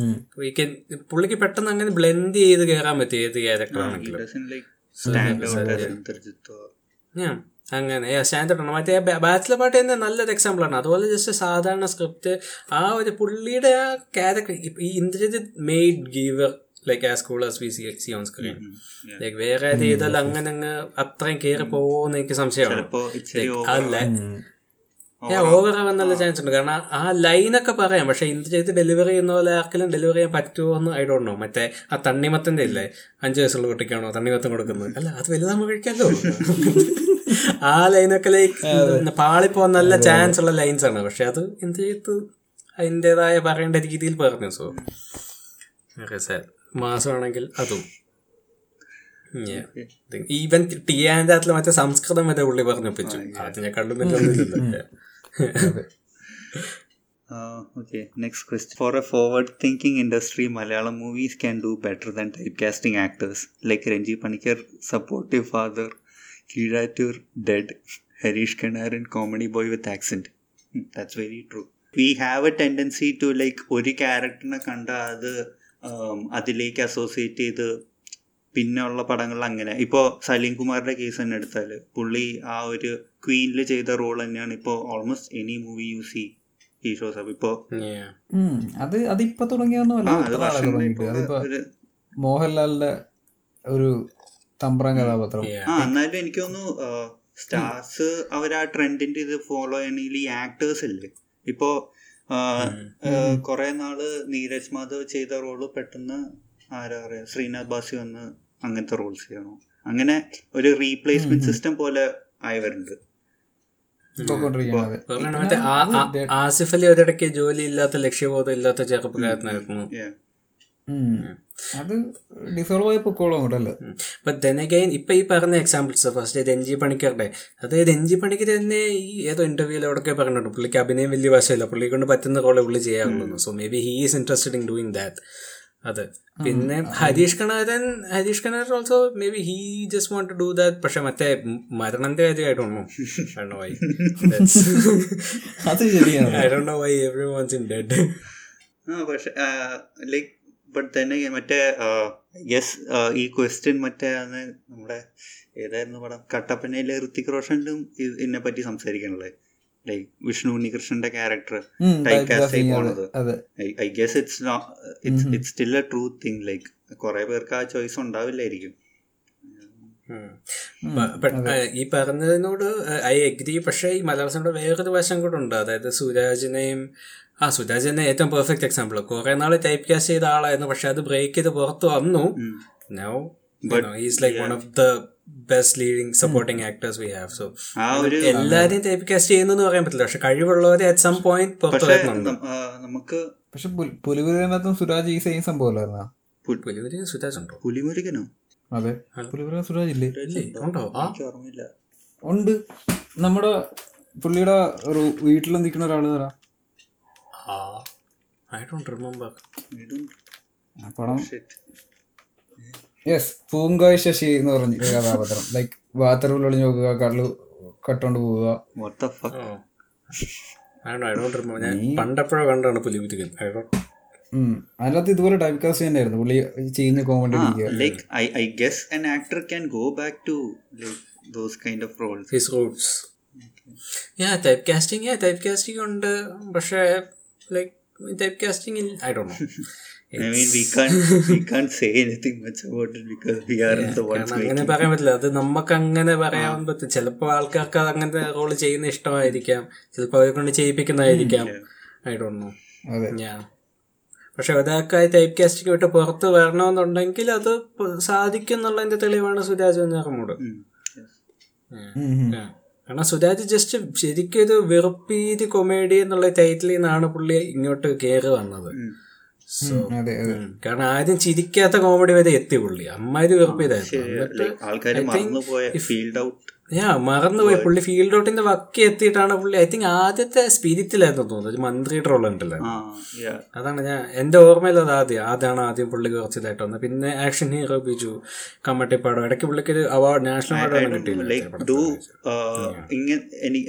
you we can പുള്ളിക്ക് പെട്ടെന്ന് അങ്ങനെ ബ്ലെൻഡ് ചെയ്ത് കയറാൻ പറ്റും ഏത് ഞാൻ അങ്ങനെ. സ്റ്റാൻഡേർഡ് ആണ്. മറ്റേ ബാച്ചിലർ പാർട്ടി തന്നെ നല്ലൊരു എക്സാമ്പിൾ ആണ്. അതുപോലെ ജസ്റ്റ് സാധാരണ സ്ക്രിപ്റ്റ് ആ ഒരു പുള്ളിയുടെ ആ ക്യാരക്ടർ ഈ Indrajith made Geevar like as cool as we see see on screen. Like വേറെ ഏത് ചെയ്താൽ അങ്ങനെ അങ്ങ് അത്രയും കയറി പോകുമെന്ന് എനിക്ക് സംശയമാണ്. അല്ല. ഓവർ ആവാൻ നല്ല ചാൻസ് ഉണ്ട്. കാരണം ആ- ലൈനൊക്കെ പറയാം. പക്ഷെ ഇന്ദ്രജിത്ത് ഡെലിവറി ചെയ്യുന്ന പോലെ ആർക്കെങ്കിലും ഡെലിവറി ചെയ്യാൻ പറ്റുമോ എന്ന് ഐ ഡോണ്ട് നോ മറ്റേ ആ തണ്ണിമത്തന്റെ ഇല്ലേ? അഞ്ചു വയസ്സുള്ള കുട്ടിക്കാണോ തണ്ണിമത്തം കൊടുക്കുന്നത്? അല്ല അത് വലുതാകുമ്പോൾ കഴിക്കാമല്ലോ ആ ലൈനൊക്കെ ലൈക്ക് പാളിപ്പോ നല്ല ചാൻസ് ഉള്ള ലൈൻസ് ആണ്. പക്ഷെ അത് ഇന്ദ്രജിത്ത് അതിന്റെതായ പറയേണ്ട രീതിയിൽ പറഞ്ഞു. സോ മാസമാണെങ്കിൽ അതും. ഈവൻ ടിയാന്റെ അകത്തിൽ മറ്റേ സംസ്കൃതം വരെ പുള്ളി പറഞ്ഞൊപ്പിച്ചു അതിനെക്കാളും പറ്റുന്നില്ല Uh, okay, next question. For a forward thinking industry, Malayalam movies can do better than typecasting actors like Renji Panikar, supportive father, Kiratur, dead, Harish Kanaran, comedy boy with accent. Hmm, That's very true. We have a tendency to like ഒരു ക്യാരക്ടറിനെ കണ്ട അത് um, അതിലേക്ക് associate ചെയ്ത് പിന്നെ ഉള്ള പടങ്ങളിൽ അങ്ങനെ. ഇപ്പോൾ സലീം കുമാറിന്റെ കേസ് തന്നെ എടുത്താൽ പുള്ളി ആ ഒരു ക്വീനിൽ ചെയ്ത റോൾ തന്നെയാണ് ഇപ്പോൾ almost any movie you see he shows അപ്പൊ ഇപ്പോ അത് അതിപ്പോ തുടങ്ങിയൊന്നുമല്ല ഇപ്പോ മോഹൻലാലിന്റെ ഒരു തമ്പ്രാൻ കഥാപാത്രം. ആ എന്നാലും എനിക്ക് തോന്നുന്നു സ്റ്റാർസ് അവർ ആ ട്രെൻഡിന്റെ ഇത് ഫോളോ ചെയ്യണമെങ്കിൽ ഈ ആക്ടേഴ്സ് ഇല്ലേ? ഇപ്പോ കുറെ നാൾ നീരജ് മാധവ് ചെയ്ത റോൾ പെട്ടെന്ന് ആരാ പറയാ? ശ്രീനാഥ് ബാസി വന്ന് അങ്ങനത്തെ റൂൾസ് ചെയ്യണോ? അങ്ങനെ ഒരു റീപ്ലേസ്മെന്റ് സിസ്റ്റം പോലെ ആയി വരുന്നത് ആസിഫ് അലി ഒരിടയ്ക്ക് ജോലി ഇല്ലാത്ത ലക്ഷ്യബോധം ഇല്ലാത്ത ചെറുപ്പക്കാരനായിരുന്നു. അത് ഡിസോൾവ് ആയി പൊക്കോളും അങ്ങോട്ടല്ലേ ബട്ട് ദെൻ അഗൈൻ ഇപ്പൊ ഈ പറഞ്ഞ എക്സാമ്പിൾസ് ഫസ്റ്റ് രഞ്ജി പണിക്കറുടെ അത് രഞ്ജി പണിക്കർ തന്നെ ഈ ഏതോ ഇന്റർവ്യൂവിൽ എവിടെയൊക്കെ പറഞ്ഞിട്ടുണ്ട്. പുള്ളിക്ക് അഭിനയം വലിയ വശമില്ല. പുള്ളിക്കൊണ്ട് പറ്റുന്ന കോളേ പുള്ളി ചെയ്യാറുള്ളൂ. So maybe he is interested in doing that അത്. പിന്നെ Harish Kanaran Harish Kanaran also maybe he just want to do that പക്ഷെ മറ്റേ മരണന്റെ കാര്യമായിട്ടൊന്നും വൈ (laughs) അത് ശരിയാണ്. I do know why every ones in dead ആ പക്ഷെ ലൈക്ക് ബട്ട് തന്നെ മറ്റേ യെസ് ഈ ക്വസ്റ്റ്യൻ മറ്റേ നമ്മുടെ ഏതായിരുന്നു പടം? കട്ടപ്പനയിലെ ഋത്തിക് റോഷനിലും ഇതിനെ പറ്റി സംസാരിക്കണല്ലേ ലൈക്ക് വിഷ്ണു ഉണ്ണികൃഷ്ണന്റെ ക്യാരക്ടർ ആയി പോണത്. I guess it's it's it's still a true thing like കുറെ പേർക്ക് ആ ചോയ്സ് ഉണ്ടാവില്ലായിരിക്കും. ഈ പറഞ്ഞതിനോട് ഐ എഗ്രി പക്ഷേ ഈ മലയാള സിനിമയുടെ വേറൊരു വശം കൂടെ ഉണ്ട്. അതായത് സുരാജിനെയും ആ സുരാജ് തന്നെ ഏറ്റവും പെർഫെക്റ്റ് എക്സാമ്പിൾ കുറെ നാൾ ടൈപ്പ് കാസ്റ്റ് ചെയ്ത ആളായിരുന്നു. പക്ഷെ അത് ബ്രേക്ക് ചെയ്ത് പുറത്തു വന്നു. No is like one of the best leading supporting actors we have so എല്ലാരെയും ടൈപ്പ് കാസ്റ്റ് ചെയ്യുന്നു പറയാൻ പറ്റില്ല. പക്ഷെ കഴിവുള്ളവരെ അറ്റ് സം പോയിന്റ് പുറത്തു നമുക്ക് പക്ഷെ പുലിപുരനകത്തും സുരാജ് ഈ സെയിം സംഭവം അല്ലായിരുന്നാ പുലിമുരി സുരാജ് ഉണ്ടോ? പുലിമുരുകനോ? അതെ. പുലിപുര സുരാജ് ഇല്ലേ? ഉണ്ടോ? ആ. ഓർമ്മയില്ല. ഉണ്ട്. നമ്മുടെ പുള്ളിയുടെ ഒരു വീട്ടിൽ നിൽക്കുന്ന ഒരാൾ തരാ ആ. ഐ ഡോണ്ട് റിമെമ്പർ പടം. യെസ് പൂങ്കായ് ശശി എന്ന് പറഞ്ഞ കഥാപാത്രം. ലൈക്ക് ബാത്റൂമിൽ ഒളിഞ്ഞു നോക്കുക കള്ളു കട്ടോണ്ട് പോവുക. പണ്ടെപ്പോഴോ കണ്ടാണ് ഉം. അതിനകത്ത് ഇതുപോലെ ടൈപ്പ് കാസ്റ്റ് തന്നെയായിരുന്നു. പുള്ളി ചെയ്യുന്ന കോമഡി അടിക്കുക Like I, I guess an actor can go back to like those kind of roles. His roots yeah typecasting yeah typecasting ഉണ്ട്. പക്ഷേ like typecasting I know I mean, we can't we (laughs) can't say anything much about it because we are the ones അങ്ങനെ. പറയാൻ പറ്റില്ല. അത് നമുക്ക് അങ്ങനെ പറയാൻ പറ്റും. ചിലപ്പോൾ ആൾക്കാർക്ക് അത് അങ്ങനത്തെ റോൾ ചെയ്യുന്ന ഇഷ്ടമായിരിക്കാം. ചിലപ്പോൾ അവരെ കൊണ്ട് ചെയ്യിപ്പിക്കുന്നതായിരിക്കാം. ഐ ഡോ നോ ഞാൻ പക്ഷെ ഒരാൾക്ക് ടൈപ്പ് കാസ്റ്റിംഗ് വിട്ട് പുറത്ത് വരണമെന്നുണ്ടെങ്കിൽ അത് സാധിക്കും എന്നുള്ളതിന്റെ തെളിവാണ് സുരാജ് വെഞ്ഞാറമൂട് Mm. ഉം. കാരണം സുരാജ് ജസ്റ്റ് ശരിക്കും ഒരു വെറുപ്പീതി കൊമേഡി എന്നുള്ള ടൈറ്റിൽ നിന്നാണ് പുള്ളി ഇങ്ങോട്ട് കയറി വന്നത്. Mm. കാരണം ആദ്യം ചിരിക്കാത്ത കോമഡി വരെ എത്തി പുള്ളി. അമ്മാതിരി ഞാൻ മറന്നുപോയ ഞാ പുള്ളി ഫീൽഡ് ഔട്ടിന്റെ വക്കി എത്തിയിട്ടാണ് പുള്ളി ഐ തിങ്ക് ആദ്യത്തെ സ്പിരിറ്റിലായിരുന്നു തോന്നുന്നത് മന്ത്രി മന്ത്രിയുടെ റോൾ ഉണ്ടല്ലോ അതാണ് ഞാൻ എന്റെ ഓർമ്മയിൽ അത് ആദ്യം ആദ്യമാണ് ആദ്യം പുള്ളി കുറച്ചതായിട്ട് വന്നത്. പിന്നെ ആക്ഷൻ ഹീറോ ബിജു കമ്മട്ടിപ്പാടം ഇടയ്ക്ക് പുള്ളിക്ക് ഒരു അവാർഡ് നാഷണൽ അവാർഡ് കിട്ടിയില്ല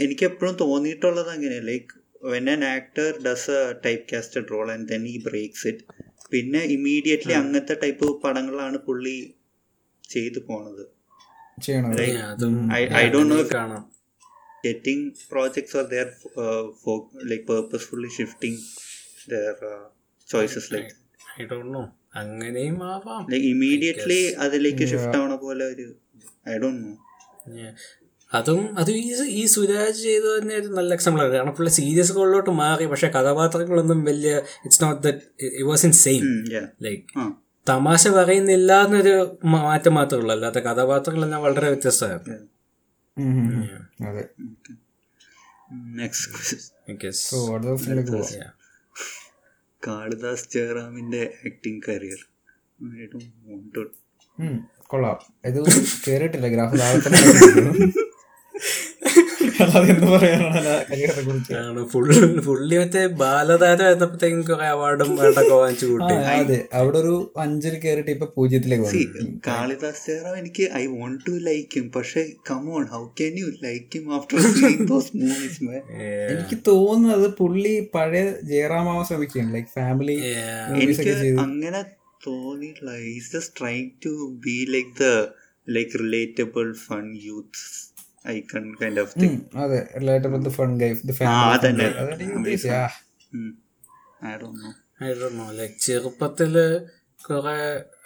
എനിക്ക് എപ്പോഴും തോന്നിയിട്ടുള്ളത് അങ്ങനെ like when an actor does a typecasted role and then he breaks it പിന്നെ ഇമ്മീഡിയറ്റ്ലി അങ്ങനത്തെ ടൈപ്പ് പടങ്ങളാണ് പുള്ളി ചെയ്തു പോണത്. ഐ അതും I- I don't know if- കാണാം. Getting projects are there for like purposefully shifting their choices like don't know. No അങ്ങനെയും ആവാം. ലൈക്ക് ഇമ്മീഡിയറ്റ്ലി അതിലേക്ക് ഷിഫ്റ്റ് ആവണ പോലെ ഒരു ഐ ഡോണ്ട് നോ Yeah. അതും അത് ഈ ഈ സുരാജ് ചെയ്ത് തന്നെ ഒരു നല്ല എക്സാമ്പിൾ ആണ് കാരണം പുള്ളി സീരിയസ് കോളിലോട്ട് മാറി. പക്ഷെ കഥാപാത്രങ്ങളൊന്നും വലിയ it's not that it was in same like തമാശ പറയുന്നില്ല എന്നൊരു മാറ്റം മാത്രമേ ഉള്ളൂ. അല്ലാത്ത കഥാപാത്രങ്ങളെല്ലാം വളരെ വ്യത്യസ്തമായിരുന്നു. കാളിദാസ് ജയറാമിന്റെ ആക്ടിങ് കരിയർ കൊള്ളാം. ഇത് കേറിയിട്ടില്ല. ഗ്രാഫ് താഴെ (laughs) പുള്ളി മറ്റേ ബാലതാരം ആയിരുന്നപ്പോഴത്തേക്കും കുറെ അവാർഡും വേണ്ടൊക്കെ വാങ്ങിച്ചു കൂട്ടി. അതെ. അവിടെ ഒരു അഞ്ചിൽ കയറിട്ട് ഇപ്പൊ പൂജ്യത്തിലേക്ക് കാളിദാസ് എനിക്ക് I want to like him പക്ഷെ come on how can you like him after those movies എനിക്ക് തോന്നുന്നത് പുള്ളി പഴയ ജയറാമാവാൻ ശ്രമിക്കുകയാണ് ലൈക്ക് ഫാമിലി എനിക്ക് അങ്ങനെ തോന്നിയിട്ടില്ല. Is just trying to be like the like relatable fun youth icon kind of thing ഉം, അതെ. റിലേറ്റബിൾ ദി ഫൺ ഗൈഫ് ആ അതന്നെ. Family I don't know I don't know like ചെറുപ്പത്തിൽ കുറെ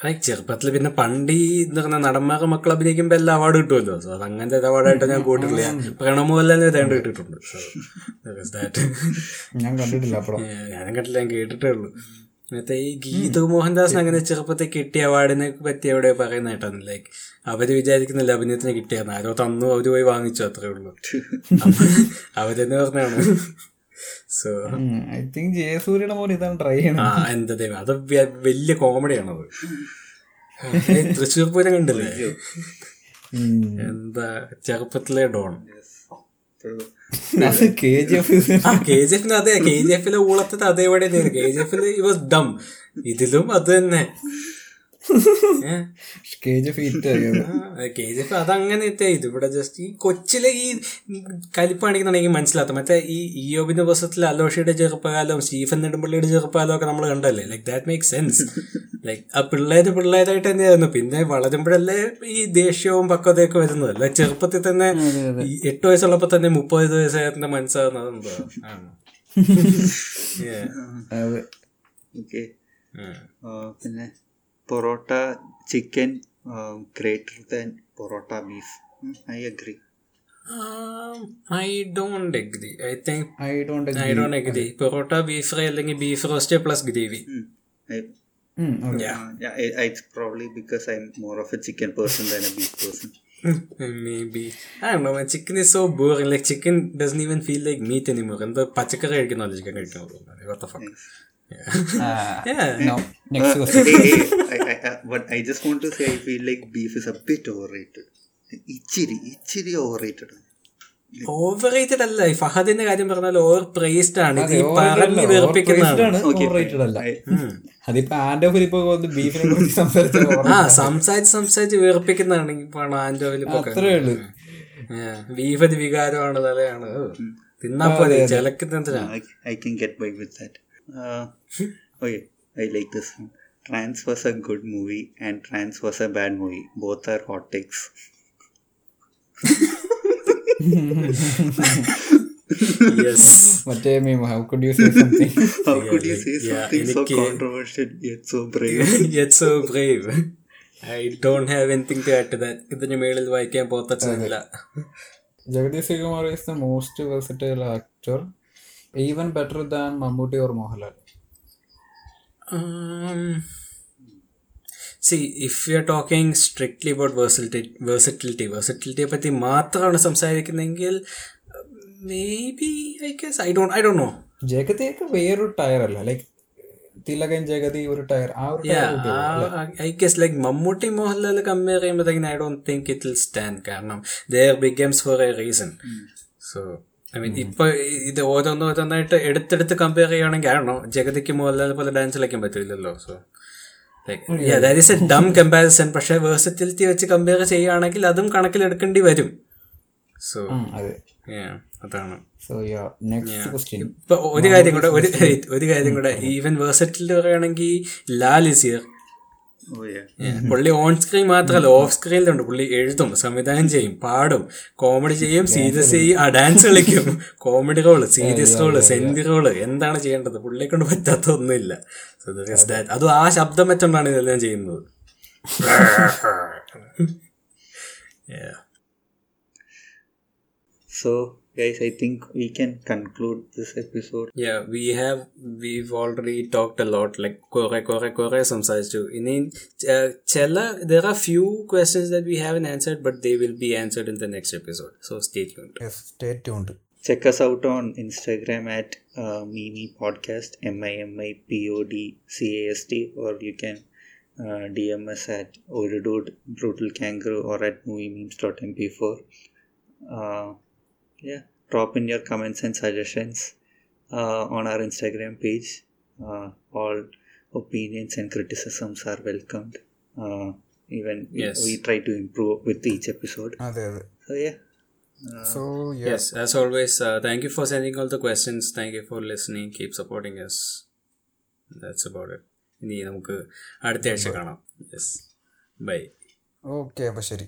ചെറുപ്പത്തിൽ ചെറുപ്പത്തിൽ പിന്നെ പണ്ട് ഈ എന്താ പറയുക നടന്മാരുടെ മക്കൾ അഭിനയിക്കുമ്പോ എല്ലാ അവാർഡ് കിട്ടുമല്ലോ. സോ അത് അങ്ങനത്തെ അവാർഡായിട്ട് ഞാൻ കൂട്ടിട്ടില്ല. പ്രണമോഹൻലാലിന് തേണ്ട കിട്ടിയിട്ടുണ്ട് So, that ഞാൻ കണ്ടിട്ടില്ല ഞാനും കണ്ടില്ല ഞാൻ കേട്ടിട്ടേ ഉള്ളൂ. മറ്റേ ഈ ഗീതു മോഹൻദാസിന് അങ്ങനെ ചെറുപ്പത്തെ കിട്ടിയ അവാർഡിനെ പറ്റി എവിടെ പറയുന്ന കേട്ടാണ് ലൈക്ക് അവർ വിചാരിക്കുന്നില്ല അഭിനയത്തിന് കിട്ടിയെന്ന്. ആരോ തന്നു അവർ പോയി വാങ്ങിച്ചു അത്രേ ഉള്ളൂ. (laughs) അവരെന്നെ പറഞ്ഞാണ്. സോ ഐ തിങ്ക് ജയസൂര്യയുടെ പോലെ ഇതാണ് ട്രൈ ആ എന്താ ദൈവം അത് വലിയ കോമഡിയാണത് അത് തൃശ്ശൂർ പൂരം കണ്ടില്ലേ? എന്താ ചെറുപ്പത്തിലെ Don. K G F K G അതെ കെ ജി എഫിലെ ഊളത്തത് അതേപോലെ കെ ജി എഫിൽ ഈ വാസ് ഡം ഇതിലും അത് തന്നെ. K G F hit K G F അതങ്ങനെ ഇത് ഇവിടെ ജസ്റ്റ് ഈ കൊച്ചിലെ ഈ കലിപ്പാണിക്കുന്നുണ്ടെങ്കിൽ മനസ്സിലാത്ത. മറ്റേ ഈ ഇയോബിന്റെ പുസ്തകത്തിൽ അലോഷയുടെ ചെറുപ്പകാലവും സ്റ്റീഫൻ നെടുമ്പള്ളിയുടെ ചെറുപ്പകാലവും ഒക്കെ നമ്മൾ കണ്ടല്ലേ like that make sense like ആ പിള്ളേര് പിള്ളേരായിട്ട് തന്നെയായിരുന്നു. പിന്നെ വളരുമ്പോഴല്ലേ ഈ ദേഷ്യവും പക്വതയൊക്കെ വരുന്നത്. അല്ല? ചെറുപ്പത്തിൽ തന്നെ എട്ട് വയസ്സുള്ളപ്പോ തന്നെ മുപ്പത് വയസ്സായതിന്റെ മനസ്സാകുന്നത് എന്തോ? ആണ്. (laughs) പിന്നെ? Parotta chicken greater than parotta beef I agree Um, I don't agree. I think I don't I don't agree. Parotta beef fry അല്ലെങ്കിൽ beef roast plus gravy it's probably because I'm more of a chicken person than a beef person. Maybe. I don't know, man. Chicken is so boring. Like, chicken doesn't even feel like meat anymore. എന്താ പച്ചക്കറി കഴിക്കുന്നല്ലോ chicken കഴിക്കുന്നത് The fuck? (laughs) Yeah. No, next Hey, hey, I, I, I, but I just want to say I feel like beef is a bit overrated. ഇച്ചിരി ഇച്ചിരി overrated. Over അല്ല. ഫഹദിന്റെ കാര്യം പറഞ്ഞാൽ over priced ആണ് ഇത് പറഞ്ഞ് ഫിലിപ്പ് (laughs) സംസാരിച്ച ആ സംസാരിച്ച് സംസാരിച്ച് വേർപ്പിക്കുന്നതാണ് ഇപ്പൊ. ആൻഡോ ഉള്ളൂ. ബീഫ് ഒരു വികാരമാണ് തലയാണ്. തിന്നാ പോലെ ചിലക്കുന്നതിനാ. I, (laughs) I can get by with that. Uh, okay, I like this one. Trans was a good movie and Trans was a bad movie. Both are hot takes. Yes മറ്റേ meme how could you say something (laughs) How could you say yeah, something so എനിക്ക്- controversial yet so brave? (laughs) Yet so brave. I don't have anything to add to that. ഇതിന് മേളിൽ വായിക്കാൻ പോത്തച്ചില്ല Jagadish Sreekumar is the most versatile actor even better than Mammootty or Mohanlal Um, see, if you are talking strictly about versatility, versatility, versatility പറ്റി മാത്രമാണ് സംസാരിക്കുന്നതെങ്കിൽ maybe I don't I don't I don't know ജഗതിയൊക്കെ വേറൊരു tier അല്ല like Thilakan Jagathy ഒരു tier ആ ഒരു I guess like Mammootty Mohanlal compare ചെയ്യുമ്പോഴത്തേക്കും I don't think it will stand കാരണം they're big ones for a reason so I mean ഇപ്പൊ ഇത് ഓരോന്ന് ഓരോന്നായിട്ട് എടുത്തെടുത്ത് കമ്പയർ ചെയ്യുകയാണെങ്കിൽ ആണോ ജഗതിക്ക് മോഹൻലാൽ പോലെ ഡാൻസ് കളിക്കാൻ പറ്റില്ലല്ലോ so that is a dumb comparison പക്ഷെ വേഴ്സറ്റിലിറ്റി വെച്ച് കമ്പയർ ചെയ്യുകയാണെങ്കിൽ അതും കണക്കിലെടുക്കേണ്ടി വരും. സോ അതെ. അതാണ്. ഇപ്പൊ ഒരു കാര്യം കൂടെ ഒരു (laughs) ഒരു കാര്യം കൂടെ ഈവൻ വേഴ്സറ്റിൽ പറയുകയാണെങ്കിൽ ലാൽ ഇസ് ഹിയർ yeah. പുള്ളി ഓൺ സ്ക്രീൻ മാത്രമല്ല ഓഫ് സ്ക്രീനിലുണ്ട് പുള്ളി എഴുതും സംവിധാനം ചെയ്യും പാടും കോമഡി ചെയ്യും സീരിയസ് ചെയ്യും ആ ഡാൻസ് കളിക്കും. Comedy role serious role senti role എന്താണ് ചെയ്യേണ്ടത്? പുള്ളിയെ കൊണ്ട് പറ്റാത്ത ഒന്നുമില്ല അത് ആ ശബ്ദം വെച്ചോണ്ടാണ് ഇതെല്ലാം ചെയ്യുന്നത്. (laughs) Yeah. So guys, I think we can conclude this episode. Yeah, we have we've already talked a lot. Like കുറെ കുറെ കുറെ സംസാരിച്ചു ഇനി ച- ചില there are few questions that we haven't answered, but they will be answered in the next episode. So stay tuned. Stay tuned Check us out on Instagram at uh, Mimi Podcast, M I M I P O D C A S T, or you can uh, DM us at Orudude, Brutal Kangaroo, or at moviememes.mp4. Uh, yeah, drop in your comments and suggestions uh, on our Instagram page. Uh, all opinions and criticisms are welcomed. Uh, even we, Yes. we try to improve with each episode. അതെ അതെ So yeah. So Yes, as always, uh, thank you for sending all the questions. Thank you for listening. Keep supporting us. That's about it. ഇനി നമുക്ക് അടുത്ത ആഴ്ച കാണാം yes bye okay അപ്പൊ ശരി